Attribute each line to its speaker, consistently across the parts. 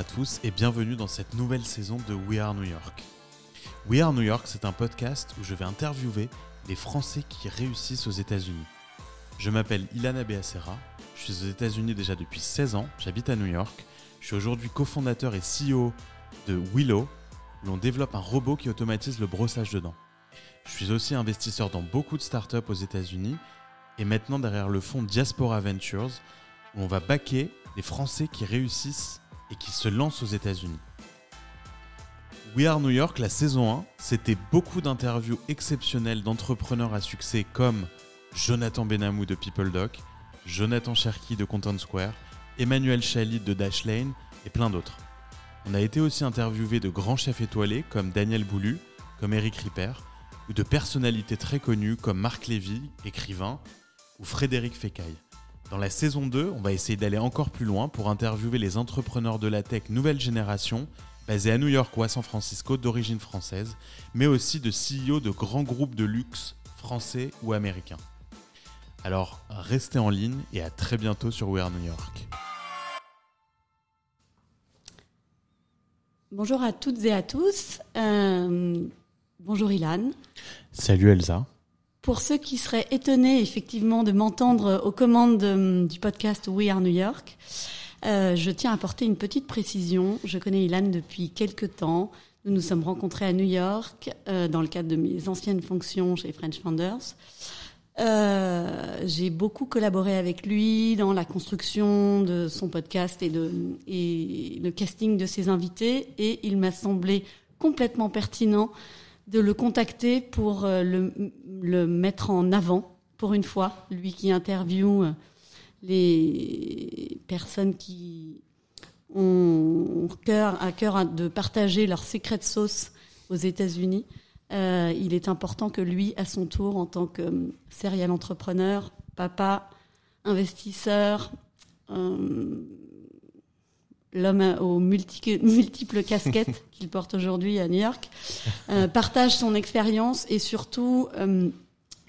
Speaker 1: à tous et bienvenue dans cette nouvelle saison de We Are New York. We Are New York, c'est un podcast où je vais interviewer les Français qui réussissent aux États-Unis. Je m'appelle Ilana Beacera, je suis aux États-Unis déjà depuis 16 ans, j'habite à New York. Je suis aujourd'hui cofondateur et CEO de Willow, où l'on développe un robot qui automatise le brossage de dents. Je suis aussi investisseur dans beaucoup de startups aux États-Unis et maintenant derrière le fonds Diaspora Ventures, où on va baquer les Français qui réussissent et qui se lancent aux États-Unis. We Are New York, la saison 1, c'était beaucoup d'interviews exceptionnelles d'entrepreneurs à succès comme Jonathan Benamou de PeopleDoc, Jonathan Cherky de Content Square, Emmanuel Chalit de Dashlane et plein d'autres. On a été aussi interviewé de grands chefs étoilés comme Daniel Boulu, comme Eric Ripper, ou de personnalités très connues comme Marc Lévy, écrivain, ou Frédéric Fécaille. Dans la saison 2, on va essayer d'aller encore plus loin pour interviewer les entrepreneurs de la tech nouvelle génération, basés à New York ou à San Francisco d'origine française, mais aussi de CEO de grands groupes de luxe français ou américains. Alors, restez en ligne et à très bientôt sur We Are New York.
Speaker 2: Bonjour à toutes et à tous. Euh, bonjour Ilan.
Speaker 1: Salut Elsa.
Speaker 2: Pour ceux qui seraient étonnés effectivement de m'entendre aux commandes euh, du podcast We Are New York, euh, je tiens à apporter une petite précision. Je connais Ilan depuis quelques temps. Nous nous sommes rencontrés à New York euh, dans le cadre de mes anciennes fonctions chez French Founders. J'ai beaucoup collaboré avec lui dans la construction de son podcast et, de, et le casting de ses invités et il m'a semblé complètement pertinent de le contacter pour euh, le, mettre en avant pour une fois, lui qui interviewe les personnes qui ont cœur, à cœur de partager leur secret de sauce aux États-Unis. Euh, il est important que lui, à son tour, en tant que euh, serial entrepreneur, papa, investisseur, euh, l'homme aux multi multiples casquettes qu'il porte aujourd'hui à New York, euh, partage son expérience et surtout euh,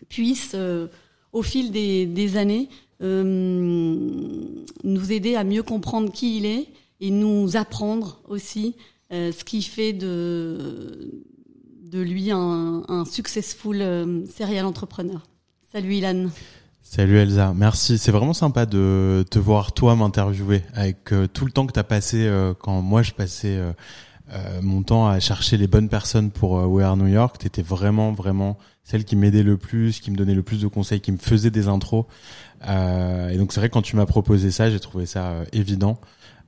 Speaker 2: puisse, euh, au fil des, des années, nous aider à mieux comprendre qui il est et nous apprendre aussi ce qui fait de de lui un, un successful serial entrepreneur. Salut Ilan.
Speaker 1: Salut Elsa, merci. C'est vraiment sympa de te voir toi m'interviewer avec euh, tout le temps que tu as passé euh, quand moi je passais euh, euh, mon temps à chercher les bonnes personnes pour We Are New York. Tu étais vraiment, vraiment celle qui m'aidait le plus, qui me donnait le plus de conseils, qui me faisait des intros. et donc c'est vrai quand tu m'as proposé ça, j'ai trouvé ça évident.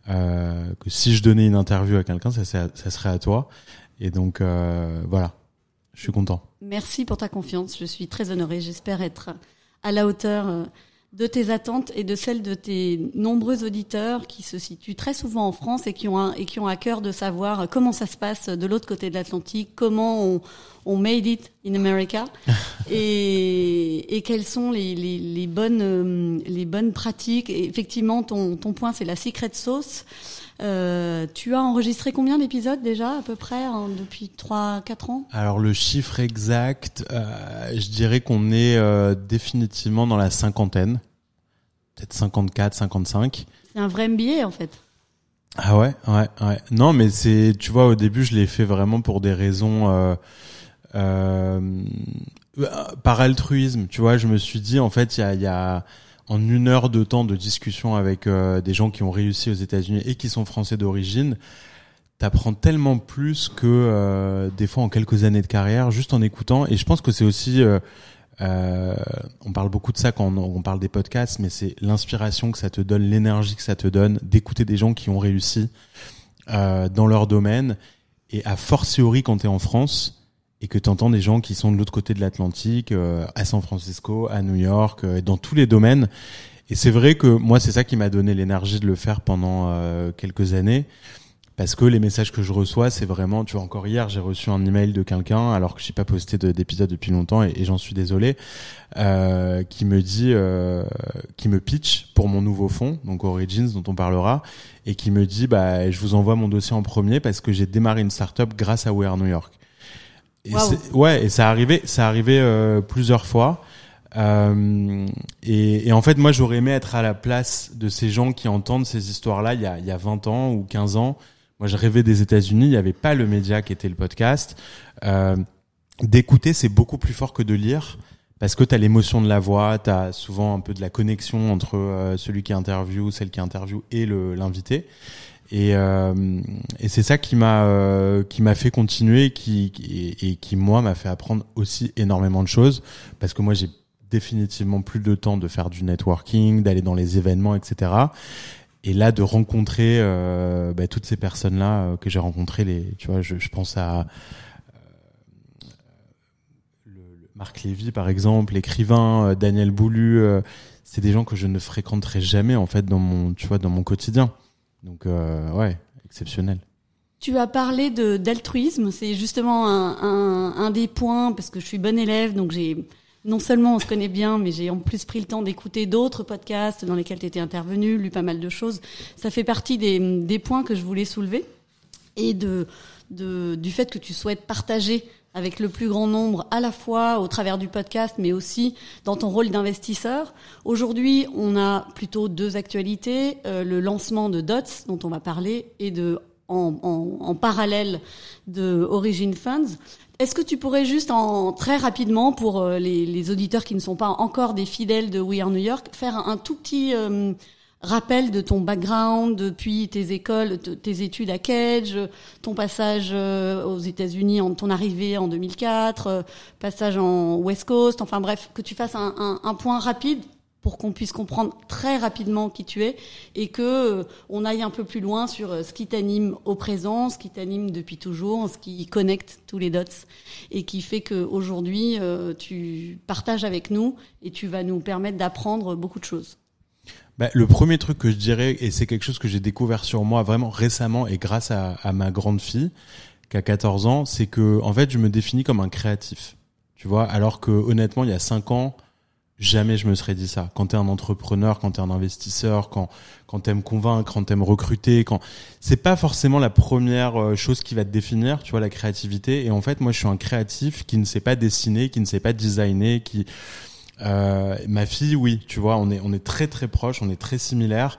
Speaker 1: que si je donnais une interview à quelqu'un, ça, serait à toi. Et donc euh, voilà, je suis content.
Speaker 2: Merci pour ta confiance. Je suis très honorée. J'espère être à la hauteur euh, de tes attentes et de celles de tes nombreux auditeurs qui se situent très souvent en France et qui ont un, et qui ont à cœur de savoir comment ça se passe de l'autre côté de l'Atlantique, comment on, on made it in America et, et quelles sont les, les, les bonnes euh, les bonnes pratiques. Et effectivement, ton ton point c'est la secret sauce. Euh, tu as enregistré combien d'épisodes déjà à peu près hein, depuis 3-4 ans?
Speaker 1: Alors le chiffre exact, euh, je dirais qu'on est euh, définitivement dans la cinquantaine, peut-être 54, 55.
Speaker 2: C'est un vrai MBA en fait.
Speaker 1: Ah ouais, ouais, ouais. Non, mais c'est, tu vois, au début, je l'ai fait vraiment pour des raisons par altruisme. Tu vois, je me suis dit, en fait, il y a, y a en une heure de temps de discussion avec euh, des gens qui ont réussi aux États-Unis et qui sont français d'origine, t'apprends tellement plus que euh, des fois en quelques années de carrière juste en écoutant. Et je pense que c'est aussi, euh, euh on parle beaucoup de ça quand on, on parle des podcasts, mais c'est l'inspiration que ça te donne, l'énergie que ça te donne d'écouter des gens qui ont réussi euh, dans leur domaine. Et à fortiori quand tu es en France, et que tu entends des gens qui sont de l'autre côté de l'Atlantique, euh, à San Francisco, à New York, euh, dans tous les domaines. Et c'est vrai que moi, c'est ça qui m'a donné l'énergie de le faire pendant euh, quelques années. Parce que les messages que je reçois, c'est vraiment, tu vois, encore hier, j'ai reçu un email de quelqu'un, alors que je n'ai pas posté d'épisode depuis longtemps, et, j'en suis désolé, euh, qui me dit, euh, qui me pitch pour mon nouveau fonds, donc Origins, dont on parlera, et qui me dit, bah, je vous envoie mon dossier en premier parce que j'ai démarré une startup grâce à We Are New York. Et
Speaker 2: Wow.
Speaker 1: ouais, et ça arrivait, ça arrivait euh, plusieurs fois. Euh, et, et, en fait, moi, j'aurais aimé être à la place de ces gens qui entendent ces histoires-là il y a, il y a 20 ans ou 15 ans. Moi, je rêvais des États-Unis. Il n'y avait pas le média qui était le podcast. Euh, D'écouter, c'est beaucoup plus fort que de lire parce que tu as l'émotion de la voix, tu as souvent un peu de la connexion entre euh, celui qui interview, celle qui interview et l'invité. Et, euh, et c'est ça qui m'a euh, qui m'a fait continuer, qui, et, et qui moi m'a fait apprendre aussi énormément de choses parce que moi j'ai définitivement plus de temps de faire du networking, d'aller dans les événements, etc. Et là de rencontrer euh, bah, toutes ces personnes là euh, que j'ai rencontrées, les tu vois, je, je pense à euh, Marc Lévy par exemple, l'écrivain euh, Daniel Boulu. euh, c'est des gens que je ne fréquenterai jamais en fait dans mon tu vois dans mon quotidien. Donc euh, ouais, exceptionnel.
Speaker 2: Tu as parlé de d'altruisme, c'est justement un, un, des points parce que je suis bonne élève, donc j'ai non seulement on se connaît bien, mais j'ai en plus pris le temps d'écouter d'autres podcasts dans lesquels tu étais intervenu, lu pas mal de choses. Ça fait partie des, des points que je voulais soulever et de, de du fait que tu souhaites partager avec le plus grand nombre, à la fois au travers du podcast, mais aussi dans ton rôle d'investisseur. Aujourd'hui, on a plutôt deux actualités euh, le lancement de Dots, dont on va parler, et de en, en, en parallèle de Origin Funds. Est-ce que tu pourrais juste en très rapidement pour euh, les, les, auditeurs qui ne sont pas encore des fidèles de We Are New York faire un, tout petit euh, rappel de ton background depuis tes écoles, tes études à Cage, ton passage euh, aux États-Unis, ton arrivée en 2004, passage en West Coast, enfin bref, que tu fasses un, un, point rapide pour qu'on puisse comprendre très rapidement qui tu es et que euh, on aille un peu plus loin sur euh, ce qui t'anime au présent, ce qui t'anime depuis toujours, ce qui connecte tous les dots et qui fait que aujourd'hui euh, tu partages avec nous et tu vas nous permettre d'apprendre beaucoup de choses.
Speaker 1: Bah, le premier truc que je dirais, et c'est quelque chose que j'ai découvert sur moi vraiment récemment et grâce à, ma grande fille qui a 14 ans, c'est que en fait je me définis comme un créatif. Tu vois, alors que honnêtement il y a 5 ans jamais je me serais dit ça. Quand tu es un entrepreneur, quand tu es un investisseur, quand quand tu aimes convaincre, quand tu aimes recruter, quand c'est pas forcément la première euh, chose qui va te définir, tu vois la créativité et en fait moi je suis un créatif qui ne sait pas dessiner, qui ne sait pas designer, qui euh, ma fille oui, tu vois, on est on est très très proches, on est très similaires.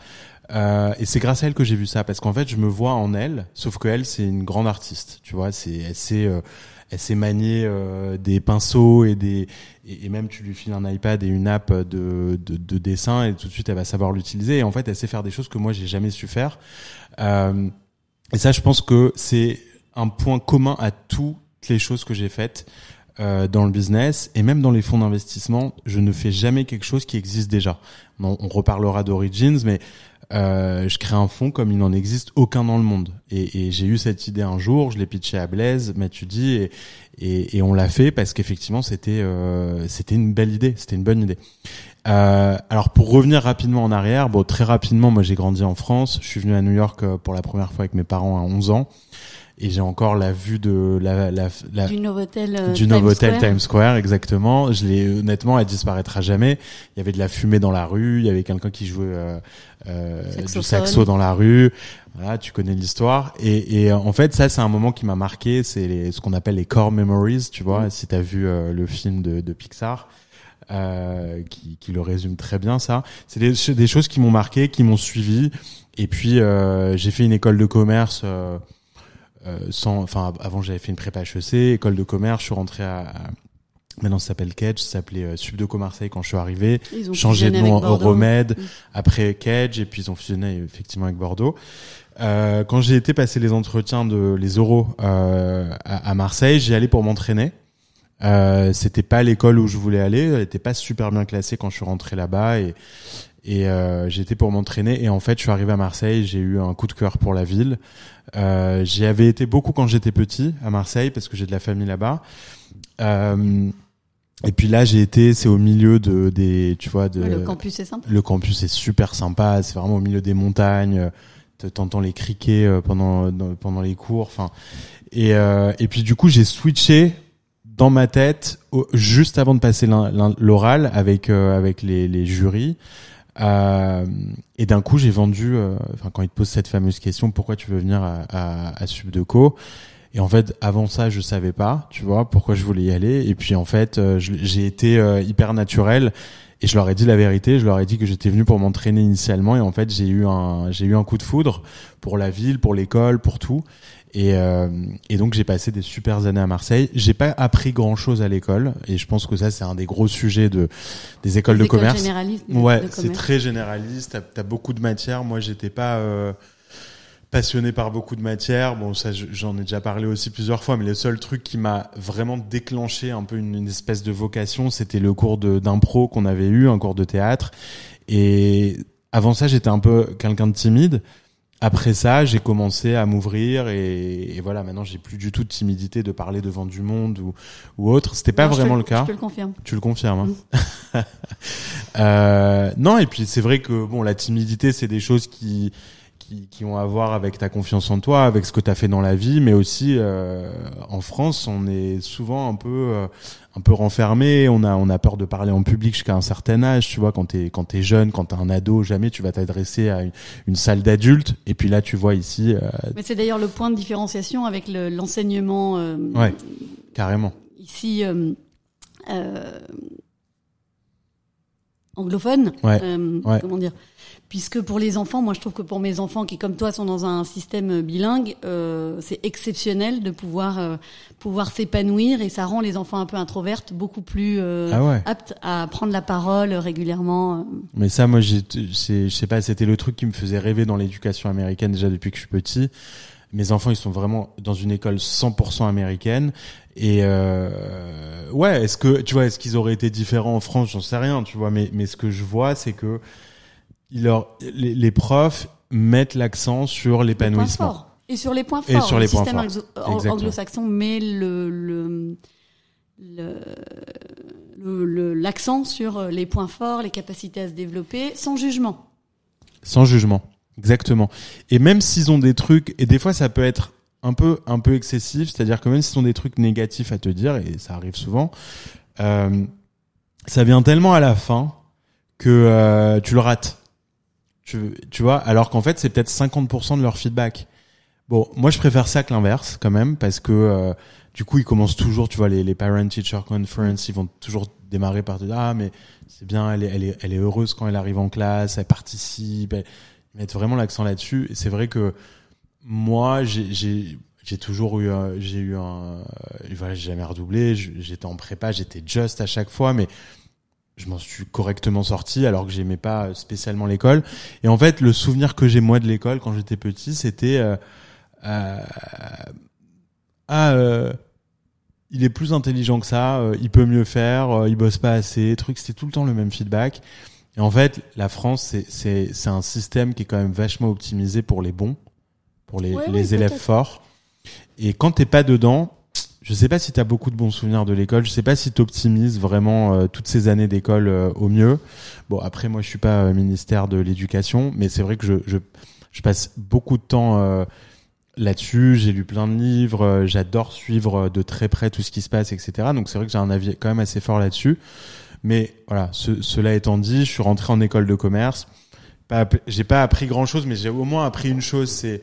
Speaker 1: Euh, et c'est grâce à elle que j'ai vu ça parce qu'en fait je me vois en elle sauf que elle c'est une grande artiste tu vois c'est elle sait euh, elle sait manier euh, des pinceaux et des et, même tu lui files un iPad et une app de, de, de dessin et tout de suite elle va savoir l'utiliser. Et en fait elle sait faire des choses que moi j'ai jamais su faire. Euh, et ça je pense que c'est un point commun à toutes les choses que j'ai faites euh, dans le business et même dans les fonds d'investissement, je ne fais jamais quelque chose qui existe déjà. On, reparlera d'Origins, mais euh, je crée un fonds comme il n'en existe aucun dans le monde. Et, et j'ai eu cette idée un jour, je l'ai pitché à Blaise, Mathieu dit, et, et, et on l'a fait parce qu'effectivement c'était euh, c'était une belle idée, c'était une bonne idée. Euh, alors pour revenir rapidement en arrière, bon très rapidement, moi j'ai grandi en France, je suis venu à New York euh, pour la première fois avec mes parents à 11 ans et j'ai encore la vue de la, la, la
Speaker 2: du Novotel euh,
Speaker 1: du Novotel Times Square. Exactement. Je l'ai honnêtement elle disparaîtra jamais. Il y avait de la fumée dans la rue il y avait quelqu'un qui jouait euh, euh, du saxo dans la rue. Voilà tu connais l'histoire. Et, et en fait ça c'est un moment qui m'a marqué. C'est ce qu'on appelle les core memories tu vois. Mm. si tu as vu euh, le film de, de Pixar euh, qui, qui, le résume très bien ça. C'est des, des, choses qui m'ont marqué qui m'ont suivi. Et puis euh, j'ai fait une école de commerce euh, euh, sans, enfin, avant j'avais fait une prépa HEC, école de commerce, je suis rentré à, à maintenant ça s'appelle Kedge, ça s'appelait euh, Subdeco Marseille quand je suis arrivé, changé de nom au Remède, mmh. après Kedge, et puis ils ont fusionné effectivement avec Bordeaux. Euh, quand j'ai été passer les entretiens de les euros euh, à, à, Marseille, j'y allais pour m'entraîner. Euh, c'était pas l'école où je voulais aller, elle était pas super bien classée quand je suis rentré là-bas et et euh, j'étais pour m'entraîner et en fait je suis arrivé à Marseille j'ai eu un coup de cœur pour la ville. Euh, j'y avais été beaucoup quand j'étais petit à Marseille parce que j'ai de la famille là-bas. Euh, et puis là j'ai été c'est au milieu de des tu vois de
Speaker 2: le campus est sympa
Speaker 1: le campus est super sympa c'est vraiment au milieu des montagnes t'entends les criquets euh, pendant pendant les cours enfin. Et euh, et puis du coup j'ai switché dans ma tête juste avant de passer l'oral avec euh, avec les, les jurys euh, et d'un coup, j'ai vendu. Euh, enfin, quand ils te posent cette fameuse question, pourquoi tu veux venir à, à, à Subdeco? Et en fait, avant ça, je savais pas, tu vois, pourquoi je voulais y aller. Et puis en fait, euh, j'ai été hyper naturel et je leur ai dit la vérité. Je leur ai dit que j'étais venu pour m'entraîner initialement et en fait, j'ai eu un j'ai eu un coup de foudre pour la ville, pour l'école, pour tout. Et, euh, et donc j'ai passé des super années à Marseille. J'ai pas appris grand chose à l'école et je pense que ça c'est un des gros sujets de des écoles de commerce. ouais, c'est très généraliste. T'as as beaucoup de matières. Moi j'étais pas euh, passionné par beaucoup de matières. Bon ça j'en ai déjà parlé aussi plusieurs fois, mais le seul truc qui m'a vraiment déclenché un peu une, une espèce de vocation, c'était le cours d'impro qu'on avait eu, un cours de théâtre. Et avant ça j'étais un peu quelqu'un de timide après ça, j'ai commencé à m'ouvrir et, voilà, maintenant j'ai plus du tout de timidité de parler devant du monde ou, ou autre. C'était pas vraiment le cas.
Speaker 2: Je te le confirme.
Speaker 1: Tu le confirmes. Hein mm. euh, non, et puis c'est vrai que bon, la timidité, c'est des choses qui qui, qui, ont à voir avec ta confiance en toi, avec ce que tu as fait dans la vie, mais aussi euh, en France, on est souvent un peu euh, un peu renfermé, on a on a peur de parler en public jusqu'à un certain âge, tu vois, quand tu es quand tu es jeune, quand tu es un ado, jamais tu vas t'adresser à une, salle d'adultes et puis là tu vois ici euh,
Speaker 2: Mais c'est d'ailleurs le point de différenciation avec l'enseignement
Speaker 1: euh, Ouais. Carrément.
Speaker 2: Ici anglophone,
Speaker 1: ouais.
Speaker 2: comment dire? Puisque pour les enfants, moi je trouve que pour mes enfants qui comme toi sont dans un système bilingue, euh, c'est exceptionnel de pouvoir euh, pouvoir s'épanouir et ça rend les enfants un peu introvertes beaucoup plus euh,
Speaker 1: ah
Speaker 2: aptes à prendre la parole régulièrement.
Speaker 1: Mais ça, moi, je sais pas, c'était le truc qui me faisait rêver dans l'éducation américaine déjà depuis que je suis petit. Mes enfants, ils sont vraiment dans une école 100% américaine. Et euh, ouais, est-ce que tu vois, est-ce qu'ils auraient été différents en France? J'en sais rien, tu vois. Mais mais ce que je vois, c'est que leur, les, les profs mettent l'accent sur l'épanouissement.
Speaker 2: Et sur les points forts. Et
Speaker 1: sur les
Speaker 2: le
Speaker 1: points
Speaker 2: système
Speaker 1: forts.
Speaker 2: anglo-saxon met le, le, l'accent sur les points forts, les capacités à se développer, sans jugement.
Speaker 1: Sans jugement, exactement. Et même s'ils ont des trucs, et des fois ça peut être un peu un peu excessif, c'est-à-dire que même s'ils ont des trucs négatifs à te dire, et ça arrive souvent, euh, ça vient tellement à la fin que euh, tu le rates. Tu, tu vois, alors qu'en fait, c'est peut-être 50% de leur feedback. Bon, moi, je préfère ça que l'inverse, quand même, parce que euh, du coup, ils commencent toujours, tu vois, les, les parent-teacher conference, ils vont toujours démarrer par dire, ah, mais c'est bien, elle est, elle, est, elle est heureuse quand elle arrive en classe, elle participe, ils mettent vraiment l'accent là-dessus. Et c'est vrai que moi, j'ai j'ai toujours eu j'ai eu un voilà j'ai jamais redoublé j'étais en prépa j'étais just à chaque fois mais je m'en suis correctement sorti alors que j'aimais pas spécialement l'école. Et en fait, le souvenir que j'ai moi de l'école quand j'étais petit, c'était euh, euh, ah euh, il est plus intelligent que ça, euh, il peut mieux faire, euh, il bosse pas assez, truc. C'était tout le temps le même feedback. Et en fait, la France, c'est c'est c'est un système qui est quand même vachement optimisé pour les bons, pour les les élèves forts. Et quand t'es pas dedans, je sais pas si tu as beaucoup de bons souvenirs de l'école. Je sais pas si tu optimises vraiment euh, toutes ces années d'école euh, au mieux. Bon, après, moi, je suis pas euh, ministère de l'éducation, mais c'est vrai que je, je, je, passe beaucoup de temps là-dessus. J'ai lu plein de livres. J'adore suivre de très près tout ce qui se passe, etc. Donc, c'est vrai que j'ai un avis quand même assez fort là-dessus. Mais voilà, cela étant dit, je suis rentré en école de commerce. J'ai pas appris grand-chose, mais j'ai au moins appris une chose, c'est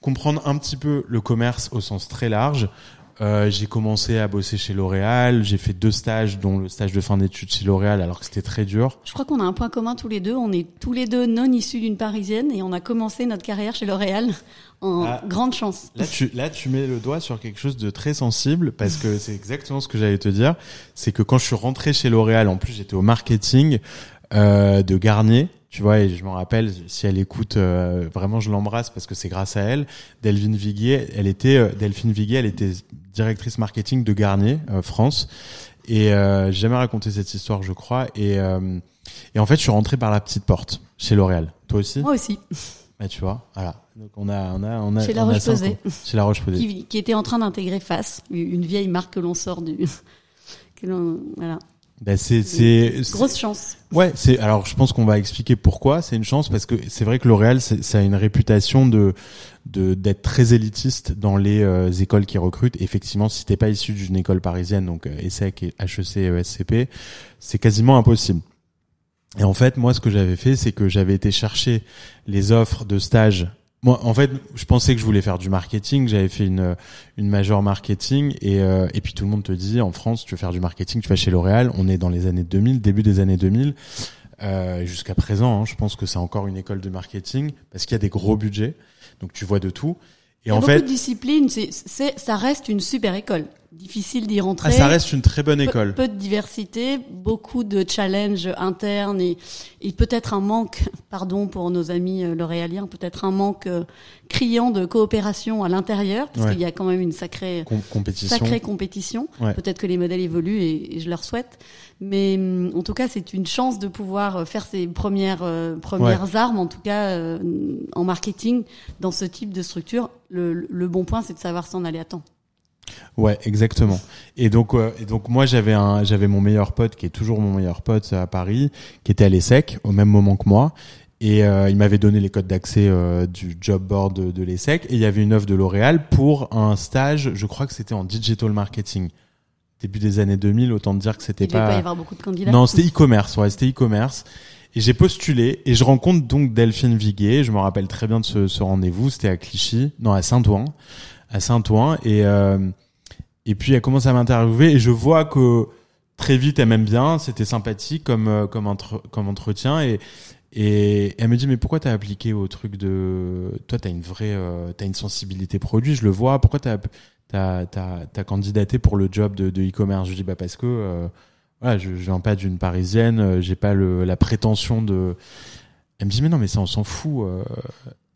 Speaker 1: comprendre un petit peu le commerce au sens très large, euh, j'ai commencé à bosser chez L'Oréal. J'ai fait deux stages, dont le stage de fin d'études chez L'Oréal, alors que c'était très dur.
Speaker 2: Je crois qu'on a un point commun tous les deux. On est tous les deux non issus d'une parisienne et on a commencé notre carrière chez L'Oréal en ah. grande chance.
Speaker 1: Là tu, là, tu mets le doigt sur quelque chose de très sensible parce que c'est exactement ce que j'allais te dire. C'est que quand je suis rentré chez L'Oréal, en plus j'étais au marketing euh, de Garnier tu vois, et je me rappelle, si elle écoute, euh, vraiment, je l'embrasse parce que c'est grâce à elle. Delphine Viguier, elle était, euh, Delphine Viguier, elle était directrice marketing de Garnier France. Et j'ai jamais raconté cette histoire, je crois. Et, et en fait, je suis rentré par la petite porte chez L'Oréal. Toi aussi?
Speaker 2: Moi aussi.
Speaker 1: Bah, tu vois, voilà. Donc on a, on a, on a.
Speaker 2: Chez La Roche-Posay.
Speaker 1: Chez La Roche-Posay.
Speaker 2: Qui, qui, était en train d'intégrer Face, une vieille marque que l'on sort du. que l'on, voilà.
Speaker 1: Ben c'est c'est
Speaker 2: grosse chance.
Speaker 1: Ouais, c'est alors je pense qu'on va expliquer pourquoi c'est une chance parce que c'est vrai que L'Oréal ça a une réputation de de d'être très élitiste dans les euh, écoles qui recrutent. Effectivement, si t'es pas issu d'une école parisienne donc euh, ESSEC et HEC ESCP, c'est quasiment impossible. Et en fait, moi ce que j'avais fait c'est que j'avais été chercher les offres de stage moi, en fait, je pensais que je voulais faire du marketing. J'avais fait une, une major marketing et, euh, et puis tout le monde te dit en France, tu veux faire du marketing, tu vas chez L'Oréal. On est dans les années 2000, début des années 2000. Euh, Jusqu'à présent, hein, je pense que c'est encore une école de marketing parce qu'il y a des gros budgets. Donc tu vois de tout.
Speaker 2: Et Il y a en beaucoup fait, de disciplines. C'est, c'est, ça reste une super école difficile d'y rentrer. Ah,
Speaker 1: ça reste une très bonne école.
Speaker 2: Peu, de diversité, beaucoup de challenges internes et, et peut-être un manque, pardon pour nos amis euh, l'Oréaliens, peut-être un manque euh, criant de coopération à l'intérieur, parce qu'il y a quand même une sacrée compétition. Sacrée compétition. Peut-être que les modèles évoluent et, je leur souhaite. Mais mm, en tout cas, c'est une chance de pouvoir euh, faire ses premières, premières armes, en tout cas en marketing, dans ce type de structure. Le, le bon point, c'est de savoir s'en aller à temps.
Speaker 1: Ouais, exactement. Et donc, euh, et donc moi j'avais un, j'avais mon meilleur pote qui est toujours mon meilleur pote à Paris, qui était à l'ESSEC au même moment que moi, et euh, il m'avait donné les codes d'accès euh, du job board de, de l'ESSEC, et il y avait une offre de L'Oréal pour un stage, je crois que c'était en digital marketing, début des années 2000, autant dire que c'était pas.
Speaker 2: Il pas y avoir beaucoup de candidats.
Speaker 1: Non, c'était e-commerce, ouais, c'était e-commerce. Et j'ai postulé et je rencontre donc Delphine Viguet. Je me rappelle très bien de ce, ce rendez-vous. C'était à Clichy, non à Saint-Ouen, à Saint-Ouen. Et et puis elle commence à m'interviewer et je vois que très vite elle m'aime bien, c'était sympathique comme euh, comme comme entretien et et elle me dit mais pourquoi t'as appliqué au truc de toi t'as une vraie euh, t'as une sensibilité produit, je le vois. Pourquoi t'as t'as t'as candidaté pour le job de de e-commerce? Je dis bah parce que euh, voilà je, je viens pas d'une parisienne, euh, j'ai pas le la prétention de elle me dit mais non mais ça on s'en fout.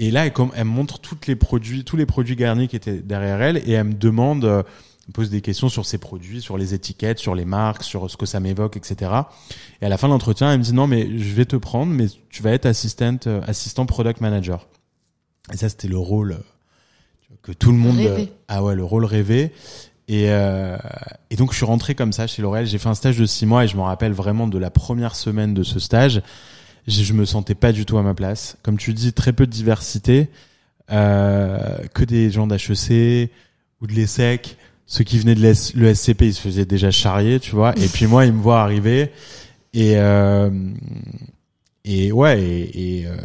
Speaker 1: Et là elle, elle me montre toutes les produits tous les produits garnis qui étaient derrière elle et elle me demande me pose des questions sur ses produits, sur les étiquettes, sur les marques, sur ce que ça m'évoque, etc. Et à la fin de l'entretien, elle me dit non, mais je vais te prendre, mais tu vas être assistant, euh, assistant product manager. Et ça, c'était le rôle euh, que tout le monde.
Speaker 2: Rêvé.
Speaker 1: Ah ouais, le rôle rêvé. Et, euh, et donc je suis rentré comme ça chez L'Oréal. J'ai fait un stage de six mois et je me rappelle vraiment de la première semaine de ce stage. Je me sentais pas du tout à ma place. Comme tu dis, très peu de diversité, euh, que des gens d'HEC ou de l'ESSEC ceux qui venaient de l'ESCP, ils se faisaient déjà charrier, tu vois. Et puis moi, ils me voient arriver. Et, euh, et ouais, et, euh,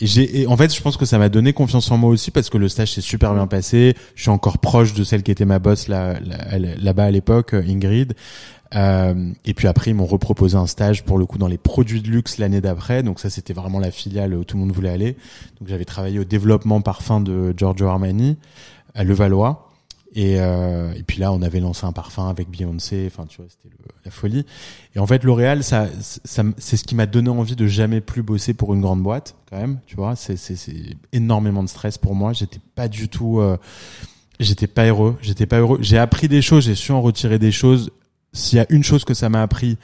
Speaker 1: j'ai, en fait, je pense que ça m'a donné confiance en moi aussi parce que le stage s'est super bien passé. Je suis encore proche de celle qui était ma boss là, là-bas à l'époque, Ingrid. Euh, et puis après, ils m'ont reproposé un stage pour le coup dans les produits de luxe l'année d'après. Donc ça, c'était vraiment la filiale où tout le monde voulait aller. Donc j'avais travaillé au développement parfum de Giorgio Armani à Levallois. Et, euh, et puis là, on avait lancé un parfum avec Beyoncé. Enfin, tu vois, c'était la folie. Et en fait, L'Oréal, ça, c'est ce qui m'a donné envie de jamais plus bosser pour une grande boîte, quand même. Tu vois, c'est énormément de stress pour moi. J'étais pas du tout, euh, j'étais pas heureux. J'étais pas heureux. J'ai appris des choses. J'ai su en retirer des choses. S'il y a une chose que ça m'a appris,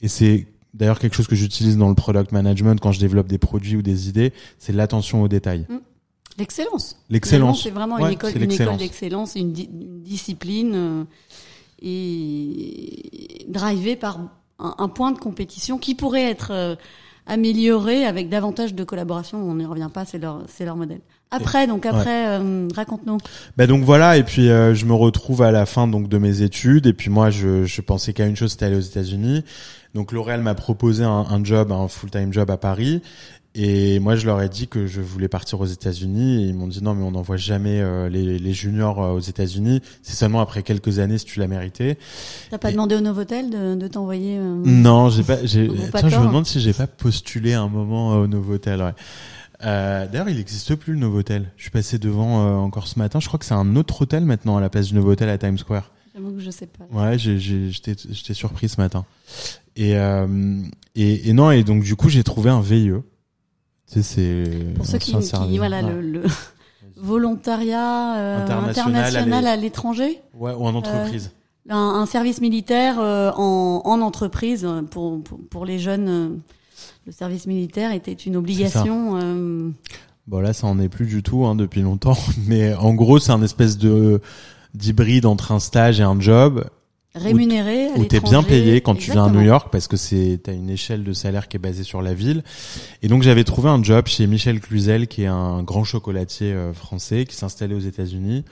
Speaker 1: et c'est d'ailleurs quelque chose que j'utilise dans le product management quand je développe des produits ou des idées, c'est l'attention aux détails. Mm.
Speaker 2: L'excellence.
Speaker 1: L'excellence.
Speaker 2: C'est vraiment une école, une d'excellence, une, discipline euh, et drivée par un, point de compétition qui pourrait être euh, amélioré avec davantage de collaboration. On n'y revient pas, c'est leur, c'est leur modèle. Après, donc après, euh, raconte-nous.
Speaker 1: Bah donc voilà, et puis je me retrouve à la fin donc de mes études, et puis moi je, je pensais qu'à une chose, c'était aller aux États-Unis. Donc L'Oréal m'a proposé un, un job, un full-time job à Paris, et moi, je leur ai dit que je voulais partir aux États-Unis. Et ils m'ont dit non, mais on n'envoie jamais euh, les, les, juniors euh, aux États-Unis. C'est seulement après quelques années si tu l'as mérité.
Speaker 2: T'as pas demandé au Novotel de, de t'envoyer euh,
Speaker 1: Non, j'ai pas. J'ai... Tiens, je me demande si j'ai pas postulé un moment au Novotel. Ouais. Euh, d'ailleurs, il n'existe plus le Novotel. Je suis passé devant encore ce matin. Je crois que c'est un autre hôtel maintenant à la place du Novotel à Times Square.
Speaker 2: J'avoue que je sais pas.
Speaker 1: Ouais, j'étais, j'étais surpris ce matin. Et, et, et non, et donc du coup, j'ai trouvé un VIE
Speaker 2: c'est pour ceux qui, qui voilà le, volontariat euh, international, à l'étranger.
Speaker 1: Ouais, ou en entreprise.
Speaker 2: Euh, un, service militaire euh, en, en, entreprise pour, pour, les jeunes. Le service militaire était une obligation.
Speaker 1: Bon là, ça en est plus du tout hein, depuis longtemps, mais en gros, c'est un espèce de d'hybride entre un stage et un job.
Speaker 2: Rémunéré
Speaker 1: où, t'es bien payé quand tu viens à New York parce que c'est t'as une échelle de salaire qui est basée sur la ville. Et donc j'avais trouvé un job chez Michel Cluzel qui est un grand chocolatier euh, français qui s'installait aux États-Unis.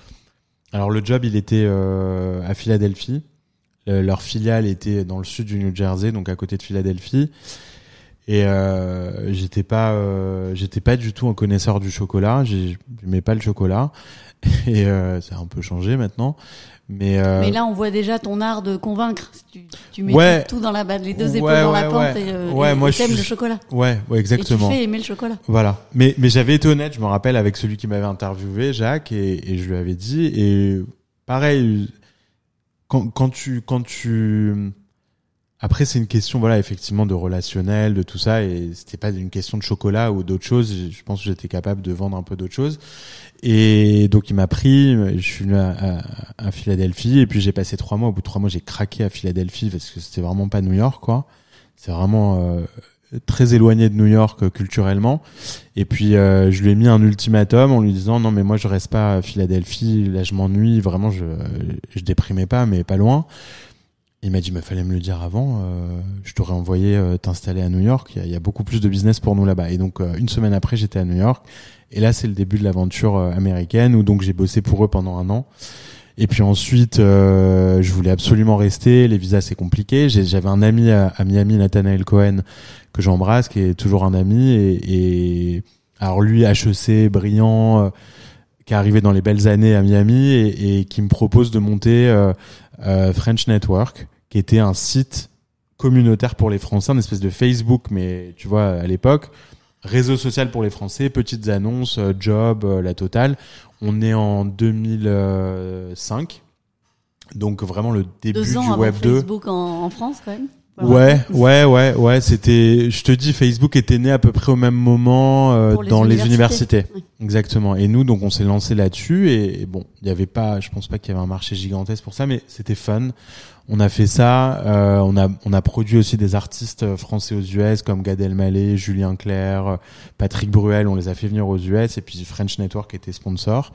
Speaker 1: Alors le job il était euh, à Philadelphie. Leur filiale était dans le sud du New Jersey donc à côté de Philadelphie Et euh, j'étais pas, euh, j'étais pas du tout un connaisseur du chocolat. J'aimais pas le chocolat. Et euh, ça a un peu changé maintenant. Mais, euh,
Speaker 2: mais là, on voit déjà ton art de convaincre. Tu, tu mets
Speaker 1: Ouais.
Speaker 2: tout dans la les deux
Speaker 1: Ouais,
Speaker 2: épaules dans
Speaker 1: ouais,
Speaker 2: la pente
Speaker 1: ouais.
Speaker 2: et, euh, et-
Speaker 1: moi,
Speaker 2: et t'aimes
Speaker 1: suis-
Speaker 2: le chocolat.
Speaker 1: ouais, ouais,
Speaker 2: Et
Speaker 1: exactement.
Speaker 2: tu fais aimer le chocolat.
Speaker 1: Voilà. Mais, mais j'avais été honnête, je me rappelle, avec celui qui m'avait interviewé, Jacques, et, et je lui avais dit, et pareil, quand, quand tu, quand tu, après, c'est une question, voilà, effectivement, de relationnel, de tout ça, et c'était pas une question de chocolat ou d'autres choses. Je pense que j'étais capable de vendre un peu d'autres choses. Et donc, il m'a pris, je suis venu à, à, à Philadelphie, et puis j'ai passé trois mois. Au bout de trois mois, j'ai craqué à Philadelphie parce que c'était vraiment pas New York, quoi. C'est vraiment euh, très éloigné de New York euh, culturellement. Et puis, euh, je lui ai mis un ultimatum en lui disant, non, mais moi, je reste pas à Philadelphie, là, je m'ennuie, vraiment, je, je déprimais pas, mais pas loin. Il m'a dit, mais fallait me le dire avant. euh, je t'aurais envoyé euh, t'installer à New York. Il y, a, beaucoup plus de business pour nous là-bas. Et donc, euh, une semaine après, j'étais à New York. Et là, c'est le début de l'aventure euh, américaine où donc j'ai bossé pour eux pendant un an. Et puis ensuite, euh, je voulais absolument rester. Les visas, c'est compliqué. J'avais un ami à, à Miami, Nathanael Cohen, que j'embrasse, qui est toujours un ami. Et, et alors lui, HEC, brillant, euh, qui est arrivé dans les belles années à Miami et, et qui me propose de monter euh, euh, French Network, qui était un site communautaire pour les Français, une espèce de Facebook, mais tu vois, à l'époque, réseau social pour les Français, petites annonces, euh, job, la totale. On est en 2005, donc vraiment le début
Speaker 2: Deux ans
Speaker 1: du
Speaker 2: avant
Speaker 1: Web 2.
Speaker 2: Facebook en, en France, quand même.
Speaker 1: Ouais, ouais, ouais, ouais. C'était, je te dis, Facebook était né à peu près au même moment euh,
Speaker 2: les
Speaker 1: dans les
Speaker 2: universités. Oui.
Speaker 1: Exactement. Et nous, donc, on s'est lancé là-dessus. Et, et bon, il y avait pas, je pense pas qu'il y avait un marché gigantesque pour ça, mais c'était fun. On a fait ça. euh, on a, on a produit aussi des artistes euh, français aux US comme Gad Elmaleh, Julien Clerc, euh, Patrick Bruel. On les a fait venir aux US. Et puis French Network était sponsor.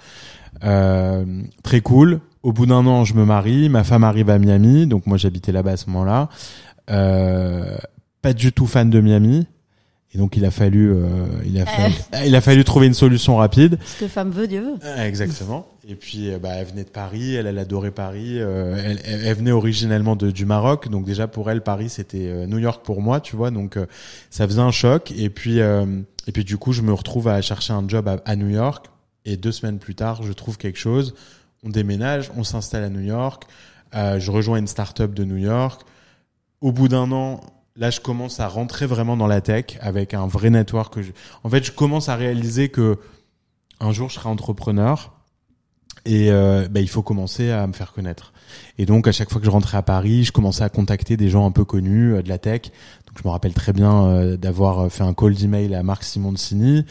Speaker 1: Euh, très cool. Au bout d'un an, je me marie. Ma femme arrive à Miami. Donc moi, j'habitais là-bas à ce moment-là. Euh, pas du tout fan de Miami. Et donc il a fallu, euh, il a fallu, il a fallu trouver une solution rapide.
Speaker 2: Ce que femme veut, Dieu veut.
Speaker 1: Exactement. Et puis, euh, bah, elle venait de Paris, elle, elle adorait Paris. euh, elle, elle, venait originellement de, du Maroc, donc déjà pour elle, Paris c'était New York pour moi, tu vois. Donc euh, ça faisait un choc. Et puis, euh, et puis du coup, je me retrouve à chercher un job à, à New York. Et deux semaines plus tard, je trouve quelque chose. On déménage, on s'installe à New York. Euh, je rejoins une start-up de New York. Au bout d'un an, là, je commence à rentrer vraiment dans la tech avec un vrai network. Que je... En fait, je commence à réaliser que un jour, je serai entrepreneur et euh, bah, il faut commencer à me faire connaître. Et donc, à chaque fois que je rentrais à Paris, je commençais à contacter des gens un peu connus euh, de la tech. Donc, je me rappelle très bien euh, d'avoir fait un call d'email à Marc Simoncini.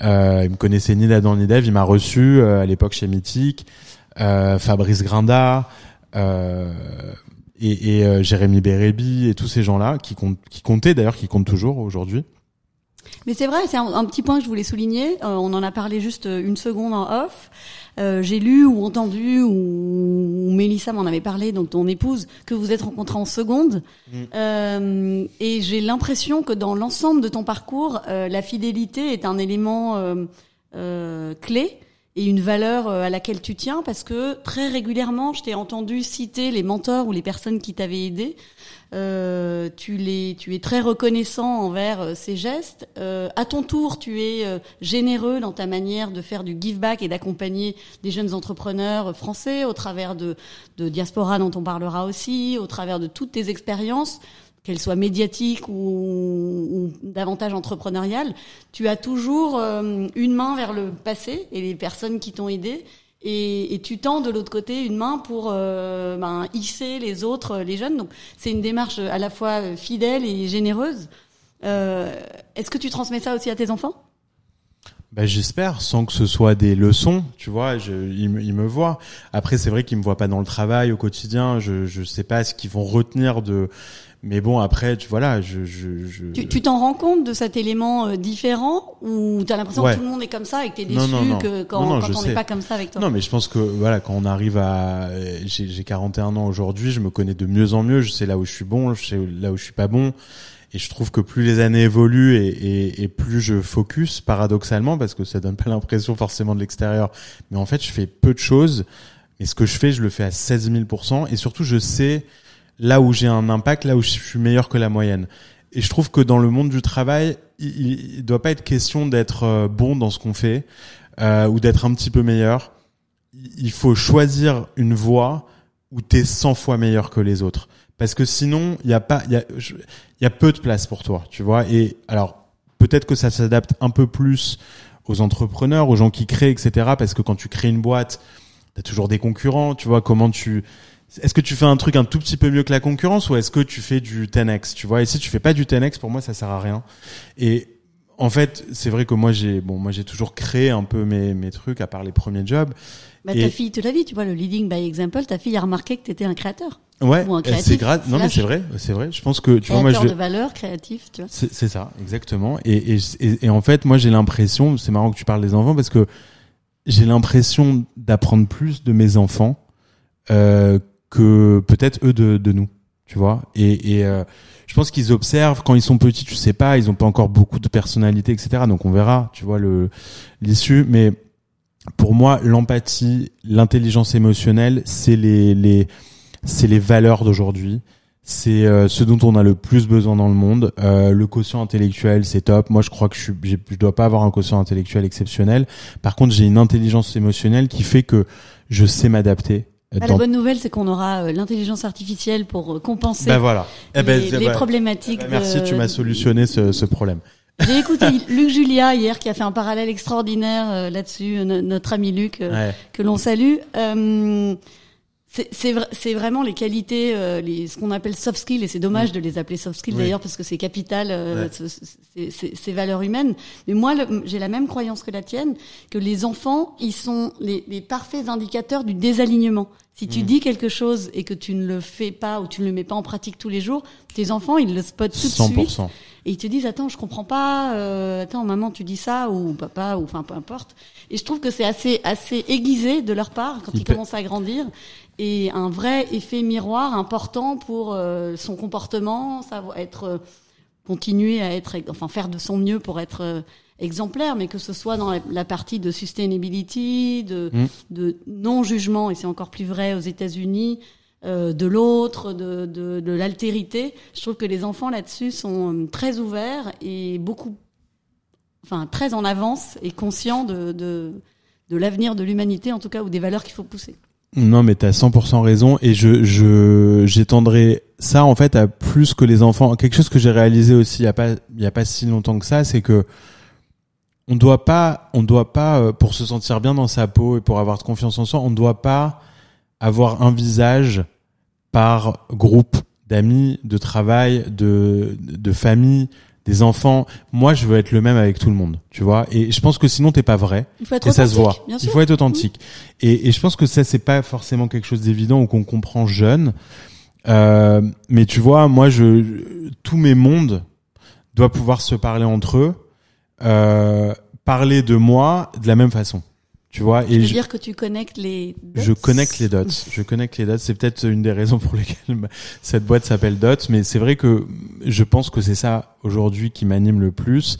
Speaker 1: Euh, il me connaissait ni d'Adam ni d'Ève. Il m'a reçu à l'époque chez Mythique. Fabrice Grinda. Euh, et, et euh, Jérémy Bérébi et tous ces gens-là qui, comptent, qui comptaient d'ailleurs, qui comptent toujours aujourd'hui.
Speaker 2: Mais c'est vrai, c'est un, un petit point que je voulais souligner. Euh, on en a parlé juste une seconde en off. Euh, J'ai lu ou entendu, ou, ou Mélissa m'en avait parlé, donc ton épouse, que vous êtes rencontrés en seconde.
Speaker 1: Mm.
Speaker 2: Euh, et j'ai l'impression que dans l'ensemble de ton parcours, euh, la fidélité est un élément euh, euh, clé et une valeur euh, à laquelle tu tiens parce que très régulièrement, je t'ai entendu citer les mentors ou les personnes qui t'avaient aidé. Euh, tu, les, tu es très reconnaissant envers euh, ces gestes. Euh, à ton tour, tu es euh, généreux dans ta manière de faire du give back et d'accompagner des jeunes entrepreneurs français au travers de, de diaspora dont on parlera aussi, au travers de toutes tes expériences qu'elles soient médiatiques ou, ou davantage entrepreneuriales, tu as toujours euh, une main vers le passé et les personnes qui t'ont aidé. Et, et, tu tends de l'autre côté une main pour euh, ben, hisser les autres, les jeunes. Donc c'est une démarche à la fois fidèle et généreuse. Euh, Est-ce que tu transmets ça aussi à tes enfants?
Speaker 1: Ben, J'espère, sans que ce soit des leçons, tu vois, je, ils, me- ils me voient. Après, c'est vrai qu'ils me voient pas dans le travail au quotidien, je je sais pas ce qu'ils vont retenir de... Mais bon, après, tu vois là, je... je, je...
Speaker 2: Tu t'en rends compte de cet élément euh, différent ou tu as l'impression
Speaker 1: Ouais.
Speaker 2: que tout le monde est comme ça et que tu es déçu
Speaker 1: Non, non, non.
Speaker 2: que quand, quand on n'est pas comme ça avec toi?
Speaker 1: Non, mais je pense que voilà, quand on arrive à, j'ai j'ai 41 ans aujourd'hui, je me connais de mieux en mieux. Je sais là où je suis bon, je sais là où je suis pas bon, et je trouve que plus les années évoluent et, et, et plus je focus, paradoxalement, parce que ça donne pas l'impression forcément de l'extérieur, mais en fait, je fais peu de choses, mais ce que je fais, je le fais à 16 000% et surtout, je sais là où j'ai un impact, là où je suis meilleur que la moyenne. Et je trouve que dans le monde du travail, il, ne doit pas être question d'être euh, bon dans ce qu'on fait euh, ou d'être un petit peu meilleur. Il faut choisir une voie où tu es 100 fois meilleur que les autres. Parce que sinon, il y a pas, il y a, y a peu de place pour toi, tu vois. Et alors, peut-être que ça s'adapte un peu plus aux entrepreneurs, aux gens qui créent, etc. Parce que quand tu crées une boîte, tu as toujours des concurrents, tu vois, comment tu... Est-ce que tu fais un truc un tout petit peu mieux que la concurrence ou est-ce que tu fais du 10x, tu vois? Et si tu fais pas du 10x, pour moi, ça sert à rien. Et en fait, c'est vrai que moi, j'ai bon, moi, j'ai toujours créé un peu mes, mes trucs à part les premiers jobs.
Speaker 2: Bah, ta fille te l'a dit, tu vois, le leading by example, ta fille a remarqué que tu étais un créateur.
Speaker 1: Ouais, c'est grave. Non, mais c'est vrai, c'est vrai. Je pense que tu vois, moi, je
Speaker 2: de valeur, créatif, tu vois.
Speaker 1: C'est ça, exactement. Et, et, et, en fait, moi, j'ai l'impression, c'est marrant que tu parles des enfants parce que j'ai l'impression d'apprendre plus de mes enfants euh, que peut-être eux de, de, nous, tu vois. Et, et euh, je pense qu'ils observent quand ils sont petits, tu sais pas, ils ont pas encore beaucoup de personnalité, etc. Donc on verra, tu vois, le l'issue. Mais pour moi, l'empathie, l'intelligence émotionnelle, c'est les, les c'est les valeurs d'aujourd'hui. C'est euh, ce dont on a le plus besoin dans le monde. Euh, le quotient intellectuel, c'est top. Moi, je crois que je, suis, je dois pas avoir un quotient intellectuel exceptionnel. Par contre, j'ai une intelligence émotionnelle qui fait que je sais m'adapter.
Speaker 2: Bah, la bonne nouvelle, c'est qu'on aura euh, l'intelligence artificielle pour compenser
Speaker 1: ben voilà.
Speaker 2: Eh ben, les, les problématiques.
Speaker 1: Ben, merci, tu m'as solutionné ce, ce problème.
Speaker 2: J'ai écouté Luc Julia hier qui a fait un parallèle extraordinaire là-dessus, notre ami Luc que l'on salue. Euh, c'est vraiment les qualités, euh, les, ce qu'on appelle soft skills, et c'est dommage mm. de les appeler soft skills d'ailleurs parce que c'est capital, euh, ces valeurs humaines. Mais moi, j'ai la même croyance que la tienne, que les enfants, ils sont les, les parfaits indicateurs du désalignement. Si tu mm. dis quelque chose et que tu ne le fais pas ou tu ne le mets pas en pratique tous les jours, tes enfants, ils le spotent tout de suite. Et ils te disent, attends, je comprends pas, euh, attends, maman, tu dis ça, ou papa, ou enfin, peu importe. Et je trouve que c'est assez, assez aiguisé de leur part quand ils commencent à grandir et un vrai effet miroir important pour euh, son comportement, ça va être euh, continuer à être, enfin faire de son mieux pour être euh, exemplaire, mais que ce soit dans la, partie de sustainability, de, mmh. de non jugement, et c'est encore plus vrai aux États-Unis, de l'autre, de, de, de l'altérité. Je trouve que les enfants là-dessus sont très ouverts et beaucoup, enfin très en avance et conscients de, de, de l'avenir de l'humanité, en tout cas, ou des valeurs qu'il faut pousser.
Speaker 1: Non, mais t'as 100% raison et je je j'étendrai ça en fait à plus que les enfants. Quelque chose que j'ai réalisé aussi il y a pas il y a pas si longtemps que ça, c'est que on doit pas on doit pas euh, pour se sentir bien dans sa peau et pour avoir confiance en soi, on ne doit pas avoir un visage par groupe d'amis, de travail, de de famille, des enfants. Moi, je veux être le même avec tout le monde, tu vois. Et je pense que sinon, t'es pas vrai.
Speaker 2: Il faut être
Speaker 1: et
Speaker 2: ça
Speaker 1: se voit. Il faut être authentique. Et, et, je pense que ça, c'est pas forcément quelque chose d'évident ou qu'on comprend jeune. Euh, mais tu vois, moi, je, tous mes mondes doivent pouvoir se parler entre eux, euh, parler de moi de la même façon. Tu vois,
Speaker 2: et je, dire que tu connectes les dots.
Speaker 1: Je connecte les dots. Je connecte les dots. C'est peut-être une des raisons pour lesquelles cette boîte s'appelle Dots, mais c'est vrai que je pense que c'est ça aujourd'hui qui m'anime le plus.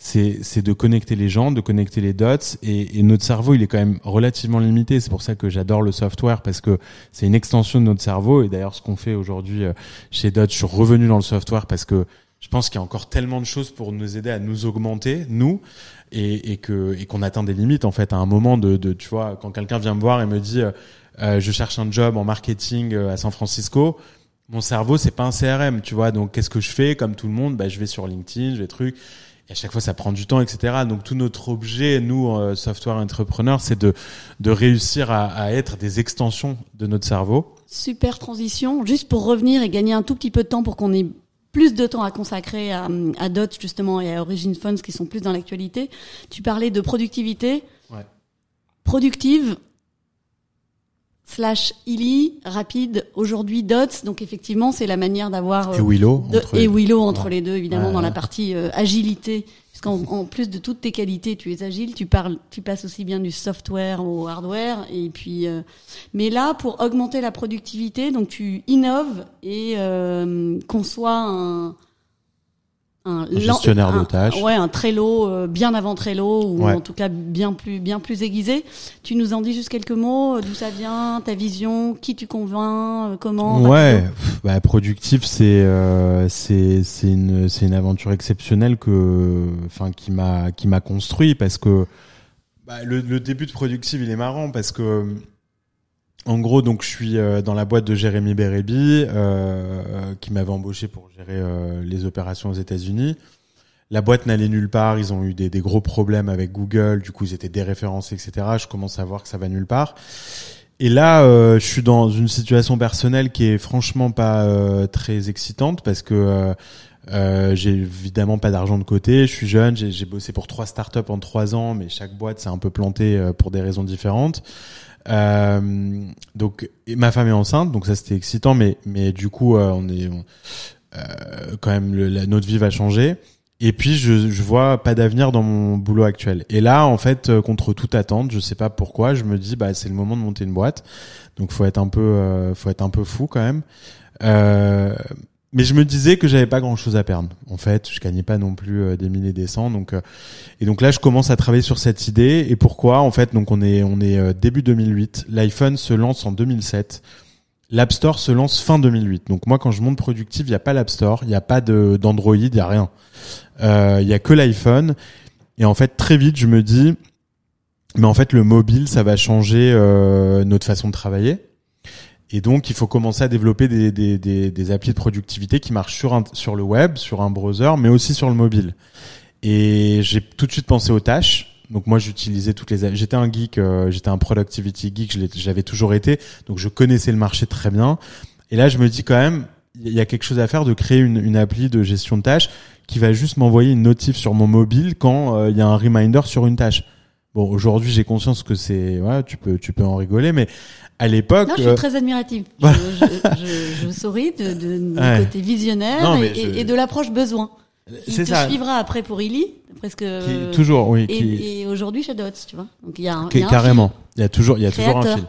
Speaker 1: C'est, c'est de connecter les gens, de connecter les dots. Et, et notre cerveau, il est quand même relativement limité. C'est pour ça que j'adore le software parce que c'est une extension de notre cerveau. Et d'ailleurs, ce qu'on fait aujourd'hui euh, chez Dots, je suis revenu dans le software parce que je pense qu'il y a encore tellement de choses pour nous aider à nous augmenter, nous et, et que et qu'on atteint des limites en fait à un moment de, de tu vois quand quelqu'un vient me voir et me dit euh, euh je cherche un job en marketing euh, à San Francisco mon cerveau c'est pas un CRM tu vois. Donc qu'est-ce que je fais? Comme tout le monde bah je vais sur LinkedIn je vais truc et à chaque fois ça prend du temps etc donc tout notre objet nous euh, software entrepreneurs c'est de de réussir à, à être des extensions de notre cerveau.
Speaker 2: Super transition. Juste pour revenir et gagner un tout petit peu de temps pour qu'on ait plus de temps à consacrer à, à DOT justement et à Origin Funds qui sont plus dans l'actualité. Tu parlais de productivité. Ouais. Productive slash illy, rapide, aujourd'hui DOTS. Donc effectivement, c'est la manière d'avoir...
Speaker 1: et Willow.
Speaker 2: et Willow entre les deux, évidemment, dans la partie euh, agilité parce qu'en plus de toutes tes qualités, tu es agile, tu parles, tu passes aussi bien du software au hardware. Et puis, euh, mais là, pour augmenter la productivité, donc tu innoves et euh, conçois un, un,
Speaker 1: Un gestionnaire tâches.
Speaker 2: Ouais, un Trello euh, bien avant Trello ou
Speaker 1: Ouais.
Speaker 2: en tout cas bien plus bien plus aiguisé. Tu nous en dis juste quelques mots, euh, d'où ça vient, ta vision, qui tu convaincs, euh, comment
Speaker 1: Ouais, pff, bah, productif, c'est euh, c'est c'est une c'est une aventure exceptionnelle que enfin qui m'a qui m'a construit parce que bah, le, le début de productif il est marrant parce que en gros donc je suis euh, dans la boîte de Jérémy Bérébi euh, euh, qui m'avait embauché pour gérer euh, les opérations aux États-Unis. La boîte n'allait nulle part, ils ont eu des, des gros problèmes avec Google, du coup ils étaient déréférencés, etc. Je commence à voir que ça va nulle part. Et là, euh, je suis dans une situation personnelle qui est franchement pas euh, très excitante parce que j'ai évidemment pas d'argent de côté. Je suis jeune, j'ai bossé pour trois startups en trois ans, mais chaque boîte s'est un peu plantée pour des raisons différentes. Euh, donc, ma femme est enceinte, donc ça c'était excitant, mais mais du coup, euh, on est euh, quand même la, notre vie va changer. Et puis je, je vois pas d'avenir dans mon boulot actuel. Et là, en fait, euh, contre toute attente, je sais pas pourquoi, je me dis bah c'est le moment de monter une boîte. Donc faut être un peu, faut être un peu fou quand même. Mais je me disais que j'avais pas grand chose à perdre. En fait, je gagnais pas non plus euh, des milliers des cents. Donc euh, et donc là, je commence à travailler sur cette idée. Et pourquoi? En fait, donc on est on est euh, début 2008. L'iPhone se lance en 2007. L'App Store se lance fin 2008. Donc moi, quand je monte Productive, il y a pas l'App Store, il y a pas d'Android, il y a rien. Euh, Il y a que l'iPhone. Et en fait, très vite, je me dis, mais en fait, le mobile, ça va changer notre façon de travailler. Et donc, il faut commencer à développer des, des, des, des applis de productivité qui marchent sur, un, sur le web, sur un browser, mais aussi sur le mobile. Et j'ai tout de suite pensé aux tâches. Donc moi, j'utilisais toutes les. J'étais un geek, euh, j'étais un productivity geek, j'avais toujours été. Donc je connaissais le marché très bien. Et là, je me dis quand même, il y a quelque chose à faire de créer une, une appli de gestion de tâches qui va juste m'envoyer une notif sur mon mobile quand euh, il y a un reminder sur une tâche. Bon, aujourd'hui, j'ai conscience que c'est, voilà, tu peux, tu peux en rigoler, mais à l'époque,
Speaker 2: Non, je suis
Speaker 1: euh,
Speaker 2: très admirative. Je,
Speaker 1: voilà.
Speaker 2: je, je, je souris de, de,
Speaker 1: Ouais.
Speaker 2: côté visionnaire
Speaker 1: Non,
Speaker 2: et, de l'approche besoin. Il te
Speaker 1: ça,
Speaker 2: suivra après pour Illy, presque.
Speaker 1: qui- toujours, oui, qui,
Speaker 2: Et, et aujourd'hui chez Dots, tu vois. Donc il y a un,
Speaker 1: qui-
Speaker 2: y a un
Speaker 1: carrément. Il y a toujours, il y a toujours un fil.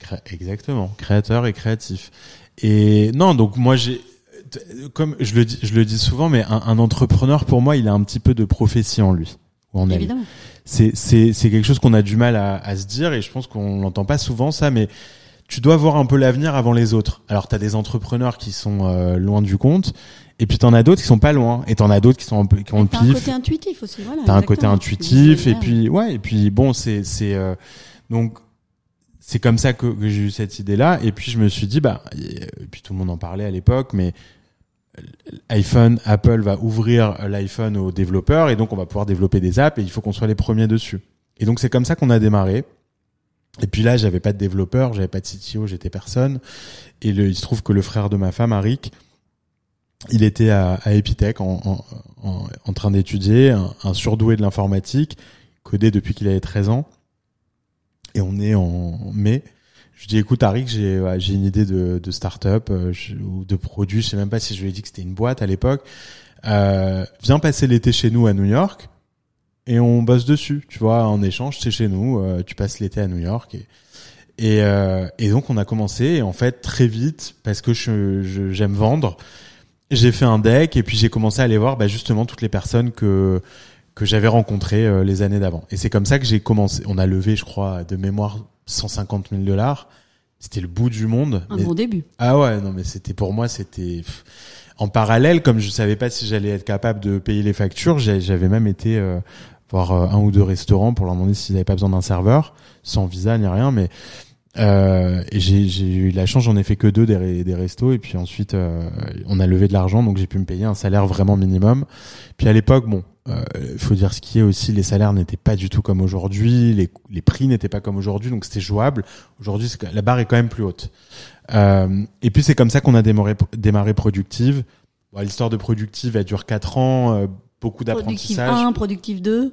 Speaker 1: Cré- exactement, créateur et créatif. Et non, donc moi j'ai, comme je le dis, je le dis souvent, mais un, un entrepreneur pour moi, il a un petit peu de prophétie en lui. Ou en elle. C'est c'est c'est quelque chose qu'on a du mal à, à se dire et je pense qu'on l'entend pas souvent ça mais tu dois voir un peu l'avenir avant les autres. Alors tu as des entrepreneurs qui sont euh, loin du compte et puis t'en as d'autres qui sont pas loin et t'en as d'autres qui sont un peu qui ont le
Speaker 2: T'as un
Speaker 1: pif.
Speaker 2: côté intuitif aussi, voilà.
Speaker 1: t'as un côté intuitif et puis ouais et puis bon c'est c'est euh, donc c'est comme ça que, que j'ai eu cette idée là et puis je me suis dit bah et puis tout le monde en parlait à l'époque mais iPhone, Apple va ouvrir l'iPhone aux développeurs et donc on va pouvoir développer des apps et il faut qu'on soit les premiers dessus. Et donc c'est comme ça qu'on a démarré. Et puis là, j'avais pas de développeur, j'avais pas de CTO, j'étais personne. Et il se trouve que le frère de ma femme, Arik, il était à, Epitech en train d'étudier, un, un surdoué de l'informatique, codé depuis qu'il avait 13 ans. Et on est en mai. Je dis, écoute, Arik, j'ai ouais, j'ai une idée de, de start-up euh, ou de produit. Je sais même pas si je lui ai dit que c'était une boîte à l'époque. Euh, viens passer l'été chez nous à New York et on bosse dessus. Tu vois, en échange, c'est chez nous. euh, tu passes l'été à New York et et, euh, et donc on a commencé. Et en fait, très vite, parce que je je- j'aime vendre, j'ai fait un deck et puis j'ai commencé à aller voir bah, justement toutes les personnes que que j'avais rencontrées euh, les années d'avant. Et c'est comme ça que j'ai commencé. On a levé, je crois, de mémoire 150 000 dollars. C'était le bout du monde.
Speaker 2: Un
Speaker 1: Mais-
Speaker 2: bon début.
Speaker 1: ah ouais, non mais c'était pour moi c'était en parallèle comme je savais pas si j'allais être capable de payer les factures, j'avais même été euh, voir euh, un ou deux restaurants pour leur demander s'ils n'avaient pas besoin d'un serveur, sans visa ni rien, mais euh, j'ai eu la chance, j'en ai fait que deux des, des restos et puis ensuite euh, on a levé de l'argent donc j'ai pu me payer un salaire vraiment minimum. Puis à l'époque, bon, il faut dire ce qui est aussi, les salaires n'étaient pas du tout comme aujourd'hui, les, les prix n'étaient pas comme aujourd'hui, donc c'était jouable. Aujourd'hui, la barre est quand même plus haute. Euh, et puis c'est comme ça qu'on a démarré, démarré Productive. Bon, L'histoire de Productive, elle dure quatre ans, euh, beaucoup d'apprentissage.
Speaker 2: 1, productif 2.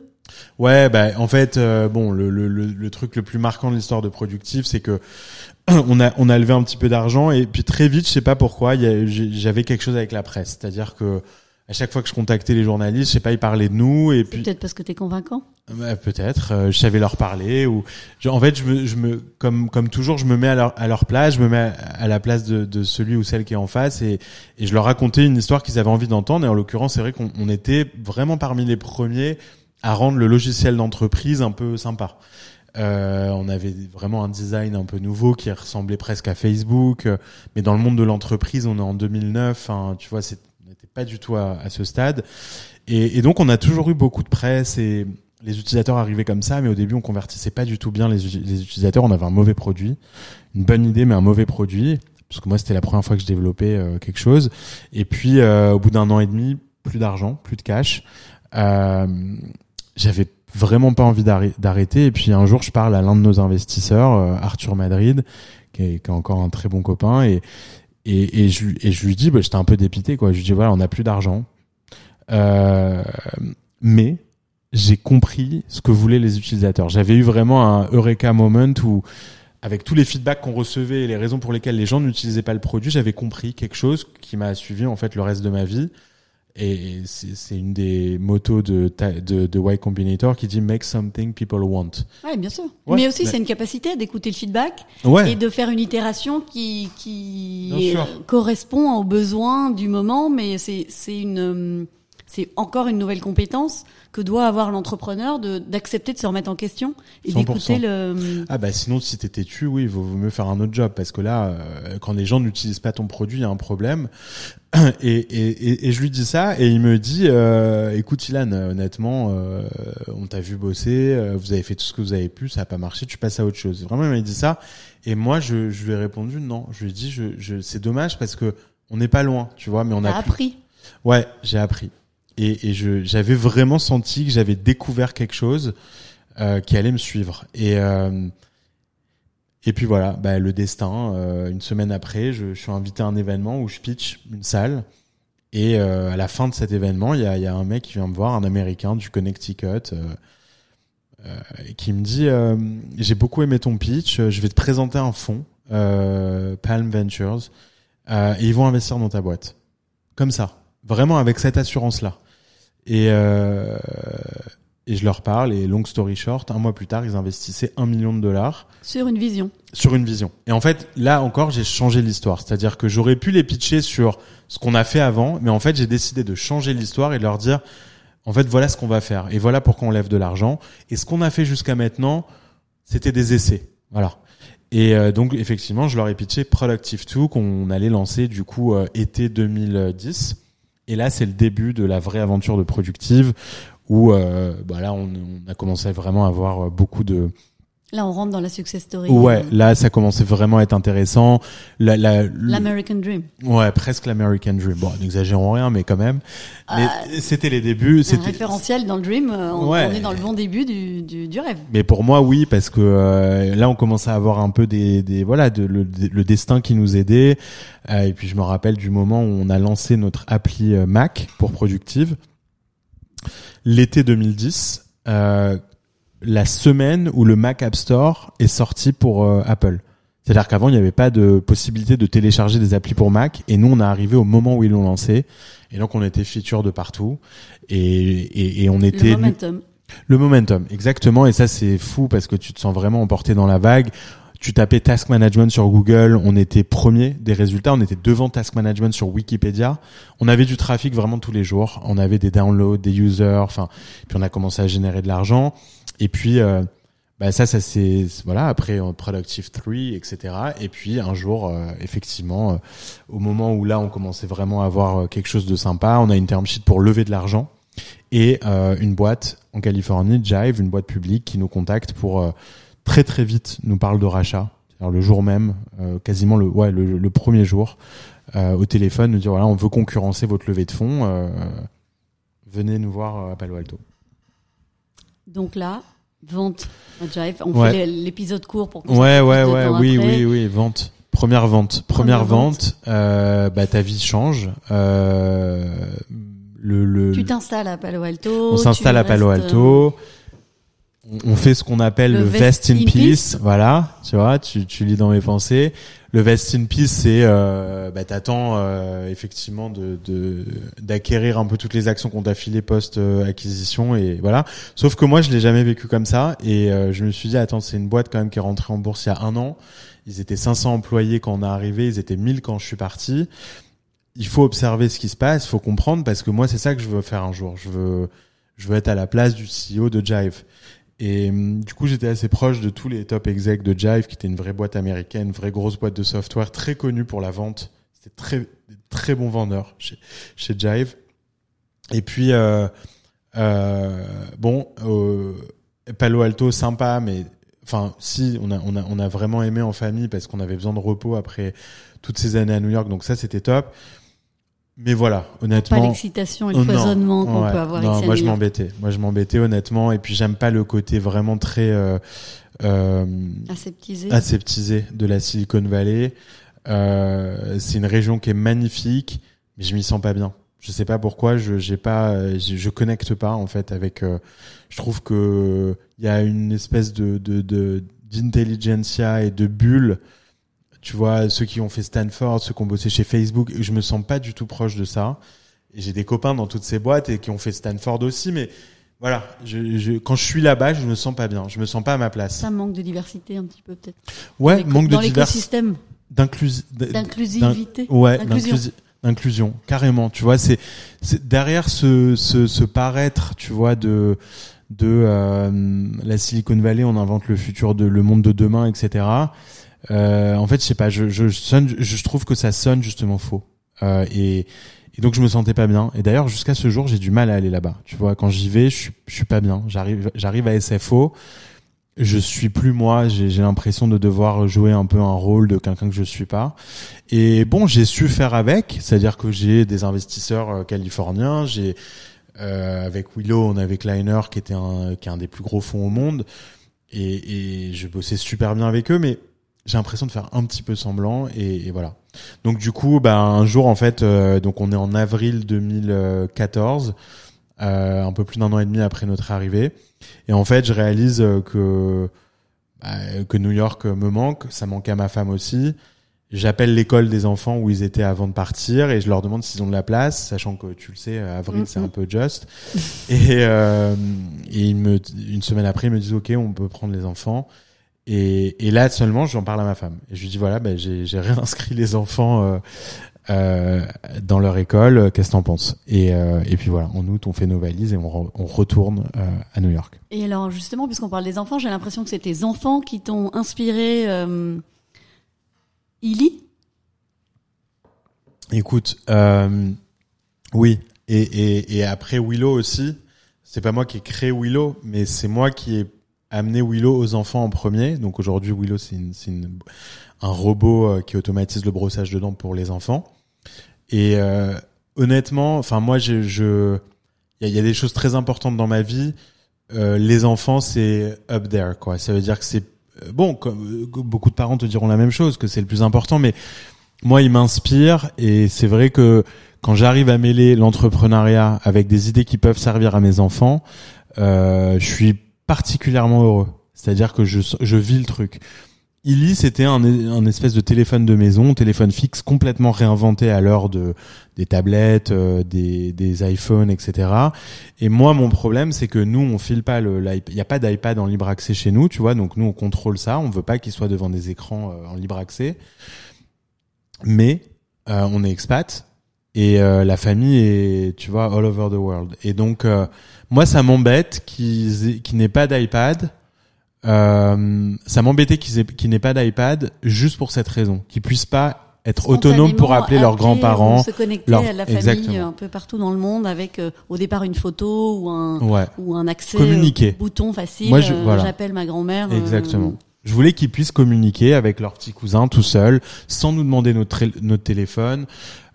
Speaker 1: Ouais, bah en fait, euh, bon, le, le, le, truc le plus marquant de l'histoire de Productive, c'est que on a on a levé un petit peu d'argent et puis très vite, je sais pas pourquoi, j'avais quelque chose avec la presse, c'est-à-dire que à chaque fois que je contactais les journalistes, je sais pas, ils parlaient de nous et puis
Speaker 2: peut-être parce que t'es convaincant.
Speaker 1: Bah, peut-être, euh, je savais leur parler ou je- en fait je me, je me comme comme toujours je me mets à leur à leur place, je me mets à, à la place de, de celui ou celle qui est en face et et je leur racontais une histoire qu'ils avaient envie d'entendre et en l'occurrence c'est vrai qu'on on était vraiment parmi les premiers à rendre le logiciel d'entreprise un peu sympa. Euh, on avait vraiment un design un peu nouveau qui ressemblait presque à Facebook, euh, mais dans le monde de l'entreprise, on est en 2009, hein, tu vois, c'est- pas du tout à, ce stade. Et, donc, on a toujours eu beaucoup de presse et les utilisateurs arrivaient comme ça, mais au début, on convertissait pas du tout bien les, uti- les utilisateurs. On avait un mauvais produit, une bonne idée, mais un mauvais produit. Parce que moi, c'était la première fois que je développais euh, quelque chose. Et puis, euh, au bout d'un an et demi, plus d'argent, plus de cash. Euh, J'avais vraiment pas envie d'arrê- d'arrêter. Et puis un jour, je parle à l'un de nos investisseurs, Arthur Madrid, qui est, qui est encore un très bon copain, et et, et je et je lui dis, bah, j'étais un peu dépité, quoi. Je lui dis voilà, on n'a plus d'argent, euh, mais j'ai compris ce que voulaient les utilisateurs. J'avais eu vraiment un eureka moment où avec tous les feedbacks qu'on recevait et les raisons pour lesquelles les gens n'utilisaient pas le produit, j'avais compris quelque chose qui m'a suivi en fait le reste de ma vie. Et c'est une des motos de, de, de Y Combinator qui dit Make something people want.
Speaker 2: Ouais, bien sûr.
Speaker 1: Ouais.
Speaker 2: Mais aussi,
Speaker 1: Mais-
Speaker 2: c'est une capacité d'écouter le feedback
Speaker 1: Ouais.
Speaker 2: et de faire une itération qui, qui correspond aux besoins du moment, mais c'est c'est une euh, c'est encore une nouvelle compétence que doit avoir l'entrepreneur de d'accepter de se remettre en question et
Speaker 1: 100%.
Speaker 2: d'écouter le
Speaker 1: Ah bah sinon si t'es têtu, oui, il vaut, mieux faire un autre job parce que là, euh, quand les gens n'utilisent pas ton produit, il y a un problème. Et, et, et, et je lui dis ça et il me dit, euh, écoute Ilan, honnêtement, euh, on t'a vu bosser, euh, vous avez fait tout ce que vous avez pu, ça a pas marché, tu passes à autre chose. Vraiment, il m'a dit ça et moi je, je lui ai répondu non. Je lui ai dit, je, je, c'est dommage parce que on n'est pas loin, tu vois, mais on a
Speaker 2: appris.
Speaker 1: Ouais, j'ai appris. Et, j'avais vraiment senti que j'avais découvert quelque chose euh, qui allait me suivre. Et, euh, et puis voilà, bah, le destin. euh, une semaine après, je, suis invité à un événement où je pitch une salle. Et à la fin de cet événement, il y a, y a un mec qui vient me voir, un Américain du Connecticut, qui me dit J'ai beaucoup aimé ton pitch, je vais te présenter un fonds, Palm Ventures, et ils vont investir dans ta boîte. Comme ça. Vraiment avec cette assurance-là. Et, euh, et je leur parle, et long story short, un mois plus tard, ils investissaient un million de dollars
Speaker 2: Sur une vision.
Speaker 1: sur une vision. Et en fait, là encore, j'ai changé l'histoire. C'est-à-dire que j'aurais pu les pitcher sur ce qu'on a fait avant, mais en fait, j'ai décidé de changer l'histoire et de leur dire, en fait, voilà ce qu'on va faire. Et voilà pourquoi on lève de l'argent. Et ce qu'on a fait jusqu'à maintenant, c'était des essais. Voilà. Et euh, donc, effectivement, je leur ai pitché Productive 2 qu'on allait lancer du coup euh, été 2010. Et là, c'est le début de la vraie aventure de Productive où euh, bah là, on, a commencé vraiment à avoir euh, beaucoup de,
Speaker 2: Là, on rentre dans la success story.
Speaker 1: Ouais,
Speaker 2: euh,
Speaker 1: là ça commençait vraiment à être intéressant. La, la,
Speaker 2: L'American Dream.
Speaker 1: ouais, presque l'American Dream. Bon, n'exagérons rien, mais quand même. Mais c'était les débuts.
Speaker 2: Un
Speaker 1: C'était.
Speaker 2: référentiel dans le Dream. euh, On,
Speaker 1: Ouais.
Speaker 2: on est dans le bon début du, du, du rêve.
Speaker 1: Mais pour moi, oui, parce que euh, là, on commençait à avoir un peu des, des voilà, de, le, le destin qui nous aidait. Euh, et puis, je me rappelle du moment où on a lancé notre appli euh, Mac pour Productive, l'été 2010, euh, la semaine où le Mac App Store est sorti pour euh, Apple. C'est-à-dire qu'avant, il n'y avait pas de possibilité de télécharger des applis pour Mac, et nous, on est arrivé au moment où ils l'ont lancé, et donc on était feature de partout, et, et, et on était
Speaker 2: Le momentum.
Speaker 1: le momentum, exactement. Et ça, c'est fou parce que tu te sens vraiment emporté dans la vague. Tu tapais Task Management sur Google, on était premier des résultats, on était devant Task Management sur Wikipédia. On avait du trafic vraiment tous les jours, on avait des downloads, des users, enfin, puis on a commencé à générer de l'argent. Et puis, euh, bah ça, ça c'est voilà. Après, euh, Productive 3, etc. Et puis un jour, euh, effectivement, euh, au moment où là, on commençait vraiment à avoir euh, quelque chose de sympa, on a une term sheet pour lever de l'argent et euh, une boîte en Californie, Jive, une boîte publique qui nous contacte pour euh, très très vite nous parle de rachat. Alors le jour même, quasiment le ouais le, le premier jour, au téléphone, nous dire voilà on veut concurrencer votre levée de fonds, venez nous voir à Palo Alto.
Speaker 2: Donc là, vente Jive. On
Speaker 1: Ouais.
Speaker 2: fait l'épisode court pour qu'on
Speaker 1: Ouais ouais ouais oui
Speaker 2: après.
Speaker 1: oui oui vente. Première vente, première,
Speaker 2: Première
Speaker 1: vente, euh, bah ta vie change. Euh, le, le,
Speaker 2: Tu t'installes à Palo Alto.
Speaker 1: on s'installe à Palo Alto. On- On fait ce qu'on appelle
Speaker 2: Le
Speaker 1: le,
Speaker 2: vest
Speaker 1: in
Speaker 2: in
Speaker 1: peace.
Speaker 2: peace.
Speaker 1: Voilà, tu vois, tu, tu lis dans mes pensées. Le Vest in Peace, c'est euh, bah, t'attends euh, effectivement de d'acquérir un peu toutes les actions qu'on t'a filées post acquisition et voilà. Sauf que moi, je l'ai jamais vécu comme ça et euh, je me suis dit attends, c'est une boîte quand même qui est rentrée en bourse il y a un an. Ils étaient 500 employés quand on est arrivé, ils étaient 1000 quand je suis parti. Il faut observer ce qui se passe, il faut comprendre parce que moi c'est ça que je veux faire un jour. Je veux je veux être à la place du CEO de Jive. Et hum, du coup, j'étais assez proche de tous les top execs de Jive, qui était une vraie boîte américaine, une vraie grosse boîte de software, très connue pour la vente. C'était très, très bon vendeur chez, chez Jive. Et puis, euh, euh, bon, euh, Palo Alto, sympa, mais enfin, si, on a, on a, on a vraiment aimé en famille parce qu'on avait besoin de repos après toutes ces années à New York, donc ça, c'était top. Mais voilà,
Speaker 2: Pas
Speaker 1: honnêtement.
Speaker 2: l'excitation et
Speaker 1: Oh
Speaker 2: le
Speaker 1: non,
Speaker 2: foisonnement qu'on
Speaker 1: ouais.
Speaker 2: peut avoir
Speaker 1: Non,
Speaker 2: à
Speaker 1: moi je m'embêtais. Moi je m'embêtais honnêtement et puis j'aime pas le côté vraiment très euh, euh,
Speaker 2: Aseptisé.
Speaker 1: aseptisé de la Silicon Valley. Euh, c'est une région qui est magnifique, mais je m'y sens pas bien. Je sais pas pourquoi, je j'ai pas, euh, je, je connecte pas en fait avec. euh, je trouve que il y a une espèce de de de- d'intelligentsia et de bulle. Tu vois, ceux qui ont fait Stanford, ceux qui ont bossé chez Facebook, je me sens pas du tout proche de ça. J'ai des copains dans toutes ces boîtes et qui ont fait Stanford aussi, mais voilà, je, je, quand je suis là-bas, je me sens pas bien, je me sens pas à ma place.
Speaker 2: Ça manque de diversité un petit peu peut-être.
Speaker 1: Ouais, manque de diversité,
Speaker 2: d'inclusivité.
Speaker 1: ouais,
Speaker 2: D'inclusion.
Speaker 1: d'inclusi- d'inclusion, carrément. Tu vois, c'est c'est derrière ce, ce ce paraître, tu vois, de de euh, la Silicon Valley, on invente le futur de le monde de demain, etc. Euh, en fait, je sais pas, je je sonne, je, trouve que ça sonne justement faux. Euh, et et donc je me sentais pas bien. Et d'ailleurs, jusqu'à ce jour, j'ai du mal à aller là-bas. Tu vois, quand j'y vais, je suis je suis pas bien. J'arrive j'arrive à SFO. Je suis plus moi. J'ai j'ai l'impression de devoir jouer un peu un rôle de quelqu'un que je suis pas. Et bon, j'ai su faire avec, c'est-à-dire que j'ai des investisseurs euh, californiens, j'ai euh, avec Willow, on avait Kleiner qui était un qui est un des plus gros fonds au monde et, et je bossais super bien avec eux, mais j'ai l'impression de faire un petit peu semblant et, et voilà. Donc du coup, bah un jour en fait, euh, donc on est en avril 2014, euh, un peu plus d'un an et demi après notre arrivée, et en fait, je réalise euh, que bah, que New York me manque, ça manquait à ma femme aussi. J'appelle l'école des enfants où ils étaient avant de partir et je leur demande s'ils ont de la place, sachant que tu le sais, avril
Speaker 2: Mm,
Speaker 1: c'est un peu just. et, euh, et ils me, une semaine après, ils me disent ok, on peut prendre les enfants. Et, et là seulement, j'en parle à ma femme. Et je lui dis voilà, ben, j'ai réinscrit les enfants euh, euh, dans leur école. Qu'est-ce que t'en penses? Et, euh, et puis voilà, en août, on fait nos valises et on, re- on retourne euh, à New York.
Speaker 2: Et alors justement, puisqu'on parle des enfants, j'ai l'impression que c'est tes enfants qui t'ont inspiré euh, Illy?
Speaker 1: Écoute, euh, oui, et, et, et après Willow aussi, c'est pas moi qui ai créé Willow, mais c'est moi qui ai amené Willow aux enfants en premier. Donc aujourd'hui, Willow, c'est un robot euh, qui automatise le brossage de dents pour les enfants. Et euh, honnêtement, enfin moi, je, je, il y, y a des choses très importantes dans ma vie. Euh, les enfants, c'est up there, quoi. Ça veut dire que c'est euh, bon. Comme, euh, beaucoup de parents te diront la même chose, que c'est le plus important, mais moi, il m'inspire et c'est vrai que quand j'arrive à mêler l'entrepreneuriat avec des idées qui peuvent servir à mes enfants, euh, je suis particulièrement heureux. C'est-à-dire que je, je vis le truc. Illy, c'était un, un espèce de téléphone de maison, téléphone fixe complètement réinventé à l'heure de des tablettes, euh, des, des iPhones, etc. Et moi, mon problème, c'est que nous, on file pas le, il n'y a pas d'iPad en libre accès chez nous, tu vois. Donc nous, on contrôle ça. On veut pas qu'il soit devant des écrans euh, en libre accès. Mais euh, on est expat et euh, la famille est, tu vois, all over the world. Et donc, euh, moi, ça m'embête qu'ils qu'ils n'aient pas d'iPad. Euh, ça m'embêtait qu'ils aient- qu'ils n'aient pas d'iPad juste pour cette raison, qu'ils puissent pas être autonomes pour appeler leurs
Speaker 2: appeler
Speaker 1: grands-parents.
Speaker 2: Se connecter
Speaker 1: leur-
Speaker 2: à la famille
Speaker 1: Exactement.
Speaker 2: euh, un peu partout dans le monde avec euh, au départ une photo ou un
Speaker 1: Ouais,
Speaker 2: ou un accès
Speaker 1: Communiquer.
Speaker 2: euh, bouton facile.
Speaker 1: Moi,
Speaker 2: euh,
Speaker 1: voilà.
Speaker 2: J'appelle ma grand-mère. euh,
Speaker 1: exactement. Je voulais qu'ils puissent communiquer avec leurs petits cousins tout seuls, sans nous demander notre, notre téléphone,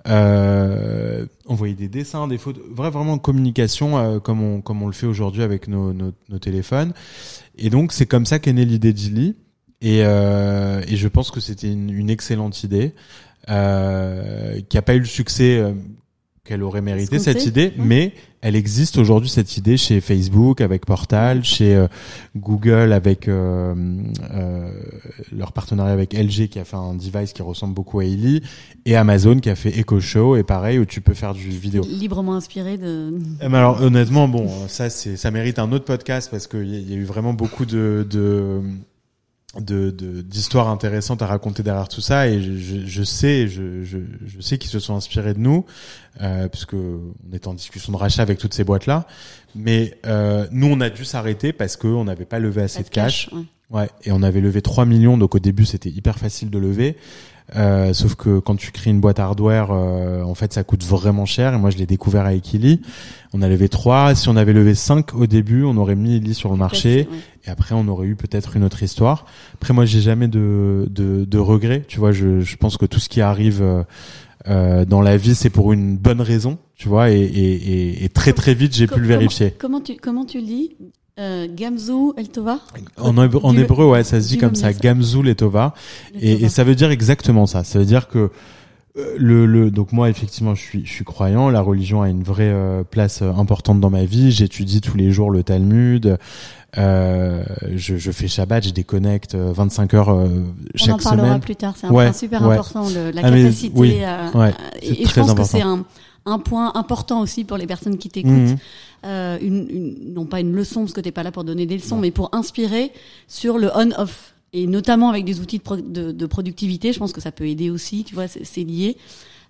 Speaker 1: euh, envoyer des dessins, des photos, vrai, vraiment communication euh, comme on comme on le fait aujourd'hui avec nos, nos, nos téléphones. Et donc c'est comme ça qu'est née l'idée d'Illy. Et, euh, et je pense que c'était une, une excellente idée euh, qui a pas eu le succès euh, qu'elle aurait mérité cette idée, mais elle existe aujourd'hui cette idée chez Facebook avec Portal, chez euh, Google avec euh, euh, leur partenariat avec LG qui a fait un device qui ressemble beaucoup à Illy et Amazon qui a fait Echo Show et pareil où tu peux faire du vidéo.
Speaker 2: Librement inspiré de.
Speaker 1: Eh ben alors honnêtement bon ça c'est ça mérite un autre podcast parce qu'il y, y a eu vraiment beaucoup de de de de- d'histoires intéressantes à raconter derrière tout ça et je, je, je sais je, je, je sais qu'ils se sont inspirés de nous euh, puisque on est en discussion de rachat avec toutes ces boîtes là mais euh, nous on a dû s'arrêter parce que on n'avait pas levé assez
Speaker 2: pas
Speaker 1: de cash
Speaker 2: ouais.
Speaker 1: Ouais, et on avait levé 3 millions, donc au début c'était hyper facile de lever. Euh, sauf que quand tu crées une boîte hardware, euh, en fait ça coûte vraiment cher. Et moi je l'ai découvert avec Illy. On a levé 3. Si on avait levé 5 au début, on aurait mis Illy sur le marché. Et après on aurait eu peut-être une autre histoire. Après moi j'ai jamais de, de, de regrets. Tu vois, je, je pense que tout ce qui arrive euh, euh, dans la vie c'est pour une bonne raison. Tu vois, et, et, et, et très très vite j'ai pu le vérifier.
Speaker 2: Comment tu, comment tu le dis euh, Gamzu El Tova
Speaker 1: En, hébreu- en hébreu, ouais, ça se dit comme ça, Tova.
Speaker 2: El
Speaker 1: Et, ça veut dire exactement ça. Ça veut dire que euh, le, le donc moi effectivement je suis je suis croyant. La religion a une vraie euh, place importante dans ma vie. J'étudie tous les jours le Talmud. Euh, je, je fais Shabbat, je déconnecte euh, 25 heures euh,
Speaker 2: On
Speaker 1: chaque
Speaker 2: en parlera
Speaker 1: semaine.
Speaker 2: plus tard. C'est un
Speaker 1: Ouais,
Speaker 2: point super
Speaker 1: ouais.
Speaker 2: important, le- la
Speaker 1: Ah, mais
Speaker 2: capacité.
Speaker 1: oui,
Speaker 2: à-
Speaker 1: ouais,
Speaker 2: et, et je pense
Speaker 1: important.
Speaker 2: que c'est un, un point important aussi pour les personnes qui t'écoutent.
Speaker 1: Mhm.
Speaker 2: Euh, une, une- non pas une leçon, parce que t'es pas là pour donner des leçons,
Speaker 1: Non.
Speaker 2: mais pour inspirer sur le on-off. Et notamment avec des outils de, pro- de, de productivité, je pense que ça peut aider aussi, tu vois, c'est lié.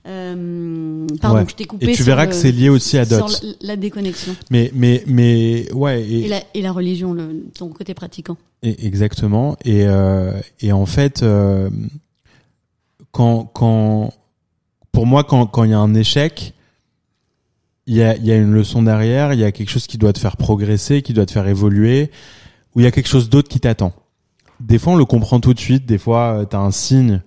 Speaker 2: Euh, pardon,
Speaker 1: Ouais.
Speaker 2: je t'ai coupé.
Speaker 1: Et tu verras
Speaker 2: le-
Speaker 1: que c'est lié aussi à Dots.
Speaker 2: la, déconnexion.
Speaker 1: Mais mais mais ouais.
Speaker 2: Et la, et la religion, le, ton côté pratiquant.
Speaker 1: Et- exactement. Et, euh, et en fait, euh, quand, quand, pour moi, quand quand il y a un échec, il y a, y a une leçon derrière, il y a quelque chose qui doit te faire progresser, qui doit te faire évoluer, ou il y a quelque chose d'autre qui t'attend. Des fois, on le comprend tout de suite. Des fois, tu as un signe,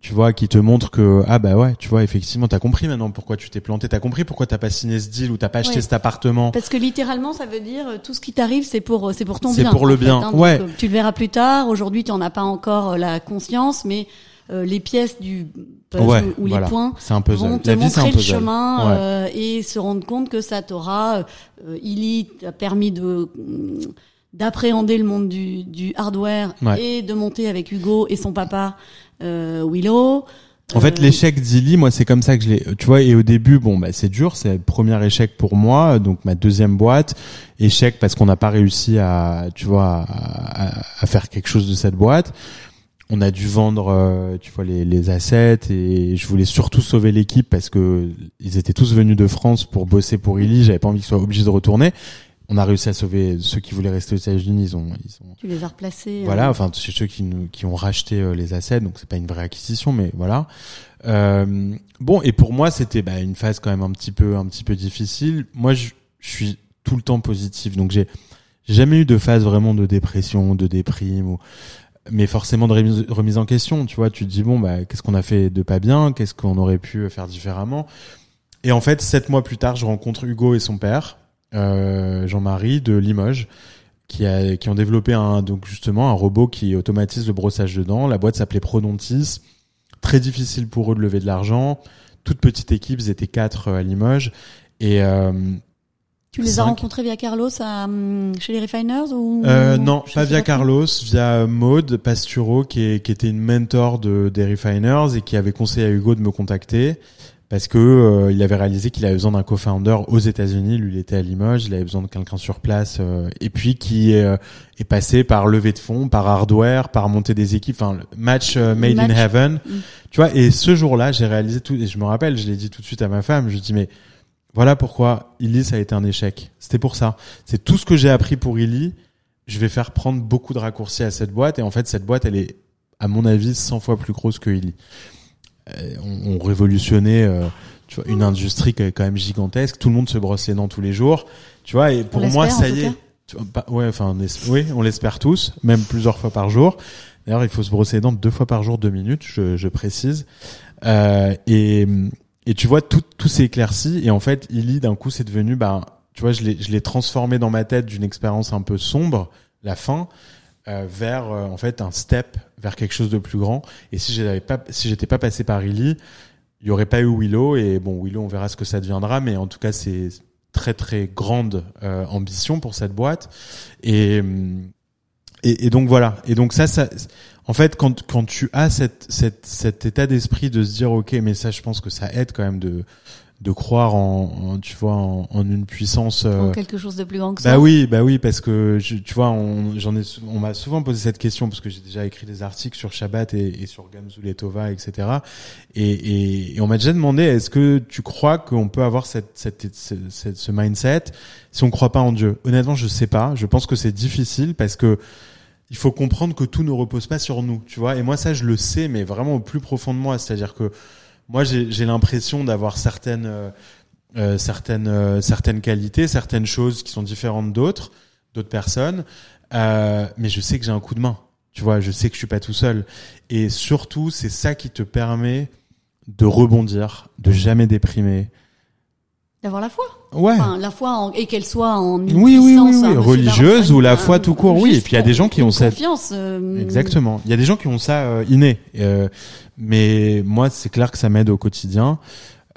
Speaker 1: tu vois, qui te montre que ah bah ouais, tu vois, effectivement, t'as compris maintenant pourquoi tu t'es planté, t'as compris pourquoi t'as pas signé ce deal ou t'as pas acheté
Speaker 2: Ouais.
Speaker 1: cet appartement.
Speaker 2: Parce que littéralement, ça veut dire euh, tout ce qui t'arrive, c'est pour c'est pour ton
Speaker 1: C'est
Speaker 2: bien.
Speaker 1: pour le
Speaker 2: fait,
Speaker 1: bien.
Speaker 2: hein.
Speaker 1: Ouais.
Speaker 2: euh, tu le verras plus tard. Aujourd'hui, tu en as pas encore euh, la conscience, mais euh, les pièces du
Speaker 1: Ouais,
Speaker 2: ou les points
Speaker 1: C'est un
Speaker 2: vont te
Speaker 1: La vie, c'est un
Speaker 2: montrer le chemin
Speaker 1: Ouais.
Speaker 2: euh, et se rendre compte que ça t'aura, euh, Illy t'a permis de mm, d'appréhender le monde du, du hardware
Speaker 1: Ouais.
Speaker 2: et de monter avec Hugo et son papa euh, Willow.
Speaker 1: En fait,
Speaker 2: Euh,
Speaker 1: l'échec d'Illy, moi, c'est comme ça que je l'ai. Tu vois, et au début, bon, bah, c'est dur. C'est le premier échec pour moi, donc ma deuxième boîte. Échec parce qu'on n'a pas réussi à, tu vois, à- à faire quelque chose de cette boîte. On a dû vendre, euh, tu vois, les, les assets et je voulais surtout sauver l'équipe parce que ils étaient tous venus de France pour bosser pour Illy. J'avais pas envie qu'ils soient obligés de retourner. On a réussi à sauver ceux qui voulaient rester aux États-Unis. Ils ont, ils ont,
Speaker 2: tu les as replacés.
Speaker 1: voilà,
Speaker 2: euh,
Speaker 1: enfin c'est ceux qui nous, qui ont racheté euh, les assets, donc c'est pas une vraie acquisition, mais voilà. Euh, bon, et pour moi c'était bah, une phase quand même un petit peu un petit peu difficile. Moi, je, je suis tout le temps positif, donc j'ai j'ai jamais eu de phase vraiment de dépression, de déprime, ou mais forcément de remise, en question. Tu vois, tu te dis bon bah qu'est-ce qu'on a fait de pas bien, qu'est-ce qu'on aurait pu faire différemment? Et en fait, sept mois plus tard, je rencontre Hugo et son père, euh, Jean-Marie de Limoges qui, a, qui ont développé un, donc justement un robot qui automatise le brossage de dents. La boîte s'appelait Prodontis. Très difficile pour eux de lever de l'argent. Toute petite équipe, ils étaient quatre euh, à Limoges. Et euh,
Speaker 2: Tu les as
Speaker 1: cinq.
Speaker 2: rencontrés via Carlos à, hum, chez les Refiners ou
Speaker 1: euh, non, pas via. Carlos, via Maude Pasturo, qui, est, qui était une mentor de, des Refiners et qui avait conseillé à Hugo de me contacter parce que euh, il avait réalisé qu'il avait besoin d'un co-founder aux États-Unis. Lui, il était à Limoges, il avait besoin de quelqu'un sur place, euh, et puis qui est, euh, est passé par levée de fonds, par hardware, par monter des équipes, enfin match euh, made in heaven.
Speaker 2: Mm.
Speaker 1: Tu vois, et ce jour-là, j'ai réalisé tout, et je me rappelle, je l'ai dit tout de suite à ma femme, je lui dis mais voilà pourquoi Illy ça a été un échec. C'était pour ça. C'est tout ce que j'ai appris pour Illy. Je vais faire prendre beaucoup de raccourcis à cette boîte, et en fait cette boîte, elle est à mon avis 100 fois plus grosse que Illy. Euh, on, on révolutionnait euh, tu vois, une industrie qui est quand même gigantesque. Tout le monde se brosse les dents tous les jours. Tu vois, et pour moi, ça y est. Tu vois, pas- ouais, enfin, on oui, on l'espère tous, même plusieurs fois par jour. D'ailleurs, il faut se brosser les dents deux fois par jour, deux minutes, je, je précise. Euh, et, et tu vois, tout, tout s'est éclairci. Et en fait, Illy, d'un coup, c'est devenu, ben, tu vois, je l'ai, je l'ai transformé dans ma tête d'une expérience un peu sombre, la fin, euh, vers euh, en fait un step vers quelque chose de plus grand. Et si j'avais pas, si j'étais pas passé par Illy, il y aurait pas eu Willow et bon Willow on verra ce que ça deviendra mais en tout cas c'est très très grande euh, ambition pour cette boîte et, et, et donc voilà et donc ça ça en fait quand quand tu as cette, cette cet état d'esprit de se dire ok mais ça je pense que ça aide quand même de de croire en, en, tu vois en, en une puissance
Speaker 2: En quelque chose de plus grand que ça.
Speaker 1: bah oui bah oui parce que je- tu vois on j'en ai on m'a souvent posé cette question parce que j'ai déjà écrit des articles sur Shabbat et, et sur Gamzul et Tova etc et, et, et on m'a déjà demandé est-ce que tu crois qu'on peut avoir cette, cette, cette- cette- ce mindset si on croit pas en Dieu? Honnêtement je sais pas. Je pense que c'est difficile parce que il faut comprendre que tout ne repose pas sur nous, tu vois. Et moi, ça, je le sais, mais vraiment au plus profond de moi. C'est-à-dire que moi, j'ai l'impression d'avoir certaines, euh, euh, certaines, euh, certaines qualités, certaines choses qui sont différentes d'autres, d'autres personnes. Euh, mais je sais que j'ai un coup de main. Tu vois, je sais que je suis pas tout seul. Et surtout, c'est ça qui te permet de rebondir, de jamais déprimer.
Speaker 2: D'avoir la foi.
Speaker 1: Ouais.
Speaker 2: Enfin, la foi, en- et qu'elle soit en
Speaker 1: Oui, oui, oui, oui,
Speaker 2: hein,
Speaker 1: religieuse ou la foi tout court, oui. Et puis il y a des gens qui ont cette,
Speaker 2: confiance. euh,
Speaker 1: Exactement. Il y a des gens qui ont ça euh, inné, euh, mais moi c'est clair que ça m'aide au quotidien.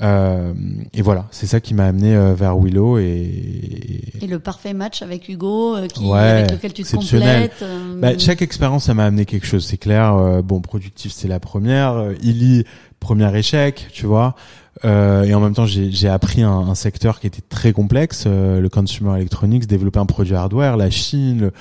Speaker 1: Euh, et voilà, c'est ça qui m'a amené euh, vers Willow et,
Speaker 2: Et le parfait match avec Hugo, euh, qui,
Speaker 1: Ouais,
Speaker 2: avec lequel tu te complètes.
Speaker 1: bah, chaque expérience ça m'a amené quelque chose, c'est clair. Euh, bon, productif c'est la première, euh, Illy premier échec, tu vois. Euh, et en même temps, j'ai appris un, un secteur qui était très complexe, euh, le consumer electronics, développer un produit hardware, la Chine. le-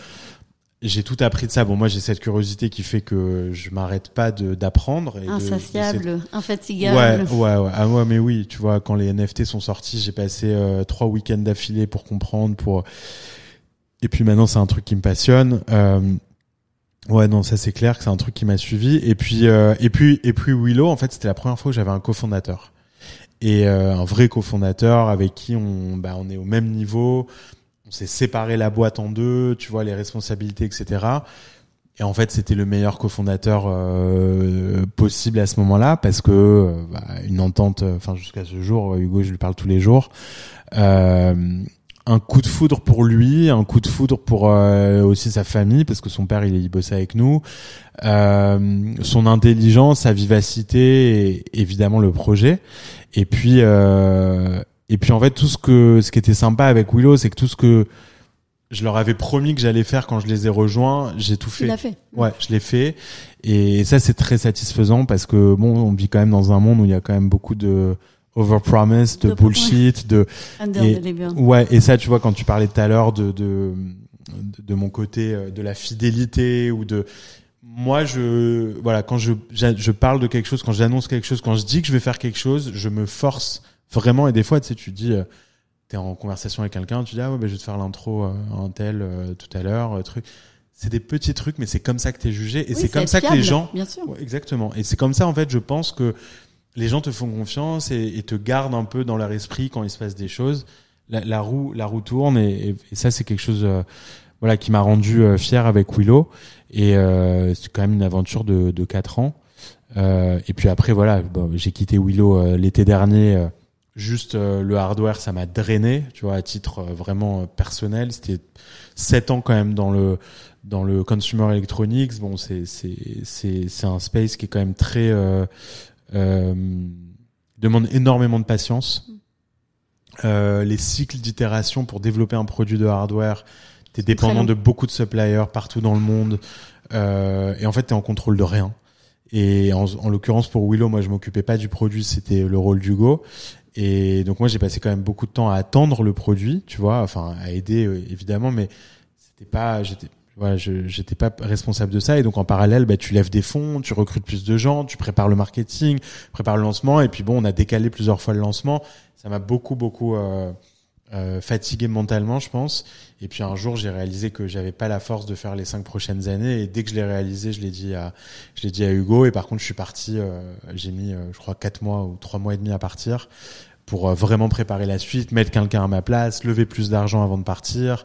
Speaker 1: J'ai tout appris de ça. Bon, moi, j'ai cette curiosité qui fait que je m'arrête pas d'apprendre. de-
Speaker 2: insatiable,
Speaker 1: Ouais,
Speaker 2: infatigable.
Speaker 1: ouais, ouais. Ah, ouais, mais oui, tu vois, quand les NFT sont sortis, j'ai passé euh, trois week-ends d'affilée pour comprendre, pour. Et puis maintenant, c'est un truc qui me passionne. Euh, Ouais, non, ça c'est clair que c'est un truc qui m'a suivi. Et puis, euh, et puis, et puis Willow, en fait, c'était la première fois que j'avais un cofondateur et euh, un vrai cofondateur avec qui on, bah, on est au même niveau. On s'est séparé la boîte en deux, tu vois, les responsabilités, etc. Et en fait, c'était le meilleur cofondateur euh, possible à ce moment-là parce que euh, bah, une entente, euh, enfin jusqu'à ce jour, Hugo, je lui parle tous les jours. Un coup de foudre pour lui, un coup de foudre pour euh, aussi sa famille parce que son père il, il bossait avec nous, euh, son intelligence, sa vivacité, et évidemment le projet. Et puis euh, et puis en fait tout ce que ce qui était sympa avec Willow, c'est que tout ce que je leur avais promis que j'allais faire quand je les ai rejoints, j'ai tout
Speaker 2: Tu
Speaker 1: fait.
Speaker 2: l'as fait.
Speaker 1: Ouais, je l'ai fait. Et ça, c'est très satisfaisant parce que bon, on vit quand même dans un monde où il y a quand même beaucoup de overpromise, de
Speaker 2: De-
Speaker 1: bullshit, de Et- ouais. Et ça, tu vois, quand tu parlais tout à l'heure de, de de mon côté euh, de la fidélité ou de moi, je voilà, quand je je parle de quelque chose, quand j'annonce quelque chose, quand je dis que je vais faire quelque chose, je me force vraiment. Et des fois, tu sais, tu dis. euh, T'es en conversation avec quelqu'un, tu dis ah ouais ben je vais te faire l'intro euh, à un tel euh, tout à l'heure, euh, truc. C'est des petits trucs, mais c'est comme ça que t'es jugé et
Speaker 2: Oui,
Speaker 1: c'est comme ça que les gens
Speaker 2: Bien sûr.
Speaker 1: Ouais, exactement. Et c'est comme ça, en fait, je pense que les gens te font confiance et, te gardent un peu dans leur esprit quand il se passe des choses. La, roue, la roue tourne et, ça, c'est quelque chose, euh, voilà, qui m'a rendu euh, fier avec Willow. Et euh, c'est quand même une aventure de, de 4 ans. Euh, et puis après, voilà, j'ai quitté Willow euh, l'été dernier. juste le hardware, ça m'a drainé, tu vois, à titre vraiment personnel. C'était 7 ans quand même dans le dans le consumer electronics. Bon, c'est c'est c'est c'est un space qui est quand même très demande énormément de patience. Euh, les cycles d'itération pour développer un produit de hardware, t'es dépendant de beaucoup de suppliers partout dans le monde. Euh, et en fait, t'es en contrôle de rien. Et en, en l'occurrence pour Willow, moi je m'occupais pas du produit, c'était le rôle d'Hugo. Et donc moi j'ai passé quand même beaucoup de temps à attendre le produit, tu vois, enfin à aider euh, évidemment, mais c'était pas, j'étais, voilà, je j'étais pas responsable de ça. Et donc en parallèle, bah, tu lèves des fonds, tu recrutes plus de gens, tu prépares le marketing, prépares le lancement. Et puis bon, on a décalé plusieurs fois le lancement. Ça m'a beaucoup beaucoup euh, euh, fatigué mentalement, je pense. Et puis un jour, j'ai réalisé que j'avais pas la force de faire les cinq prochaines années. Et dès que je l'ai réalisé, je l'ai dit à, je l'ai dit à Hugo. Et par contre, je suis parti. euh, j'ai mis, euh, je crois, quatre mois ou trois mois et demi à partir pour euh, vraiment préparer la suite, mettre quelqu'un à ma place, lever plus d'argent avant de partir,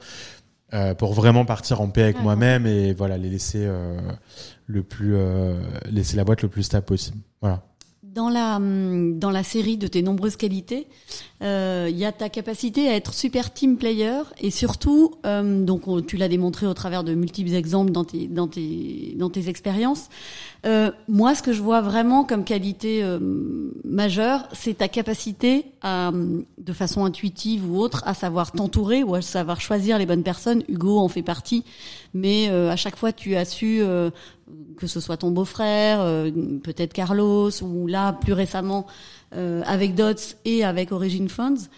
Speaker 1: euh, pour vraiment partir en paix avec
Speaker 2: Ouais,
Speaker 1: moi-même et voilà les laisser euh, le plus, euh, laisser la boîte le plus stable possible. Voilà.
Speaker 2: Dans la hum, dans la série de tes nombreuses qualités, euh, il y a ta capacité à être super team player et surtout, euh, donc tu l'as démontré au travers de multiples exemples dans tes dans tes dans tes expériences. Euh, moi, ce que je vois vraiment comme qualité euh, majeure, c'est ta capacité à, de façon intuitive ou autre, à savoir t'entourer ou à savoir choisir les bonnes personnes. Hugo en fait partie, mais euh, à chaque fois, tu as su que ce soit ton beau-frère, peut-être Carlos, ou là plus récemment avec Dots et avec Origin Funds.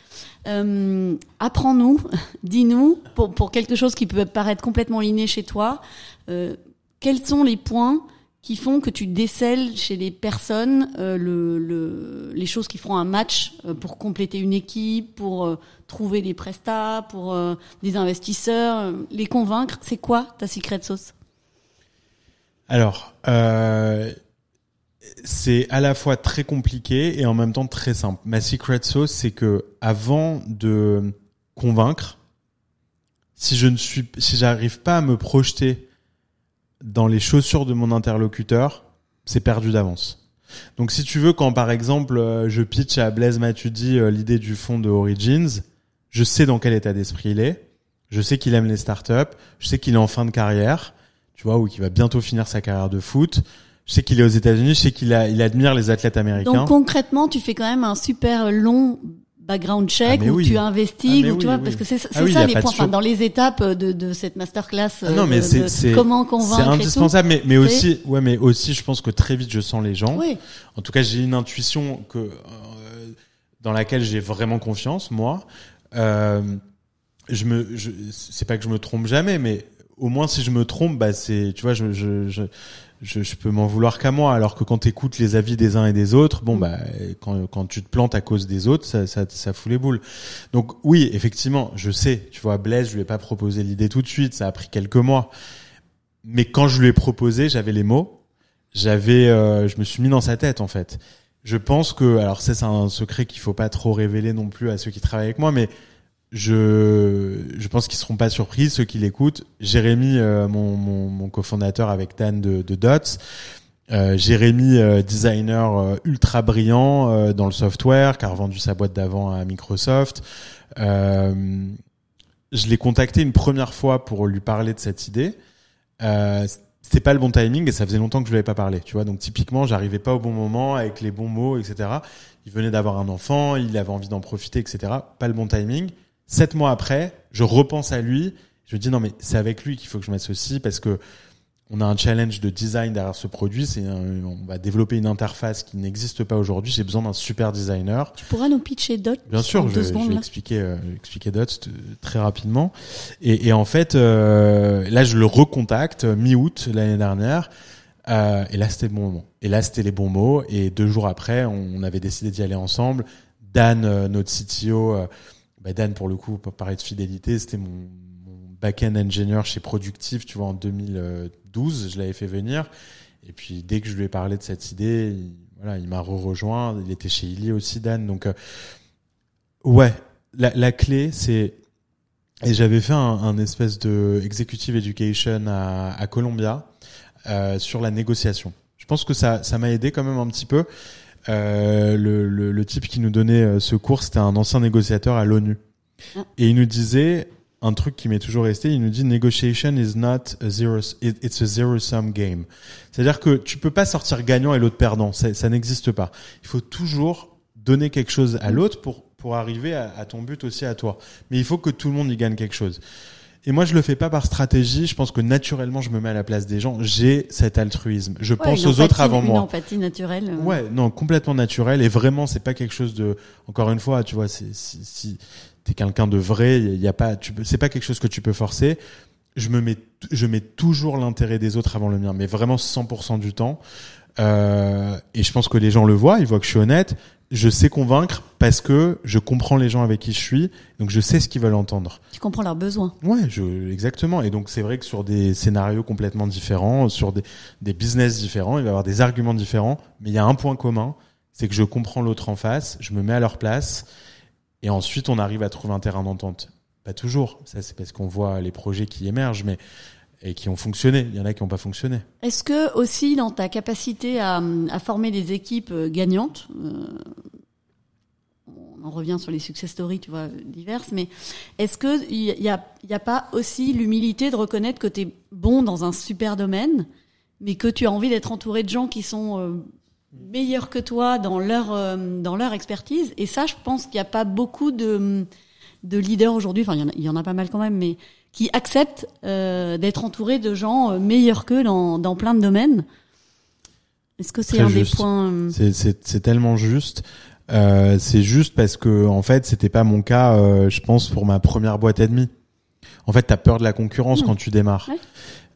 Speaker 2: Apprends-nous, dis-nous, pour, pour quelque chose qui peut paraître complètement inné chez toi, quels sont les points qui font que tu décèles chez les personnes euh, le, le, les choses qui feront un match euh, pour compléter une équipe, pour euh, trouver des prestats, pour des investisseurs, les convaincre. C'est quoi ta secret sauce?
Speaker 1: Alors, c'est à la fois très compliqué et en même temps très simple. Ma secret sauce, c'est que avant de convaincre, si je ne suis, si j'arrive pas à me projeter dans les chaussures de mon interlocuteur, c'est perdu d'avance. Donc si tu veux, quand par exemple euh, je pitch à Blaise Matudi euh, l'idée du fond de Origins, je sais dans quel état d'esprit il est, je sais qu'il aime les startups, je sais qu'il est en fin de carrière, tu vois, ou qu'il va bientôt finir sa carrière de foot. Je sais qu'il est aux États-Unis, je sais qu'il il admire les athlètes américains.
Speaker 2: Donc concrètement, tu fais quand même un super long background check ah, où tu investis ah, tu vois parce que c'est ah ça les points dans les étapes de, de cette masterclass
Speaker 1: non mais
Speaker 2: euh, c'est comment convaincre
Speaker 1: c'est indispensable mais, mais aussi ouais mais aussi je pense que très vite je sens les gens oui. en tout cas j'ai une intuition que euh, dans laquelle j'ai vraiment confiance moi euh, je me je, c'est pas que je me trompe jamais mais au moins si je me trompe bah c'est tu vois je, je, je je, je peux m'en vouloir qu'à moi. Alors que quand tu écoutes les avis des uns et des autres, bon bah quand, quand tu te plantes à cause des autres, ça, ça, ça fout les boules. Donc oui, effectivement, je sais. Tu vois, Blaise, je lui ai pas proposé l'idée tout de suite. Ça a pris quelques mois. Mais quand je lui ai proposé, j'avais les mots. J'avais, euh, je me suis mis dans sa tête en fait. Je pense que, alors ça c'est un secret qu'il faut pas trop révéler non plus à ceux qui travaillent avec moi, mais je, je pense qu'ils seront pas surpris, ceux qui l'écoutent. Jérémy, euh, mon, mon, mon cofondateur avec Dan de, de Dots, euh, Jérémy, euh, designer euh, ultra brillant dans le software, qui a revendu sa boîte d'avant à Microsoft. je l'ai contacté une première fois pour lui parler de cette idée. c'était pas le bon timing et ça faisait longtemps que je lui avais pas parlé. Tu vois, donc typiquement, j'arrivais pas au bon moment avec les bons mots, etc. Il venait d'avoir un enfant, il avait envie d'en profiter, etc. Pas le bon timing. Sept mois après, je repense à lui. Je me dis non mais c'est avec lui qu'il faut que je m'associe parce que on a un challenge de design derrière ce produit. C'est on va développer une interface qui n'existe pas aujourd'hui. J'ai besoin d'un super designer.
Speaker 2: Tu pourras nous pitcher Dot
Speaker 1: Bien sûr, je, je, vais expliquer, euh, expliquer Dot très rapidement. Et, et en fait, euh, là, je le recontacte mi-août l'année dernière. Euh, et là, c'était le bon moment. Et là, c'était les bons mots. Et deux jours après, on, avait décidé d'y aller ensemble. Dan, euh, notre CTO, euh, bah, Dan, pour le coup, pour parler de fidélité, c'était mon, back-end engineer chez Productive, tu vois, en 2012, je l'avais fait venir. Et puis, dès que je lui ai parlé de cette idée, il, voilà, il m'a re-rejoint. Il était chez Illy aussi, Dan. Donc, euh, ouais, la, clé, c'est et j'avais fait un, espèce de executive education à, à Columbia euh, sur la négociation. Je pense que ça, ça m'a aidé quand même un petit peu. Euh, le, le, le, type qui nous donnait euh, ce cours, c'était un ancien négociateur à l'ONU. Ah. Et il nous disait un truc qui m'est toujours resté, il nous dit negotiation is not a zero, it's a zero sum game. C'est-à-dire que tu peux pas sortir gagnant et l'autre perdant, ça, ça n'existe pas. Il faut toujours donner quelque chose à l'autre pour pour arriver à, à, ton but aussi à toi. Mais il faut que tout le monde y gagne quelque chose. Et moi, je le fais pas par stratégie. Je pense que naturellement, je me mets à la place des gens. J'ai cet altruisme. Je pense aux autres avant moi.
Speaker 2: Une empathie naturelle.
Speaker 1: Euh. Ouais, non, complètement naturel. Et vraiment, c'est pas quelque chose de. Encore une fois, tu vois, si, si t'es quelqu'un de vrai, il y a pas. Tu c'est pas quelque chose que tu peux forcer. Je me mets, je mets toujours l'intérêt des autres avant le mien, mais vraiment 100% du temps. Euh, et je pense que les gens le voient, ils voient que je suis honnête je sais convaincre parce que je comprends les gens avec qui je suis, donc je sais ce qu'ils veulent entendre.
Speaker 2: Tu comprends leurs besoins.
Speaker 1: Ouais, je, exactement. Et donc c'est vrai que sur des scénarios complètement différents, sur des, des business différents, il va y avoir des arguments différents, mais il y a un point commun, c'est que je comprends l'autre en face, je me mets à leur place, et ensuite on arrive à trouver un terrain d'entente. Pas toujours, ça c'est parce qu'on voit les projets qui émergent, mais et qui ont fonctionné. Il y en a qui n'ont pas fonctionné.
Speaker 2: Est-ce que aussi dans ta capacité à, à former des équipes euh, gagnantes, euh, on en revient sur les success stories, tu vois, diverses, mais est-ce que il y a, y a pas aussi l'humilité de reconnaître que tu es bon dans un super domaine, mais que tu as envie d'être entouré de gens qui sont euh, meilleurs que toi dans leur euh, dans leur expertise? Et ça, je pense qu'il n'y a pas beaucoup de de leaders aujourd'hui. Enfin, il y, en a, il y en a pas mal quand même, mais qui acceptent euh, d'être entourés de gens euh, meilleurs qu'eux dans, dans plein de domaines. Est-ce que c'est un
Speaker 1: juste.
Speaker 2: des points euh,
Speaker 1: C'est- C'est c'est tellement juste. Euh, c'est juste parce que en fait, c'était pas mon cas. euh, je pense pour ma première boîte et demie. En fait, t'as peur de la concurrence
Speaker 2: Mmh.
Speaker 1: quand tu démarres.
Speaker 2: Ouais.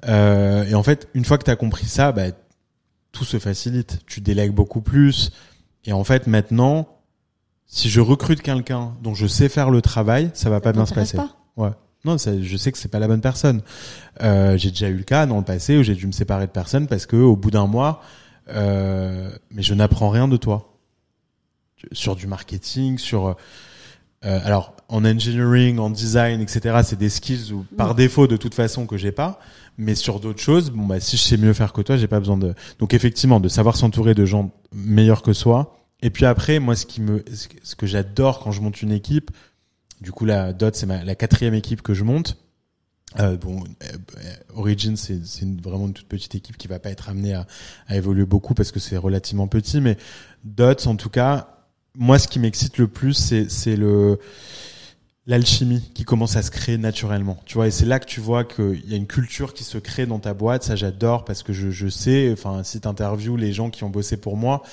Speaker 1: Euh, et en fait, une fois que t'as compris ça, bah, tout se facilite. Tu délègues beaucoup plus. Et en fait, maintenant, si je recrute quelqu'un dont je sais faire le travail, ça va pas bien se passer.
Speaker 2: pas
Speaker 1: Non, ça, je sais que c'est pas la bonne personne. Euh, j'ai déjà eu le cas dans le passé où j'ai dû me séparer de personnes parce que au bout d'un mois, euh, mais je n'apprends rien de toi sur du marketing, sur euh, alors en engineering, en design, etc. C'est des skills où par
Speaker 2: Mm.
Speaker 1: défaut de toute façon que j'ai pas. Mais sur d'autres choses, bon bah si je sais mieux faire que toi, j'ai pas besoin de. Donc effectivement, de savoir s'entourer de gens meilleurs que soi. Et puis après, moi, ce qui me, ce que j'adore quand je monte une équipe, du coup, la Dot, c'est la quatrième équipe que je monte. Euh, bon, euh, Origin, c'est vraiment une toute petite équipe qui va pas être amenée à, à évoluer beaucoup parce que c'est relativement petit. Mais Dots, en tout cas, moi, ce qui m'excite le plus, c'est le l'alchimie qui commence à se créer naturellement. Tu vois, et c'est là que tu vois qu'il y a une culture qui se crée dans ta boîte. Ça, j'adore parce que je, je sais, enfin, si t'interviews les gens qui ont bossé pour moi,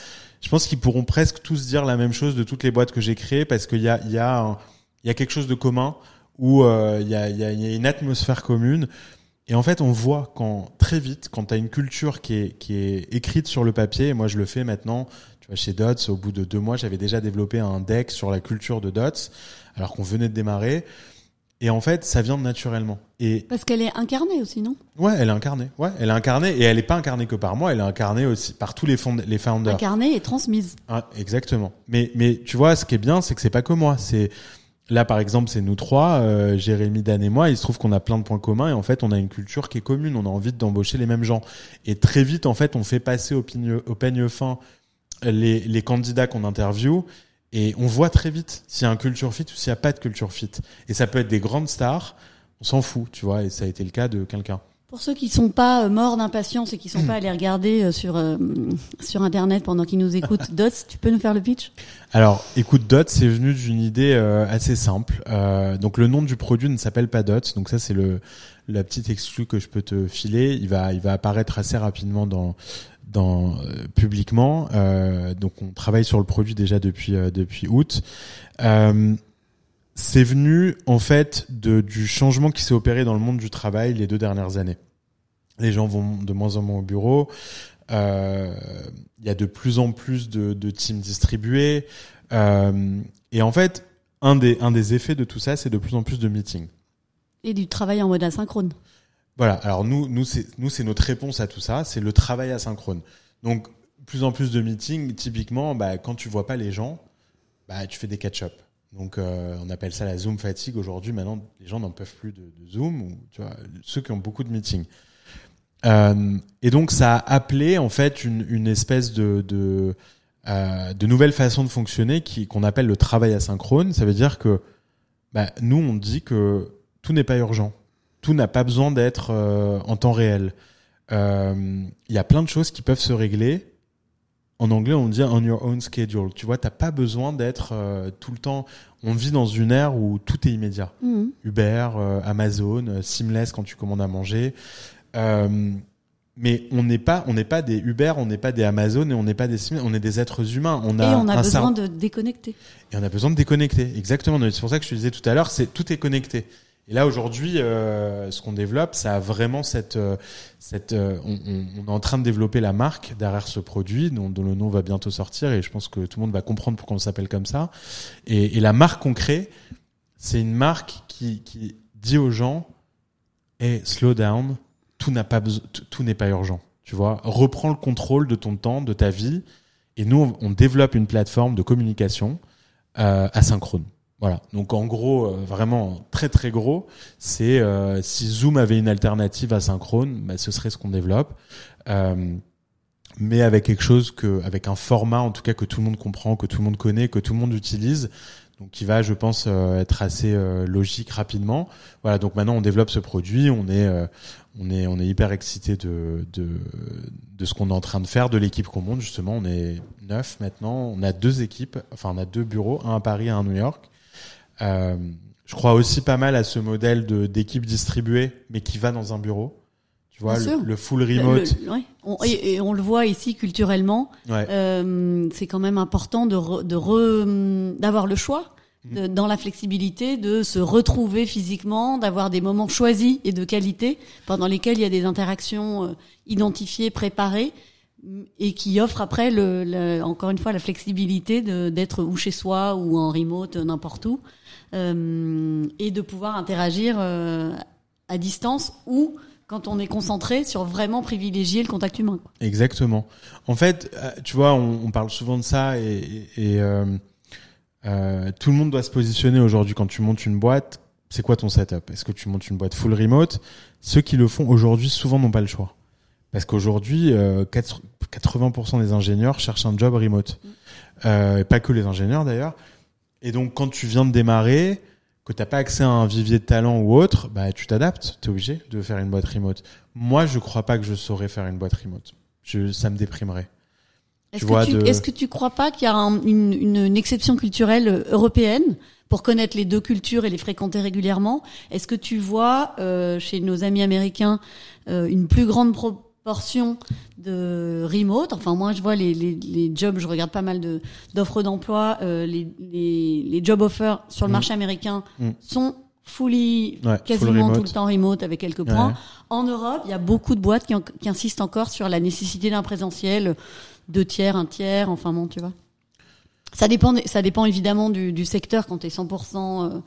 Speaker 1: je pense qu'ils pourront presque tous dire la même chose de toutes les boîtes que j'ai créées parce qu'il y a, y, a un- il y a quelque chose de commun où euh, il, y a, il, y a, il y a une atmosphère commune. Et en fait, on voit quand très vite, quand tu as une culture qui est, qui est écrite sur le papier, et moi je le fais maintenant, tu vois, chez Dots, au bout de deux mois, j'avais déjà développé un deck sur la culture de Dots, alors qu'on venait de démarrer. Et en fait, ça vient naturellement. Et
Speaker 2: Parce qu'elle est incarnée aussi, non?
Speaker 1: Ouais, elle est incarnée. Ouais, elle est incarnée. Et elle est pas incarnée que par moi, elle est incarnée aussi par tous les, fond- les founders.
Speaker 2: Incarnée et transmise.
Speaker 1: Ah, exactement. Mais mais tu vois, ce qui est bien, c'est que c'est pas que moi. C'est là, par exemple, c'est nous trois, euh, Jérémy, Dan et moi. Il se trouve qu'on a plein de points communs et en fait, on a une culture qui est commune. On a envie d'embaucher les mêmes gens. Et très vite, en fait, on fait passer au, pigne- au peigne fin les les candidats qu'on interviewe. Et on voit très vite s'il y a un culture fit ou s'il n'y a pas de culture fit. Et ça peut être des grandes stars, on s'en fout, tu vois. Et ça a été le cas de quelqu'un.
Speaker 2: Pour ceux qui sont pas euh, morts d'impatience et qui sont pas allés regarder euh, sur euh, sur internet pendant qu'ils nous écoutent, Dots, tu peux nous faire le pitch?
Speaker 1: Alors, écoute, Dot, c'est venu d'une idée euh, assez simple. Euh, donc, le nom du produit ne s'appelle pas Dot. Donc, ça, c'est le la petite exclue que je peux te filer. Il va, il va apparaître assez rapidement dans dans euh, publiquement. Euh, donc, on travaille sur le produit déjà depuis euh, depuis août. C'est venu en fait de, du changement qui s'est opéré dans le monde du travail les deux dernières années. Les gens vont de moins en moins au bureau. Euh, Il y a de plus en plus de, de teams distribués. Euh, et en fait, un des, un des effets de tout ça, c'est de plus en plus de meetings.
Speaker 2: et du travail en mode asynchrone.
Speaker 1: Voilà. Alors nous, nous, c'est, nous, c'est notre réponse à tout ça, c'est le travail asynchrone. Donc, plus en plus de meetings. Typiquement, bah, quand tu vois pas les gens, bah, tu fais des catch-up. Donc, euh, on appelle ça la Zoom fatigue aujourd'hui. Maintenant, les gens n'en peuvent plus de, Zoom ou tu vois ceux qui ont beaucoup de meetings. Euh, et donc, ça a appelé en fait une, une espèce de, de euh, de nouvelles façons de fonctionner qui qu'on appelle le travail asynchrone. Ça veut dire que bah, nous, on dit que tout n'est pas urgent, tout n'a pas besoin d'être euh, en temps réel. Euh, Il y a plein de choses qui peuvent se régler. En anglais, on dit on your own schedule. Tu vois, t'as pas besoin d'être euh, tout le temps. On vit dans une ère où tout est immédiat.
Speaker 2: Mhm.
Speaker 1: Uber, euh, Amazon, euh, Seamless quand tu commandes à manger. Euh, mais on n'est pas, on n'est pas des Uber, on n'est pas des Amazon et on n'est pas des Seamless. On est des êtres humains. On a,
Speaker 2: et on a besoin
Speaker 1: cerveau-
Speaker 2: de déconnecter.
Speaker 1: et on a besoin de déconnecter. Exactement. C'est pour ça que je te disais tout à l'heure, c'est tout est connecté. Et là aujourd'hui, euh, ce qu'on développe, ça a vraiment cette, euh, euh, on, est en train de développer la marque derrière ce produit, dont, le nom va bientôt sortir, et je pense que tout le monde va comprendre pourquoi on s'appelle comme ça. Et, la marque qu'on crée, c'est une marque qui, dit aux gens, hey, slow down, tout pas tout- n'est pas urgent. Tu vois, reprends le contrôle de ton temps, de ta vie. Et nous, on, développe une plateforme de communication asynchrone. Voilà. Donc en gros, euh, vraiment très très gros, c'est euh, si Zoom avait une alternative à Synchrone, bah, ce serait ce qu'on développe. Euh, mais avec quelque chose que, avec un format en tout cas que tout le monde comprend, que tout le monde connaît, que tout le monde utilise, donc qui va, je pense, euh, être assez euh, logique rapidement. Voilà, donc maintenant on développe ce produit, on est, euh, on est, on est hyper excité de, de, de ce qu'on est en train de faire, de l'équipe qu'on monte justement. On est neuf maintenant, on a deux équipes, enfin on a deux bureaux, un à Paris, un à New York. Euh, je crois aussi pas mal à ce modèle de d'équipe distribuée, mais qui va dans un bureau. Tu vois, le, le full remote.
Speaker 2: Le- ouais. On- et, et on le voit ici culturellement.
Speaker 1: Ouais.
Speaker 2: Euh, c'est quand même important de re- de re- d'avoir le choix
Speaker 1: Mm.
Speaker 2: de- dans la flexibilité de se retrouver physiquement, d'avoir des moments choisis et de qualité pendant lesquels il y a des interactions euh, identifiées, préparées mm, et qui offrent après le, le- encore une fois la flexibilité de- d'être ou chez soi ou en remote n'importe où et de pouvoir interagir euh, à distance ou quand on est concentré sur vraiment privilégier le contact humain. quoi.
Speaker 1: Exactement. En fait, euh, tu vois, on, on parle souvent de ça et, euh, euh, tout le monde doit se positionner aujourd'hui quand tu montes une boîte. C'est quoi ton setup? Est-ce que tu montes une boîte full remote? Ceux qui le font aujourd'hui souvent n'ont pas le choix. Parce qu'aujourd'hui, euh, 4 80% des ingénieurs cherchent un job remote. Euh, et pas que les ingénieurs d'ailleurs. Et donc, quand tu viens de démarrer, que t'as pas accès à un vivier de talent ou autre, bah, tu t'adaptes. Tu es obligé de faire une boîte remote. Moi, je crois pas que je saurais faire une boîte remote. Je, ça me déprimerait.
Speaker 2: Est-ce
Speaker 1: Tu
Speaker 2: que, tu,
Speaker 1: de-
Speaker 2: est-ce que tu crois pas qu'il y a un- une, une, une exception culturelle euh, européenne pour connaître les deux cultures et les fréquenter régulièrement? Est-ce que tu vois euh, chez nos amis américains euh, une plus grande proportion de remote Enfin, moi, je vois les, les, les jobs, je regarde pas mal de, d'offres d'emploi, euh, les, les, les job offers sur le
Speaker 1: Mm.
Speaker 2: marché américain
Speaker 1: Mm.
Speaker 2: sont fully,
Speaker 1: Ouais,
Speaker 2: quasiment tout le temps remote avec quelques points.
Speaker 1: Ouais.
Speaker 2: En Europe, il y a beaucoup de boîtes qui, en- qui insistent encore sur la nécessité d'un présentiel, deux tiers, un tiers, enfin bon, tu vois. Ça dépend, ça dépend évidemment du, du secteur. Quand tu es 100% euh, euh,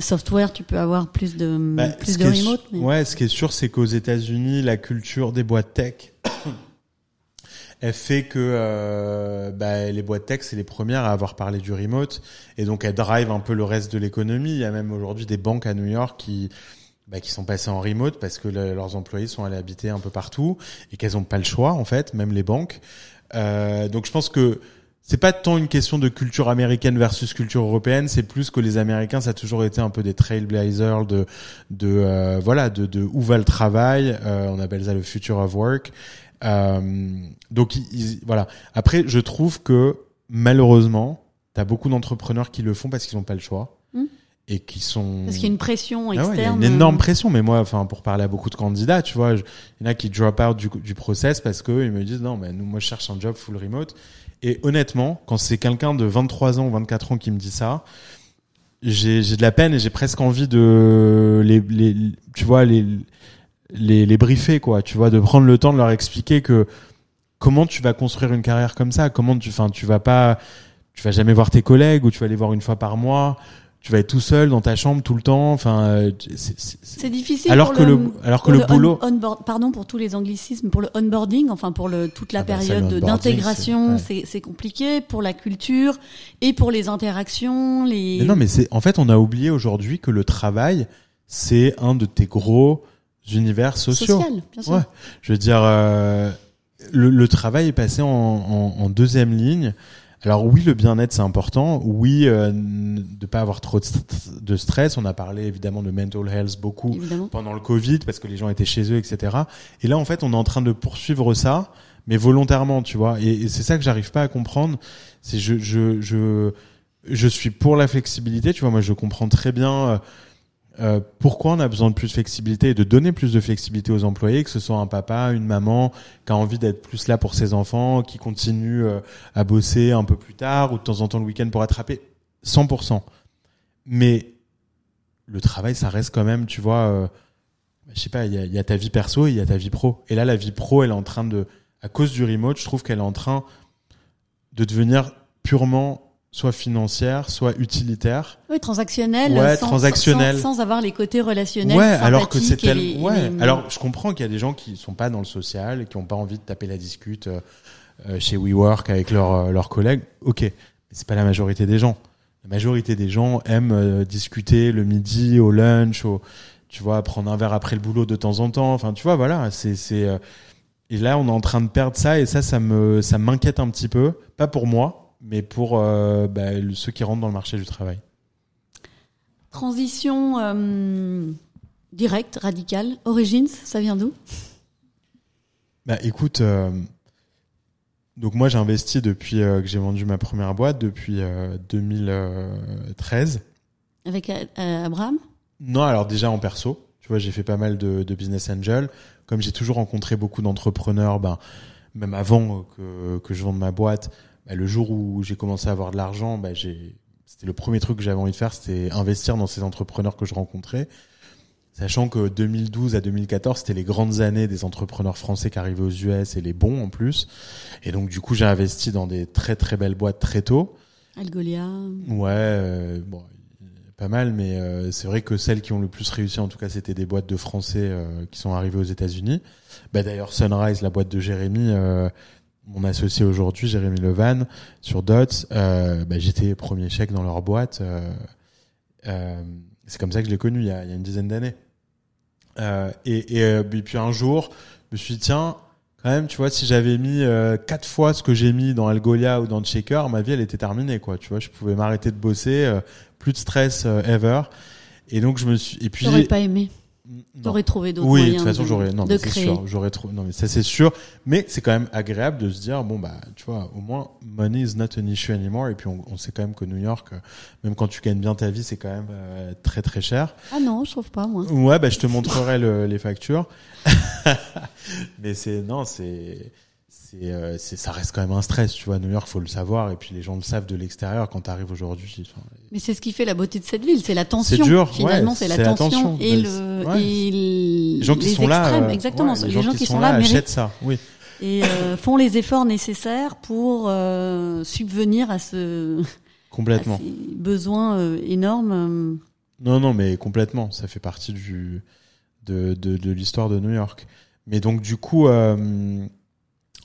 Speaker 2: software, tu peux avoir plus de,
Speaker 1: Bah,
Speaker 2: plus de
Speaker 1: est
Speaker 2: remote. mais-
Speaker 1: Ouais, ce qui est sûr, c'est qu'aux États-Unis, la culture des boîtes tech, elle fait que euh, bah, les boîtes tech, c'est les premières à avoir parlé du remote, et donc elles drive un peu le reste de l'économie. Il y a même aujourd'hui des banques à New York qui bah, qui sont passées en remote parce que le- leurs employés sont allés habiter un peu partout et qu'elles n'ont pas le choix en fait, même les banques. Euh, donc je pense que c'est pas tant une question de culture américaine versus culture européenne, c'est plus que les Américains ça a toujours été un peu des trailblazers de de euh, voilà de, de où va le travail, euh, on appelle ça le future of work. Euh, donc ils- voilà. Après je trouve que malheureusement tu as beaucoup d'entrepreneurs qui le font parce qu'ils n'ont pas le choix
Speaker 2: Hmm.
Speaker 1: et qui sont
Speaker 2: Parce qu'il y a une pression
Speaker 1: ah ouais, il y a
Speaker 2: externe.
Speaker 1: une énorme
Speaker 2: euh,
Speaker 1: pression, mais moi, enfin, pour parler à beaucoup de candidats, tu vois, je- il y en a qui drop out du, du process parce que ils me disent non, mais nous, moi, je cherche un job full remote. Et honnêtement, quand c'est quelqu'un de 23 ans ou 24 ans qui me dit ça, j'ai de la peine et j'ai presque envie de les, les tu vois, les, les, les briefer, quoi. Tu vois, de prendre le temps de leur expliquer que comment tu vas construire une carrière comme ça, comment tu, enfin, tu vas pas, tu vas jamais voir tes collègues ou tu vas les voir une fois par mois. Tu vas être tout seul dans ta chambre tout le temps. Enfin, euh, c'est-
Speaker 2: difficile.
Speaker 1: alors que le, alors que le
Speaker 2: on-
Speaker 1: boulot,
Speaker 2: pardon pour tous les anglicismes, pour le onboarding, enfin pour le, toute la
Speaker 1: Ah bah
Speaker 2: période d'intégration,
Speaker 1: c'est-
Speaker 2: c'est compliqué pour la culture et pour les interactions, les.
Speaker 1: Mais non, mais c'est en fait, on a oublié aujourd'hui que le travail, c'est un de tes gros univers sociaux.
Speaker 2: social, bien sûr.
Speaker 1: Ouais. Je veux dire, euh, le, le travail est passé en, en, en deuxième ligne. Alors oui, le bien-être c'est important. Oui, euh, de pas avoir trop de st- de stress. On a parlé évidemment de mental health beaucoup
Speaker 2: Évidemment.
Speaker 1: pendant le Covid parce que les gens étaient chez eux, etc. Et là, en fait, on est en train de poursuivre ça, mais volontairement, tu vois. Et, et c'est ça que j'arrive pas à comprendre. C'est je, je, je, je suis pour la flexibilité, tu vois. Moi, je comprends très bien euh, euh, pourquoi on a besoin de plus de flexibilité et de donner plus de flexibilité aux employés, que ce soit un papa, une maman qui a envie d'être plus là pour ses enfants, qui continue euh, à bosser un peu plus tard ou de temps en temps le week-end pour attraper 100%. Mais le travail, ça reste quand même, tu vois, euh, je sais pas, il y a, y a ta vie perso et il y a ta vie pro. Et là, la vie pro, elle est en train de, à cause du remote, je trouve qu'elle est en train de devenir purement soit financière, soit utilitaire.
Speaker 2: Oui, transactionnel.
Speaker 1: Ouais,
Speaker 2: sans,
Speaker 1: transactionnel.
Speaker 2: Sans, sans avoir les côtés relationnels.
Speaker 1: Ouais, alors que c'est tel...
Speaker 2: les-
Speaker 1: ouais.
Speaker 2: les-
Speaker 1: Alors, je comprends qu'il y a des gens qui sont pas dans le social et qui ont pas envie de taper la discute euh, euh, chez WeWork avec leurs euh, leurs collègues. Ok, mais c'est pas la majorité des gens. la majorité des gens aiment euh, discuter le midi, au lunch, au, tu vois, prendre un verre après le boulot de temps en temps. Enfin, tu vois, voilà, c'est, c'est, euh, et là, on est en train de perdre ça, et ça, ça me, ça m'inquiète un petit peu. Pas pour moi, mais pour euh, bah, ceux qui rentrent dans le marché du travail.
Speaker 2: Transition euh, directe, radicale. Origins, ça vient d'où?
Speaker 1: Bah, écoute, euh, donc moi, j'ai investi depuis que j'ai vendu ma première boîte, depuis euh, 2013.
Speaker 2: Avec Abraham?
Speaker 1: Non, alors déjà en perso, tu vois, j'ai fait pas mal de, de business angel. Comme j'ai toujours rencontré beaucoup d'entrepreneurs, ben, même avant que, que je vende ma boîte, ben, le jour où j'ai commencé à avoir de l'argent, j'ai, c'était le premier truc que j'avais envie de faire, c'était investir dans ces entrepreneurs que je rencontrais. Sachant que 2012 à 2014, c'était les grandes années des entrepreneurs français qui arrivaient aux US et les bons en plus. Et donc, du coup, j'ai investi dans des très très belles boîtes très tôt.
Speaker 2: Algolia
Speaker 1: Ouais, euh, bon, pas mal, mais euh, c'est vrai que celles qui ont le plus réussi, en tout cas, c'était des boîtes de Français euh, qui sont arrivés aux États-Unis. Bah, D'ailleurs, Sunrise, la boîte de Jérémy, euh, mon associé aujourd'hui, Jérémy Levan, sur Dots, euh, bah, j'étais premier chèque dans leur boîte. euh, euh, c'est comme ça que je l'ai connu il y a, il y a une dizaine d'années. Euh, et, et, euh, et puis un jour, je me suis dit, tiens, quand même, tu vois, si j'avais mis euh, quatre fois ce que j'ai mis dans Algolia ou dans Shaker, ma vie, elle était terminée, quoi. Tu vois, je pouvais m'arrêter de bosser, euh, plus de stress euh, ever. Et donc, je me suis. Et puis.
Speaker 2: T'aurais pas aimé. T'aurais trouvé d'autres
Speaker 1: Oui, de
Speaker 2: moyens
Speaker 1: toute façon,
Speaker 2: de,
Speaker 1: j'aurais. Non,
Speaker 2: de
Speaker 1: c'est sûr. J'aurais trouvé. Non, mais ça, c'est sûr. Mais c'est quand même agréable de se dire, bon, bah, tu vois, au moins, money is not an issue anymore. Et puis, on, on sait quand même que New York, euh, même quand tu gagnes bien ta vie, c'est quand même euh, très, très cher.
Speaker 2: Ah non, je trouve pas, moi.
Speaker 1: Ouais, bah, je te montrerai le- les factures. Mais c'est, non, c'est, c'est, euh, c'est, ça reste quand même un stress, tu vois. New York, faut le savoir. Et puis, les gens le savent de l'extérieur quand t'arrives aujourd'hui. enfin,
Speaker 2: Mais c'est ce qui fait la beauté de cette ville, c'est la tension.
Speaker 1: C'est dur,
Speaker 2: Finalement,
Speaker 1: ouais,
Speaker 2: c'est la
Speaker 1: la
Speaker 2: tension, et le
Speaker 1: ouais.
Speaker 2: et
Speaker 1: les gens qui
Speaker 2: les
Speaker 1: sont là,
Speaker 2: extrêmes,
Speaker 1: euh,
Speaker 2: exactement.
Speaker 1: ouais,
Speaker 2: les, gens qui sont là, méritent
Speaker 1: achètent ça. Oui.
Speaker 2: et euh, font les efforts nécessaires pour euh, subvenir à ce à
Speaker 1: Complètement.
Speaker 2: ces besoins euh, énormes.
Speaker 1: Non, non, mais complètement. Ça fait partie du, de, de, de l'histoire de New York. Mais donc, du coup, euh,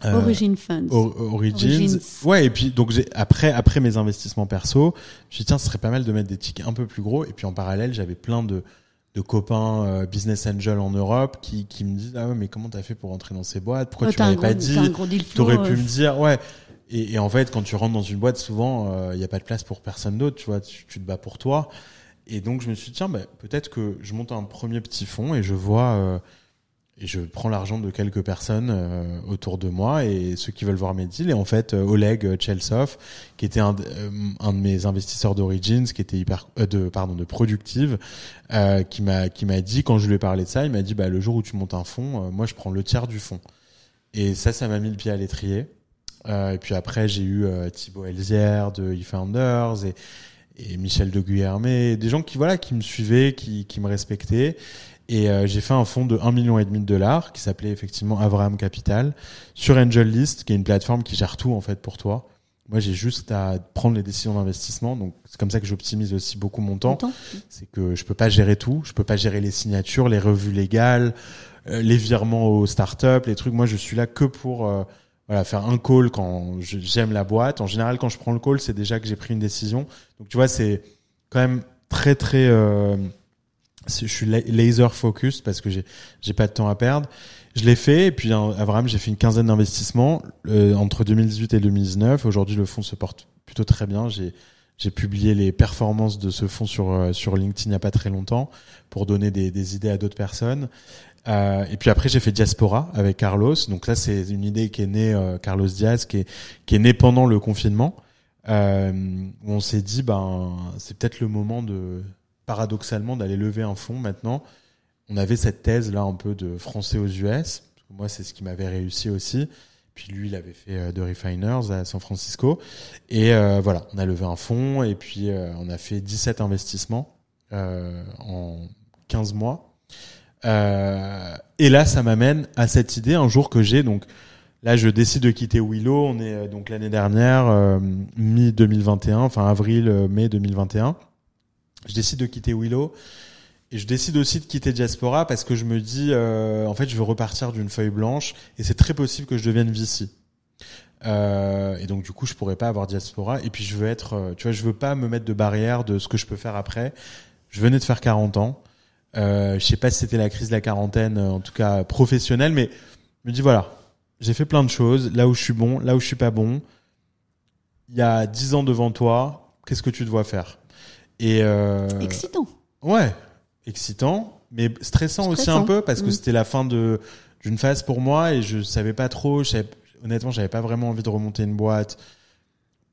Speaker 1: euh,
Speaker 2: Origin Funds.
Speaker 1: Or- Origins.
Speaker 2: Origins.
Speaker 1: Ouais, et puis, donc, j'ai, après, après mes investissements perso, je me suis dit, tiens, ce serait pas mal de mettre des tickets un peu plus gros. Et puis, en parallèle, j'avais plein de, de copains euh, business angel en Europe qui, qui me disent, ah ouais, mais comment t'as fait pour rentrer dans ces boîtes? Pourquoi
Speaker 2: Ouais,
Speaker 1: tu m'avais pas dit? T'aurais
Speaker 2: euh,
Speaker 1: pu me dire, ouais. Et, et en fait, quand tu rentres dans une boîte, souvent, il n'y a pas de place pour personne d'autre, tu vois, tu, tu te bats pour toi. Et donc, je me suis dit, tiens, bah, peut-être que je monte un premier petit fonds et je vois, euh, et je prends l'argent de quelques personnes euh, autour de moi et ceux qui veulent voir mes deals. Et en fait, euh, Oleg euh, Chelsov, qui était un, euh, un de mes investisseurs d'Origins, qui était hyper, euh, de, pardon, de Productive, qui m'a, qui m'a dit, quand je lui ai parlé de ça, il m'a dit, bah, le jour où tu montes un fonds, moi, je prends le tiers du fonds. Et ça, ça m'a mis le pied à l'étrier. Et puis après, j'ai eu Thibaut Elzière de eFounders et, et Michel de Guillermet, des gens qui voilà qui me suivaient, qui, qui me respectaient. Et euh, j'ai fait un fonds de 1,5 million et demi de dollars qui s'appelait effectivement Abraham Capital sur AngelList, qui est une plateforme qui gère tout en fait pour toi. Moi, j'ai juste à prendre les décisions d'investissement. Donc, c'est comme ça que j'optimise aussi beaucoup mon temps c'est que je peux pas gérer tout. Je peux pas gérer les signatures, les revues légales, euh, les virements aux startups, les trucs. Moi, je suis là que pour euh, voilà faire un call quand j'aime la boîte. En général, quand je prends le call, c'est déjà que j'ai pris une décision. Donc, tu vois, c'est quand même très très. Je suis la- laser focus parce que j'ai j'ai pas de temps à perdre. Je l'ai fait et puis hein, Abraham, j'ai fait une quinzaine d'investissements euh, entre 2018 et 2019. Aujourd'hui, le fonds se porte plutôt très bien. J'ai j'ai publié les performances de ce fonds sur euh, sur LinkedIn il n'y a pas très longtemps pour donner des, des idées à d'autres personnes. Euh, et puis après j'ai fait Diaspora avec Carlos. Donc là c'est une idée qui est née euh, Carlos Diaz qui est qui est née pendant le confinement. Euh, on s'est dit ben c'est peut-être le moment de paradoxalement d'aller lever un fonds maintenant. On avait cette thèse là un peu de français aux US. Moi c'est ce qui m'avait réussi aussi. Puis lui, il avait fait euh, de Refiners à San Francisco. Et euh, voilà, on a levé un fonds et puis euh, on a fait 17 investissements euh, en 15 mois. Euh, et là, ça m'amène à cette idée un jour que j'ai. Donc là, je décide de quitter Willow. On est donc l'année dernière, euh, mi-2021, enfin avril, euh, mai 2021. Je décide de quitter Willow. Et je décide aussi de quitter Diaspora parce que je me dis, euh, en fait, je veux repartir d'une feuille blanche et c'est très possible que je devienne VC. Euh, et donc du coup, je pourrais pas avoir diaspora. Et puis je veux être, euh, tu vois, je veux pas me mettre de barrière de ce que je peux faire après. Je venais de faire 40 ans. Euh, je sais pas si c'était la crise de la quarantaine, en tout cas professionnelle, mais je me dis voilà, j'ai fait plein de choses. Là où je suis bon, là où je suis pas bon. Il y a 10 ans devant toi. Qu'est-ce que tu dois faire? Et euh,
Speaker 2: excitant.
Speaker 1: Ouais, excitant, mais stressant, aussi un peu parce que
Speaker 2: Mm.
Speaker 1: c'était la fin de d'une phase pour moi et je savais pas trop. je savais- honnêtement, j'avais pas vraiment envie de remonter une boîte.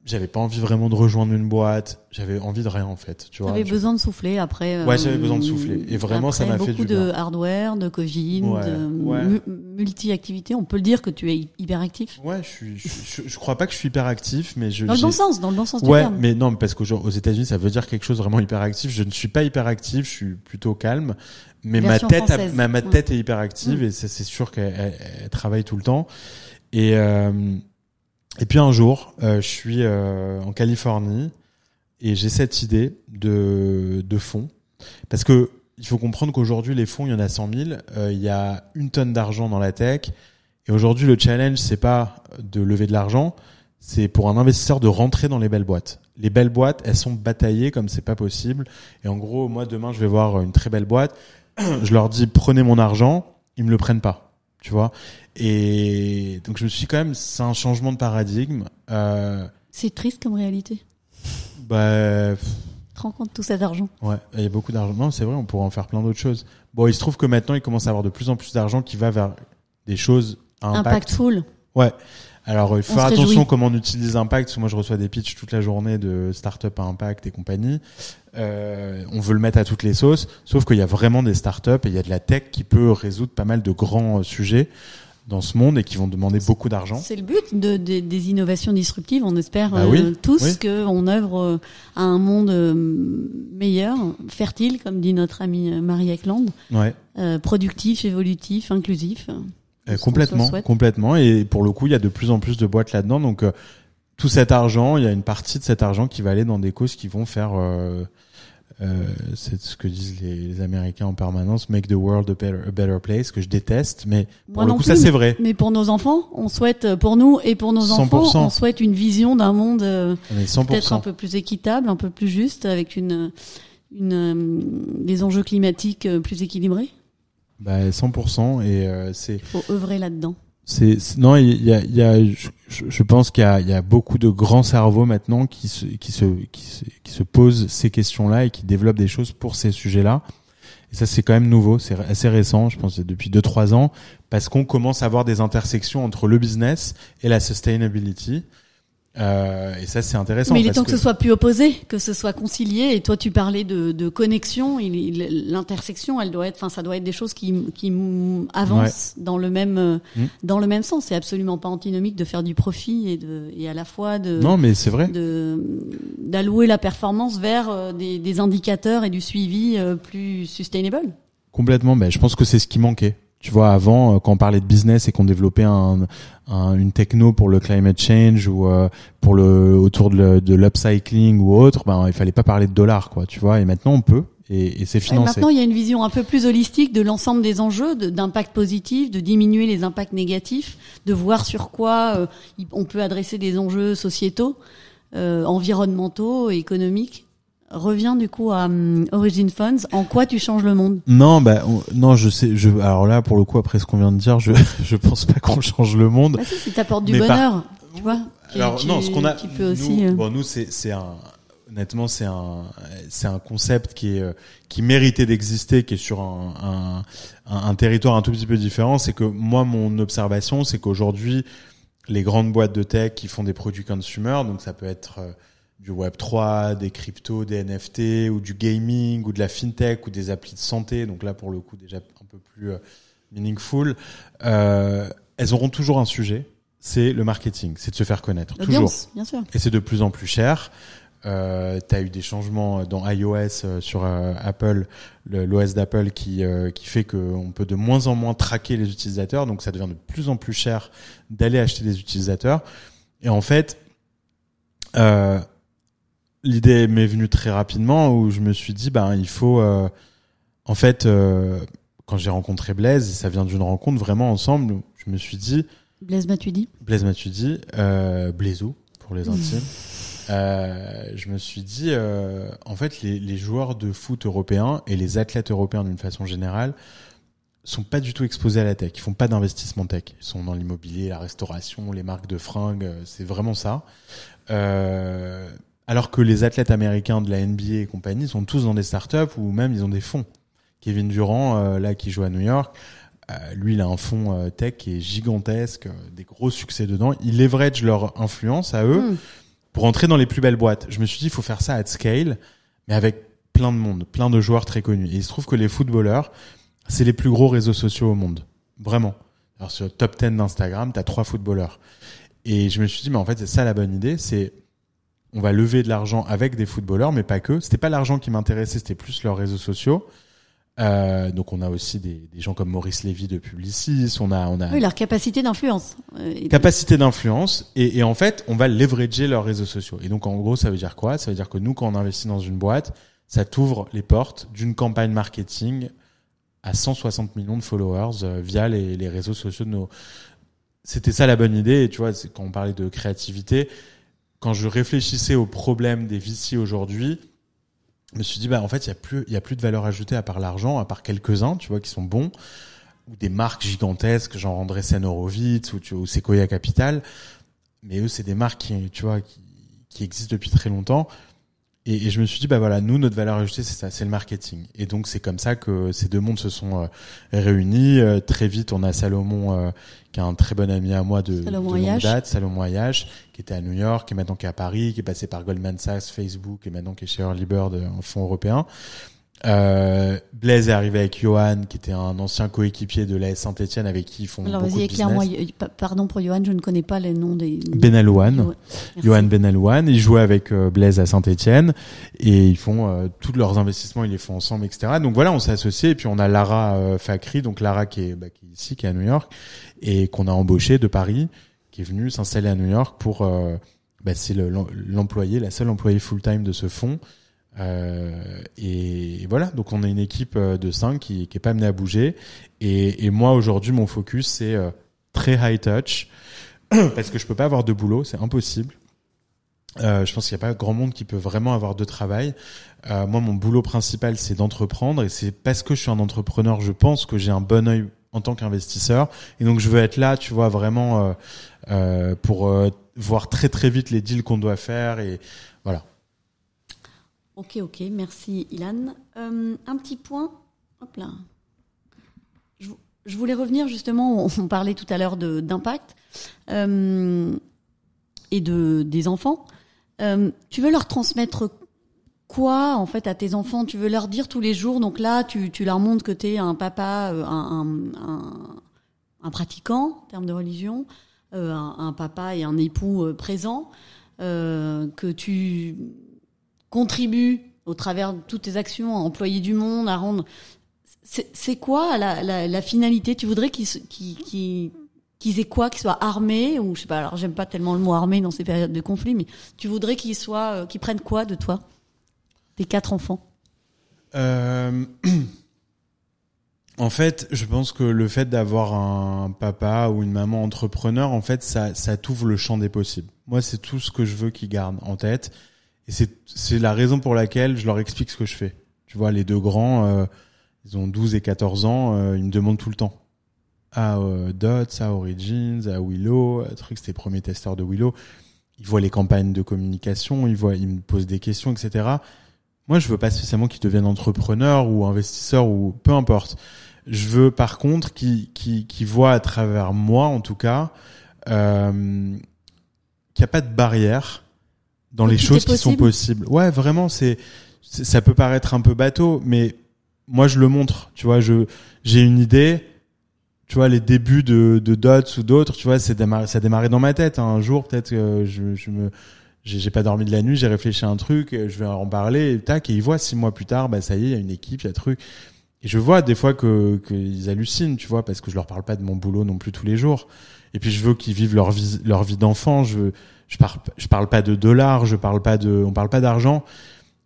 Speaker 1: J'avais pas envie vraiment de rejoindre une boîte. J'avais envie de rien en fait. Tu vois.
Speaker 2: J'avais besoin de souffler après. euh,
Speaker 1: Ouais, j'avais besoin de souffler. Et vraiment, ça m'a fait
Speaker 2: beaucoup
Speaker 1: du
Speaker 2: de
Speaker 1: bien.
Speaker 2: hardware, de
Speaker 1: Ouais,
Speaker 2: de
Speaker 1: ouais.
Speaker 2: mu- multi-activités. On peut le dire que tu es hyper actif.
Speaker 1: Ouais, je suis. Je, je, je crois pas que je suis hyper actif, mais je.
Speaker 2: Dans le bon sens, dans le bon sens du
Speaker 1: Ouais,
Speaker 2: terme.
Speaker 1: mais non, parce qu'aux aux États-Unis, ça veut dire quelque chose vraiment hyper actif. Je ne suis pas hyper actif, je suis plutôt calme. Mais ma tête,
Speaker 2: française.
Speaker 1: ma, ma
Speaker 2: Ouais.
Speaker 1: tête est hyper active
Speaker 2: Mm.
Speaker 1: et c'est sûr qu'elle elle- elle travaille tout le temps. Et, euh, et puis un jour, euh, je suis euh, en Californie et j'ai cette idée de, de fonds. Parce que il faut comprendre qu'aujourd'hui, les fonds, il y en a 100 000. Euh, il y a une tonne d'argent dans la tech. Et aujourd'hui, le challenge, c'est pas de lever de l'argent, c'est pour un investisseur de rentrer dans les belles boîtes. Les belles boîtes, elles sont bataillées comme c'est pas possible. Et en gros, moi, demain, je vais voir une très belle boîte. Je leur dis, prenez mon argent. Ils me le prennent pas. Tu vois? Et donc, je me suis dit, quand même, c'est un changement de paradigme. Euh,
Speaker 2: C'est triste comme réalité.
Speaker 1: bah,
Speaker 2: Tu rends compte tout cet argent
Speaker 1: Ouais, il y a beaucoup d'argent. Non, c'est vrai, on pourrait en faire plein d'autres choses. Bon, il se trouve que maintenant, il commence à avoir de plus en plus d'argent qui va vers des choses à impact.
Speaker 2: Impactful.
Speaker 1: Ouais. Alors, il faut faire attention
Speaker 2: réjouit.
Speaker 1: comment on utilise impact, parce que moi, je reçois des pitchs toute la journée de start-up à impact et compagnie. Euh, on veut le mettre à toutes les sauces, sauf qu'il y a vraiment des start-up et il y a de la tech qui peut résoudre pas mal de grands euh, sujets dans ce monde et qui vont demander beaucoup d'argent.
Speaker 2: C'est le but de, de- des innovations disruptives. On espère
Speaker 1: Bah
Speaker 2: euh, tous
Speaker 1: oui.
Speaker 2: qu'on œuvre à un monde meilleur, fertile, comme dit notre amie Marie
Speaker 1: Ouais.
Speaker 2: euh, productif, évolutif, inclusif.
Speaker 1: Euh, complètement, complètement. Et pour le coup, il y a de plus en plus de boîtes là-dedans. Donc, euh, tout cet argent, il y a une partie de cet argent qui va aller dans des causes qui vont faire, euh, euh, c'est ce que disent les, les Américains en permanence, make the world a better, a better place, que je déteste. Mais pour
Speaker 2: Moi
Speaker 1: le
Speaker 2: non
Speaker 1: coup,
Speaker 2: plus,
Speaker 1: ça c'est vrai.
Speaker 2: Mais pour nos enfants, on souhaite, euh, pour nous et pour nos
Speaker 1: 100%.
Speaker 2: enfants, on souhaite une vision d'un monde
Speaker 1: On est
Speaker 2: peut-être un
Speaker 1: 100%.
Speaker 2: peu plus équitable, un peu plus juste, avec une, une, des enjeux climatiques plus équilibrés.
Speaker 1: Bah, 100%. Et euh, c'est,
Speaker 2: Il faut œuvrer là-dedans.
Speaker 1: c'est, non, il y a, il y a, je, je- pense qu'il y a, il y a beaucoup de grands cerveaux maintenant qui se, qui se, qui se, qui se posent ces questions-là et qui développent des choses pour ces sujets-là. Et ça, c'est quand même nouveau, c'est assez récent, je pense, depuis 2-3 ans, parce qu'on commence à avoir des intersections entre le business et la sustainability. Euh, et ça, c'est intéressant.
Speaker 2: Mais il est temps que... ce soit plus opposé, que ce soit concilié. Et toi, tu parlais de, de connexion. L'intersection, elle doit être, enfin, ça doit être des choses qui, qui avancent dans le même, euh,
Speaker 1: Mm.
Speaker 2: dans le même sens. C'est absolument pas antinomique de faire du profit et de, et à la fois de,
Speaker 1: Non, mais c'est vrai.
Speaker 2: d'allouer la performance vers euh, des, des indicateurs et du suivi euh, plus sustainable.
Speaker 1: Complètement. Ben, je pense que c'est ce qui manquait. Tu vois, avant, euh, quand on parlait de business et qu'on développait un, un- une techno pour le climate change ou euh, pour le autour de, l'upcycling ou autre, ben il fallait pas parler de dollars, quoi. Tu vois. Et maintenant, on peut. Et, et c'est financé.
Speaker 2: maintenant, il y a une vision un peu plus holistique de l'ensemble des enjeux, de- d'impact positif, de diminuer les impacts négatifs, de voir sur quoi euh, on peut adresser des enjeux sociétaux, euh, environnementaux économiques. Reviens du coup à hum, Origin Funds. En quoi tu changes le monde?
Speaker 1: Non, bah, on- non, je sais. Je, alors là, pour le coup, après ce qu'on vient de dire, je, je pense pas qu'on change le monde.
Speaker 2: bah, si, si t'apportes du
Speaker 1: Mais par-
Speaker 2: bonheur, tu vois.
Speaker 1: Alors non, ce qu'on a, nous,
Speaker 2: aussi. euh,
Speaker 1: bon, nous c'est c'est un, honnêtement c'est un, c'est un concept qui est qui méritait d'exister, qui est sur un, un, un, un territoire un tout petit peu différent. C'est que moi, mon observation, c'est qu'aujourd'hui, les grandes boîtes de tech qui font des produits consumer, donc ça peut être euh, du Web 3, des cryptos, des NFT, ou du gaming, ou de la fintech, ou des applis de santé. Donc là, pour le coup, déjà un peu plus euh, meaningful. Euh, elles auront toujours un sujet, c'est le marketing, c'est de se faire connaître. Toujours.
Speaker 2: Bien sûr.
Speaker 1: Et c'est de plus en plus cher. Euh, tu as eu des changements dans iOS euh, sur euh, Apple, le- l'OS d'Apple qui, euh, qui fait qu'on peut de moins en moins traquer les utilisateurs, donc ça devient de plus en plus cher d'aller acheter des utilisateurs. Et en fait, euh, l'idée m'est venue très rapidement où je me suis dit, ben il faut, euh, en fait, euh, quand j'ai rencontré Blaise, ça vient d'une rencontre vraiment ensemble, je me suis dit,
Speaker 2: Blaise Matuidi
Speaker 1: Blaise Matuidi, euh, Blaisou pour les intimes. Euh, je me suis dit, euh, en fait, les, les joueurs de foot européens et les athlètes européens d'une façon générale sont pas du tout exposés à la tech. Ils font pas d'investissement tech. Ils sont dans l'immobilier, la restauration, les marques de fringues. euh, C'est vraiment ça. Euh, alors que les athlètes américains de la NBA et compagnie sont tous dans des startups ou même ils ont des fonds. Kevin Durant, euh, là, qui joue à New York, euh, lui, il a un fonds euh, tech qui est gigantesque, des gros succès dedans. Ils leverage leur influence à eux
Speaker 2: Hmm.
Speaker 1: pour entrer dans les plus belles boîtes. Je me suis dit, il faut faire ça à scale, mais avec plein de monde, plein de joueurs très connus. Et il se trouve que les footballeurs, c'est les plus gros réseaux sociaux au monde. Vraiment. Alors sur le top 10 d'Instagram, t'as trois footballeurs. Et je me suis dit, mais en fait, c'est ça la bonne idée, c'est on va lever de l'argent avec des footballeurs, mais pas que. C'était pas l'argent qui m'intéressait, c'était plus leurs réseaux sociaux. Euh, donc on a aussi des, des gens comme Maurice Lévy de Publicis, on a on a
Speaker 2: Oui, leur capacité d'influence. Euh,
Speaker 1: capacité d'influence et, et en fait on va leverager leurs réseaux sociaux et donc en gros ça veut dire quoi? Ça veut dire que nous quand on investit dans une boîte ça t'ouvre les portes d'une campagne marketing à 160 millions de followers euh, via les, les réseaux sociaux de nos c'était ça la bonne idée et tu vois quand on parlait de créativité quand je réfléchissais aux problèmes des VC aujourd'hui je me suis dit bah en fait il y a plus y a plus de valeur ajoutée à part l'argent à part quelques uns tu vois qui sont bons ou des marques gigantesques genre Andresen Horowitz ou, ou Sequoia Capital. Mais eux c'est des marques qui tu vois qui existent depuis très longtemps et, et je me suis dit bah voilà nous notre valeur ajoutée c'est ça c'est le marketing. Et donc c'est comme ça que ces deux mondes se sont euh, réunis. Euh, très vite on a Salomon euh, qui est un très bon ami à moi de,
Speaker 2: Salomon
Speaker 1: de longue date. Salomon Ayache qui était à New York qui est maintenant qui est à Paris qui est passé par Goldman Sachs Facebook et maintenant qui est chez Early Bird euh, en fonds européen euh, Blaise est arrivé avec Johan, qui était un ancien coéquipier de l'AS Saint-Etienne, avec qui ils font
Speaker 2: Alors
Speaker 1: beaucoup
Speaker 2: vas-y,
Speaker 1: de business.
Speaker 2: y- pa- Pardon pour Johan, je ne connais pas les noms des.
Speaker 1: Benalouane. Johan Benalouane, ils jouaient avec euh, Blaise à Saint-Etienne et ils font euh, tous leurs investissements, ils les font ensemble, etc. Donc voilà, on s'est associés et puis on a Lara euh, Fakri, donc Lara qui est, bah, qui est ici, qui est à New York et qu'on a embauché de Paris, qui est venue s'installer à New York pour, euh, bah, c'est le- l'em- l'employé, la seule employée full-time de ce fonds. Euh, et voilà, donc on a une équipe euh, de 5 qui, qui est pas amenée à bouger. Et, moi aujourd'hui, mon focus c'est euh, très high touch parce que je peux pas avoir de boulot, c'est impossible. Je pense qu'il n'y a pas grand monde qui peut vraiment avoir de travail. Moi, mon boulot principal, c'est d'entreprendre, et c'est parce que je suis un entrepreneur, je pense que j'ai un bon œil en tant qu'investisseur, et donc je veux être là, tu vois, vraiment pour voir très très vite les deals qu'on doit faire, et voilà.
Speaker 2: Ok, ok, merci Ilan. Euh, un petit point. Hop là. Je, vou- je voulais revenir justement, on, parlait tout à l'heure d'impact euh, et de, des enfants. Euh, tu veux leur transmettre quoi en fait à tes enfants? Tu veux leur dire tous les jours, donc là tu, tu leur montres que tu es un papa, un, un, pratiquant en termes de religion, un, un papa et un époux présents, euh, que tu contribues au travers de toutes tes actions à employer du monde, à rendre. C'est quoi la, la, finalité? Tu voudrais qu'ils qu'ils- qu'ils aient quoi? Qu'ils soient armés ou je sais pas. Alors j'aime pas tellement le mot armé dans ces périodes de conflit, mais tu voudrais qu'ils soient, euh, qu'ils prennent quoi de toi? Tes quatre enfants?
Speaker 1: Euh, En fait, je pense que le fait d'avoir un papa ou une maman entrepreneur, en fait, ça, ça t'ouvre le champ des possibles. Moi, c'est tout ce que je veux qu'ils gardent en tête. Et c'est, la raison pour laquelle je leur explique ce que je fais. Tu vois, les deux grands, euh, ils ont 12 et 14 ans, euh, ils me demandent tout le temps. À euh, Dots, à Origins, à Willow, à truc, c'était les premiers testeurs de Willow. Ils voient les campagnes de communication, ils voient, ils me posent des questions, etc. Moi, je veux pas spécialement qu'ils deviennent entrepreneurs ou investisseurs ou peu importe. Je veux par contre qu'ils qu'ils qu'ils voient à travers moi, en tout cas, euh, qu'il n'y a pas de barrière dans les choses qui sont
Speaker 2: possible.
Speaker 1: possibles. Ouais, vraiment, c'est ça peut paraître un peu bateau, mais moi je le montre. Tu vois, je j'ai une idée. Tu vois, les débuts de, de Dots ou d'autres, tu vois, c'est démarré, ça a démarré dans ma tête. hein. Un jour, peut-être, que je, je me, j'ai j'ai pas dormi de la nuit, j'ai réfléchi à un truc, je vais en parler, et tac, et ils voient six mois plus tard, bah ça y est, il y a une équipe, il y a un truc. Et je vois des fois que qu'ils hallucinent, tu vois, parce que je leur parle pas de mon boulot non plus tous les jours. Et puis je veux qu'ils vivent leur vie, leur vie d'enfant. Je veux, je parle, je parle pas de dollars, je parle pas de, on parle pas d'argent.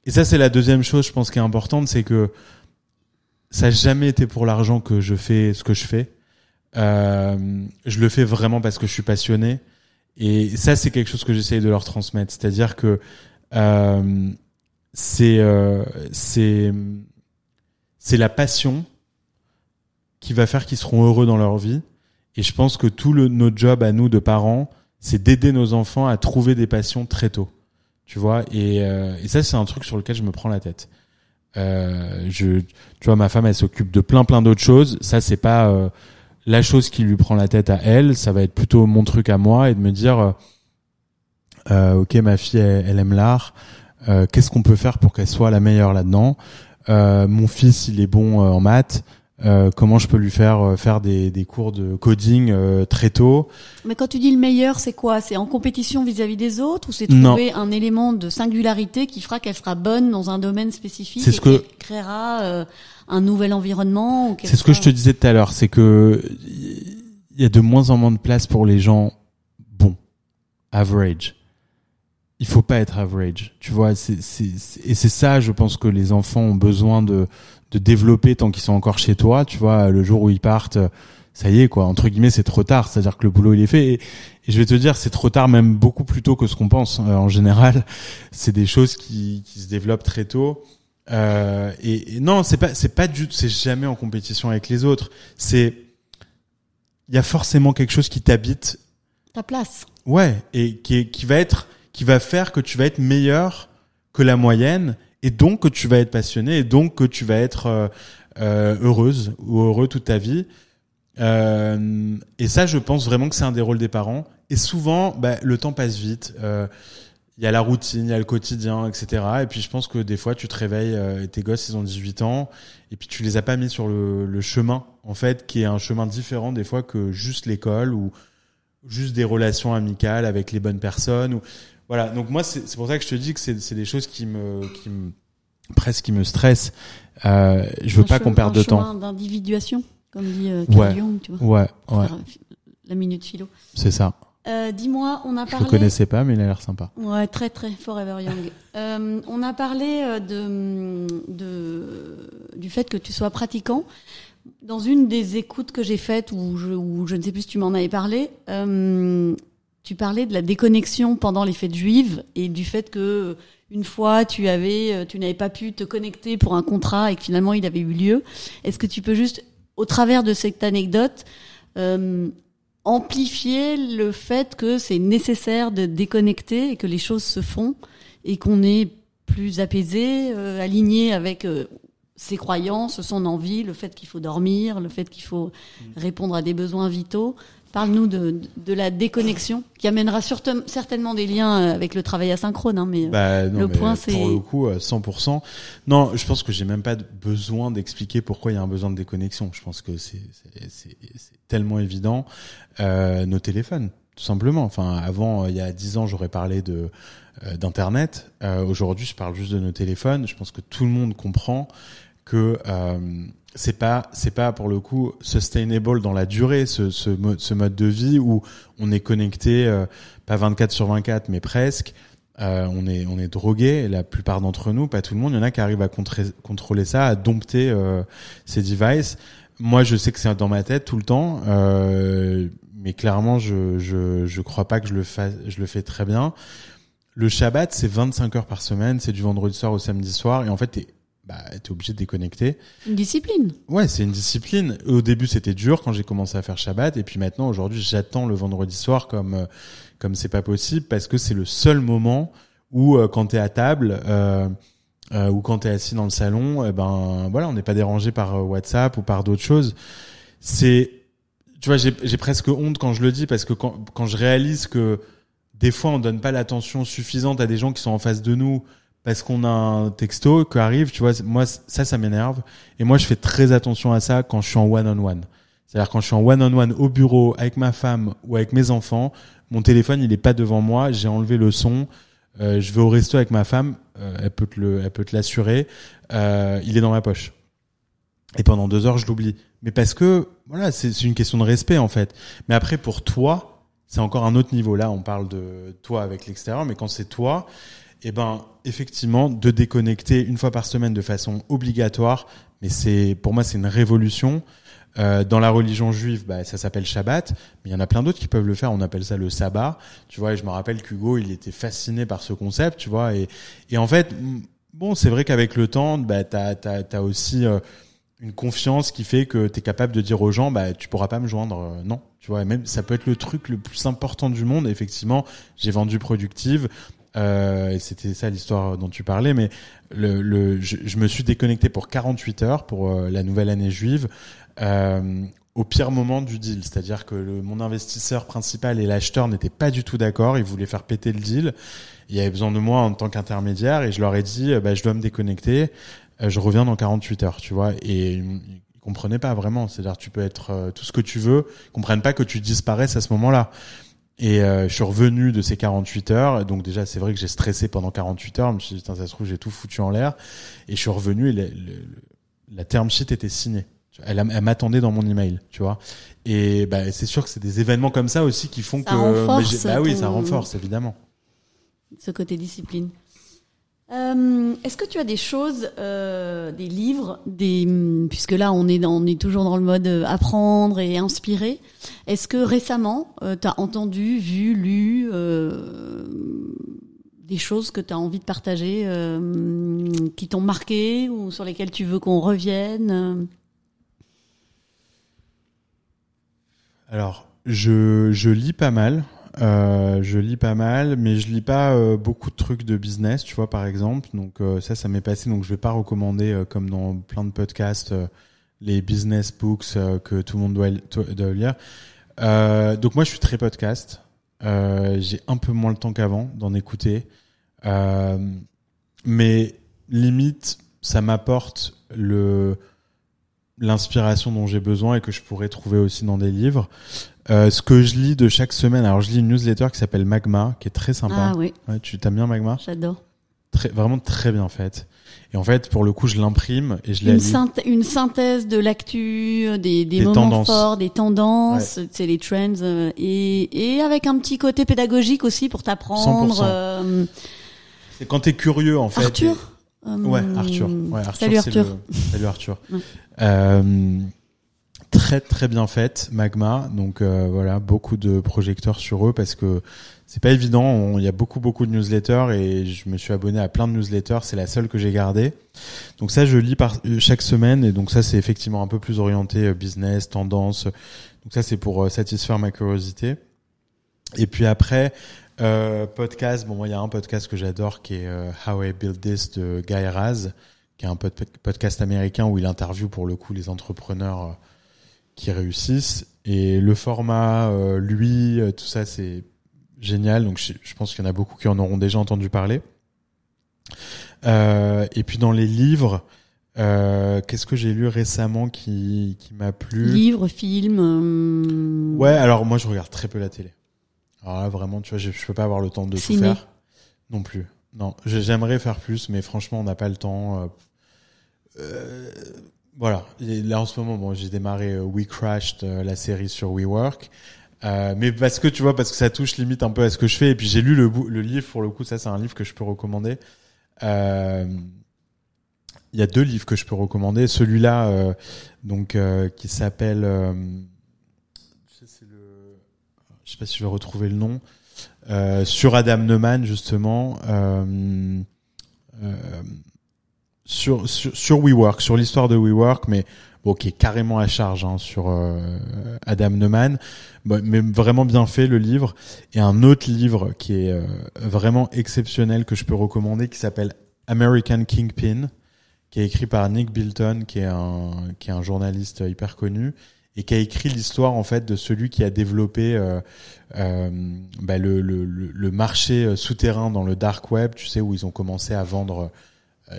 Speaker 1: Et ça, c'est la deuxième chose, je pense, qui est importante, c'est que ça n'a jamais été pour l'argent que je fais ce que je fais. Euh, je le fais vraiment parce que je suis passionné. Et ça, c'est quelque chose que j'essaye de leur transmettre. C'est-à-dire que euh, c'est euh, c'est la passion qui va faire qu'ils seront heureux dans leur vie. Et je pense que tout le, notre job à nous de parents, c'est d'aider nos enfants à trouver des passions très tôt. Tu vois, et, euh, ça, c'est un truc sur lequel je me prends la tête. Euh, je, tu vois, ma femme, elle s'occupe de plein plein d'autres choses. Ça, c'est pas euh, la chose qui lui prend la tête à elle. Ça va être plutôt mon truc à moi et de me dire, ok, ma fille, elle, elle aime l'art. Qu'est-ce qu'on peut faire pour qu'elle soit la meilleure là-dedans? Mon fils, il est bon en maths. Euh, comment je peux lui faire euh, faire des, des cours de coding euh, très tôt.
Speaker 2: Mais quand tu dis le meilleur, c'est quoi? C'est en compétition vis-à-vis des autres ou c'est
Speaker 1: Non.
Speaker 2: trouver un élément de singularité qui fera qu'elle sera bonne dans un domaine spécifique
Speaker 1: C'est
Speaker 2: et
Speaker 1: ce que-
Speaker 2: qui créera euh, un nouvel environnement
Speaker 1: C'est ce que je te disais tout à l'heure, c'est que il y a de moins en moins de place pour les gens bons, average. Il faut pas être average, tu vois. c'est c'est- c'est- et c'est ça, je pense que les enfants ont besoin de, de développer tant qu'ils sont encore chez toi. Tu vois, le jour où ils partent, ça y est, quoi. Entre guillemets, c'est trop tard. C'est-à-dire que le boulot il est fait. Et, et je vais te dire, c'est trop tard, même beaucoup plus tôt que ce qu'on pense. Euh, en général, c'est des choses qui, qui se développent très tôt. Euh, et, et non, c'est pas, c'est pas du, c'est jamais en compétition avec les autres. C'est, il y a forcément quelque chose qui t'habite,
Speaker 2: ta place.
Speaker 1: ouais, et qui, qui va être, qui va faire que tu vas être meilleur que la moyenne, et donc que tu vas être passionné, et donc que tu vas être euh, euh, heureuse ou heureux toute ta vie. Euh, et ça, je pense vraiment que c'est un des rôles des parents. Et souvent, bah, le temps passe vite. Il y a la routine, il y a le quotidien, etc. Et puis je pense que des fois, tu te réveilles, et tes gosses, ils ont 18 ans, et puis tu les as pas mis sur le, le chemin, en fait, qui est un chemin différent des fois que juste l'école ou juste des relations amicales avec les bonnes personnes. Ou... Voilà, donc moi, c'est pour ça que je te dis que c'est des choses qui me, qui me presque qui me stressent. Euh, je veux
Speaker 2: Un
Speaker 1: pas qu'on perde de temps.
Speaker 2: d'individuation, comme dit euh, Carl
Speaker 1: Ouais.
Speaker 2: Jung, tu vois.
Speaker 1: Ouais, ouais,
Speaker 2: Faire, euh, La minute philo.
Speaker 1: c'est ça.
Speaker 2: Euh, Dis-moi, on a
Speaker 1: Je
Speaker 2: parlé.
Speaker 1: le connaissais pas, mais il a l'air sympa.
Speaker 2: Ouais, très très Forever Young. Euh, on a parlé de, de du fait que tu sois pratiquant. Dans une des écoutes que j'ai faites, où je, où je ne sais plus si tu m'en avais parlé, euh, tu parlais de la déconnexion pendant les fêtes juives et du fait que une fois tu avais, euh, tu n'avais pas pu te connecter pour un contrat et que finalement il avait eu lieu. Est-ce que tu peux juste, au travers de cette anecdote, euh, amplifier le fait que c'est nécessaire de déconnecter et que les choses se font et qu'on est plus apaisé, euh, aligné avec ses croyances, son envie, le fait qu'il faut dormir, le fait qu'il faut répondre à des besoins vitaux? Parle-nous de, de la déconnexion qui amènera certainement des liens euh, avec le travail asynchrone, hein, mais euh,
Speaker 1: Bah, non,
Speaker 2: le
Speaker 1: mais
Speaker 2: point, c'est-
Speaker 1: Pour le coup, euh, 100%. Non, je pense que j'ai même pas besoin d'expliquer pourquoi il y a un besoin de déconnexion. Je pense que c'est tellement évident. Euh, nos téléphones, tout simplement. Enfin, avant, euh, il y a 10 ans, j'aurais parlé de euh, d'internet. Euh, Aujourd'hui, je parle juste de nos téléphones. Je pense que tout le monde comprend que euh, c'est pas c'est pas pour le coup sustainable dans la durée ce ce, mo- ce mode de vie où on est connecté euh, pas 24 sur 24 mais presque. Euh, on est on est drogué la plupart d'entre nous pas tout le monde il y en a qui arrivent à contrôler ça à dompter euh, ces devices. Moi je sais que c'est dans ma tête tout le temps euh, mais clairement je je je crois pas que je le fasse je le fais très bien. Le Shabbat c'est 25 heures par semaine c'est du vendredi soir au samedi soir et en fait t'es bah, t'es obligé de déconnecter
Speaker 2: une discipline.
Speaker 1: Ouais, c'est une discipline. Au début, c'était dur quand j'ai commencé à faire Shabbat, et puis maintenant, aujourd'hui, j'attends le vendredi soir comme euh, comme c'est pas possible parce que c'est le seul moment où euh, quand t'es à table euh, euh, ou quand t'es assis dans le salon, eh ben voilà, on n'est pas dérangé par euh, WhatsApp ou par d'autres choses. C'est, tu vois, j'ai j'ai presque honte quand je le dis parce que quand quand je réalise que des fois on donne pas l'attention suffisante à des gens qui sont en face de nous parce qu'on a un texto qui arrive, tu vois, moi ça ça m'énerve et moi je fais très attention à ça quand je suis en one on one. C'est-à-dire quand je suis en one on one au bureau avec ma femme ou avec mes enfants, mon téléphone il est pas devant moi, j'ai enlevé le son, euh, je vais au resto avec ma femme, euh, elle peut te le elle peut te l'assurer, euh, il est dans ma poche. Et pendant deux heures je l'oublie. Mais parce que voilà, c'est une question de respect en fait. Mais après pour toi, c'est encore un autre niveau. Là, on parle de toi avec l'extérieur, mais quand c'est toi, eh ben effectivement de déconnecter une fois par semaine de façon obligatoire mais c'est pour moi c'est une révolution Euh, dans la religion juive, bah, ça s'appelle Shabbat, mais il y en a plein d'autres qui peuvent le faire. On appelle ça le sabbat, tu vois. Et je me rappelle qu'Hugo, il était fasciné par ce concept, tu vois. Et, et en fait, bon, c'est vrai qu'avec le temps, bah, t'as as, aussi euh, une confiance qui fait que tu es capable de dire aux gens, bah, tu pourras pas me joindre, euh, non. Tu vois, et même ça peut être le truc le plus important du monde. effectivement, j'ai vendu Productive. Euh, c'était ça l'histoire dont tu parlais, mais le, le je, je, me suis déconnecté pour 48 heures pour euh, la nouvelle année juive. Euh, au pire moment du deal, c'est-à-dire que le, mon investisseur principal et l'acheteur n'étaient pas du tout d'accord, ils voulaient faire péter le deal. Il y avait besoin de moi en tant qu'intermédiaire et je leur ai dit, bah, je dois me déconnecter, je reviens dans 48 heures, tu vois. Et ils comprenaient pas vraiment, c'est-à-dire tu peux être tout ce que tu veux, ils comprennent pas que tu disparaisses à ce moment-là. Et euh, je suis revenu de ces 48 heures. Donc déjà, c'est vrai que j'ai stressé pendant 48 heures. Je me suis dit, ça se trouve, j'ai tout foutu en l'air. Et je suis revenu et la term sheet était signée. Elle, elle m'attendait dans mon email, tu vois. Et bah, c'est sûr que c'est des événements comme ça aussi qui font
Speaker 2: ça que... Renforce
Speaker 1: bah oui, ça renforce, évidemment.
Speaker 2: Ce côté discipline. Euh, est-ce que tu as des choses, euh, des livres, des puisque là on est on est toujours dans le mode euh, apprendre et inspirer. Est-ce que récemment tu as entendu, vu, lu des choses que tu as envie de partager, qui t'ont marqué ou sur lesquelles tu veux qu'on revienne
Speaker 1: Alors je je lis pas mal. Euh, je lis pas mal, mais je lis pas euh, beaucoup de trucs de business, tu vois, par exemple. Donc euh, ça, ça m'est passé. Donc je vais pas recommander, comme dans plein de podcasts, les business books que tout le monde doit, doit lire. donc moi, je suis très podcast. J'ai un peu moins le temps qu'avant d'en écouter, mais limite, ça m'apporte le l'inspiration dont j'ai besoin et que je pourrais trouver aussi dans des livres. Euh, ce que je lis de chaque semaine, alors je lis une newsletter qui s'appelle Magma, qui est très sympa.
Speaker 2: Ah oui.
Speaker 1: Ouais, tu t'aimes bien Magma?
Speaker 2: J'adore.
Speaker 1: Très, vraiment très bien faite. Et en fait, pour le coup, je l'imprime et je
Speaker 2: une, synth une synthèse de l'actu, des, des, moments forts, des tendances, c'est les trends, euh, et, et avec un petit côté pédagogique aussi pour t'apprendre. Euh...
Speaker 1: C'est quand t'es curieux, en fait.
Speaker 2: Arthur?
Speaker 1: Ouais, Arthur. Ouais, Arthur
Speaker 2: Salut Arthur.
Speaker 1: Salut Arthur. Euh, très très bien faite, Magma. Donc euh, voilà, beaucoup de projecteurs sur eux parce que c'est pas évident. Il y a beaucoup beaucoup de newsletters et je me suis abonné à plein de newsletters. C'est la seule que j'ai gardée. Donc ça, je lis par euh, chaque semaine et donc ça c'est effectivement un peu plus orienté euh, business, tendance. Donc ça c'est pour satisfaire ma curiosité. Et puis après. Euh, podcast, bon, il y a un podcast que j'adore qui est How I Build This de Guy Raz, qui est un podcast américain où il interviewe pour le coup les entrepreneurs qui réussissent. Et le format, euh, lui, euh, tout ça, c'est génial. Donc, je, je pense qu'il y en a beaucoup qui en auront déjà entendu parler. Euh, et puis dans les livres, euh, qu'est-ce que j'ai lu récemment qui, qui m'a plu?
Speaker 2: Livres, films. Euh,
Speaker 1: ouais, alors moi je regarde très peu la télé. Alors là vraiment, tu vois, je, je peux pas avoir le temps de tout faire. Non plus. Non, j'aimerais faire plus, mais franchement, on n'a pas le temps. Euh, voilà. là en ce moment, bon, j'ai démarré euh, We Crashed, euh, la série sur WeWork. Euh, mais parce que tu vois, parce que ça touche limite un peu à ce que je fais. Et puis j'ai lu le, le livre pour le coup. Ça, c'est un livre que je peux recommander. Euh, il y a deux livres que je peux recommander. Celui-là, euh, donc qui s'appelle, je sais, le, je sais pas si je vais retrouver le nom, sur Adam Neumann justement sur, sur, WeWork, sur l'histoire de WeWork, mais bon, qui est carrément à charge hein, sur euh, Adam Neumann, mais vraiment bien fait le livre. Et un autre livre qui est euh, vraiment exceptionnel que je peux recommander, qui s'appelle American Kingpin, qui est écrit par Nick Bilton, qui est un qui est un journaliste hyper connu et qui a écrit l'histoire en fait de celui qui a développé euh, euh, bah, le, le, le, marché souterrain dans le dark web, tu sais où ils ont commencé à vendre euh,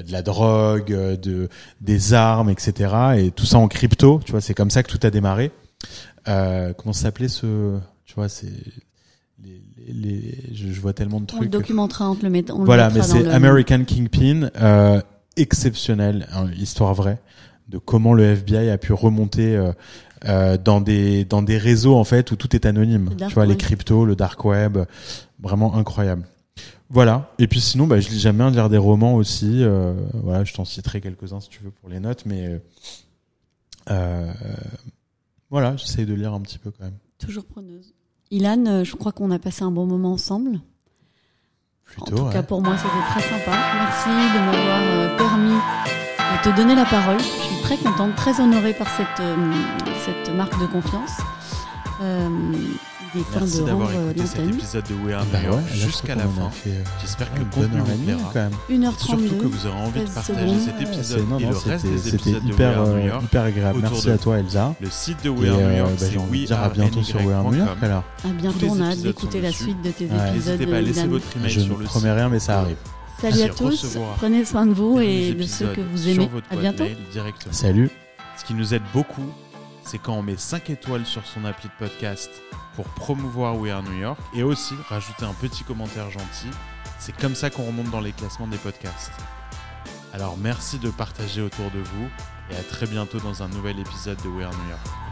Speaker 1: de la drogue, euh, de des armes, etc. Et tout ça en crypto, tu vois, c'est comme ça que tout a démarré. Euh, comment s'appelait ce, tu vois, c'est les, les, je, je, vois tellement de trucs. On
Speaker 2: le documentera, on te le met. On
Speaker 1: voilà,
Speaker 2: le
Speaker 1: mais c'est American Kingpin, euh, exceptionnel, hein, histoire vraie, de comment le FBI a pu remonter euh, euh, dans des dans des réseaux en fait où tout est anonyme. Tu vois, les cryptos, le dark web, vraiment incroyable. Voilà. Et puis sinon, bah, je lis jamais lire des romans aussi. Euh, voilà, je t'en citerai quelques-uns si tu veux pour les notes, mais euh, voilà, j'essaye de lire un petit peu quand même.
Speaker 2: Toujours preneuse. Ilan, euh, je crois qu'on a passé un bon moment ensemble.
Speaker 1: Plutôt,
Speaker 2: en tout
Speaker 1: ouais.
Speaker 2: cas, pour moi, c'était très sympa. Merci de m'avoir euh, permis de te donner la parole. Je suis très contente, très honorée par cette, euh, cette marque de confiance. Euh, temps
Speaker 1: Merci
Speaker 2: de
Speaker 1: d'avoir
Speaker 2: rendre euh,
Speaker 1: écouté cet épisode de We Are
Speaker 3: Bah
Speaker 1: New
Speaker 3: ouais, je
Speaker 1: jusqu'à la fin.
Speaker 3: fait, euh,
Speaker 1: J'espère que le
Speaker 3: bonne
Speaker 1: contenu
Speaker 3: heure et
Speaker 1: vous plaira.
Speaker 3: quand même.
Speaker 1: Et surtout que
Speaker 2: 1h32.
Speaker 1: vous aurez envie de
Speaker 2: 13
Speaker 1: partager
Speaker 2: secondes.
Speaker 1: cet
Speaker 3: c'est-
Speaker 1: épisode
Speaker 3: non,
Speaker 1: et
Speaker 3: non,
Speaker 1: le reste
Speaker 3: c'était-
Speaker 1: des épisodes de We
Speaker 3: hyper,
Speaker 1: Are New
Speaker 3: euh,
Speaker 1: York.
Speaker 3: hyper agréable. Merci à toi, Elsa.
Speaker 1: Le site de
Speaker 3: Et
Speaker 1: We Are New York,
Speaker 3: bah,
Speaker 1: c'est
Speaker 3: à bientôt sur We Are New York alors.
Speaker 2: À bientôt, on a hâte d'écouter la suite de tes épisodes.
Speaker 1: N'hésitez pas à laisser votre email
Speaker 3: Je
Speaker 1: sur
Speaker 3: ne
Speaker 1: le
Speaker 3: promets
Speaker 1: site.
Speaker 3: rien, mais ça arrive.
Speaker 2: Salut à tous. Prenez soin de vous et de ceux que vous aimez. À bientôt.
Speaker 3: Salut.
Speaker 1: Ce qui nous aide beaucoup, c'est quand on met 5 étoiles sur son appli de podcast pour promouvoir We Are New York et aussi rajouter un petit commentaire gentil. C'est comme ça qu'on remonte dans les classements des podcasts. Alors merci de partager autour de vous et à très bientôt dans un nouvel épisode de We Are New York.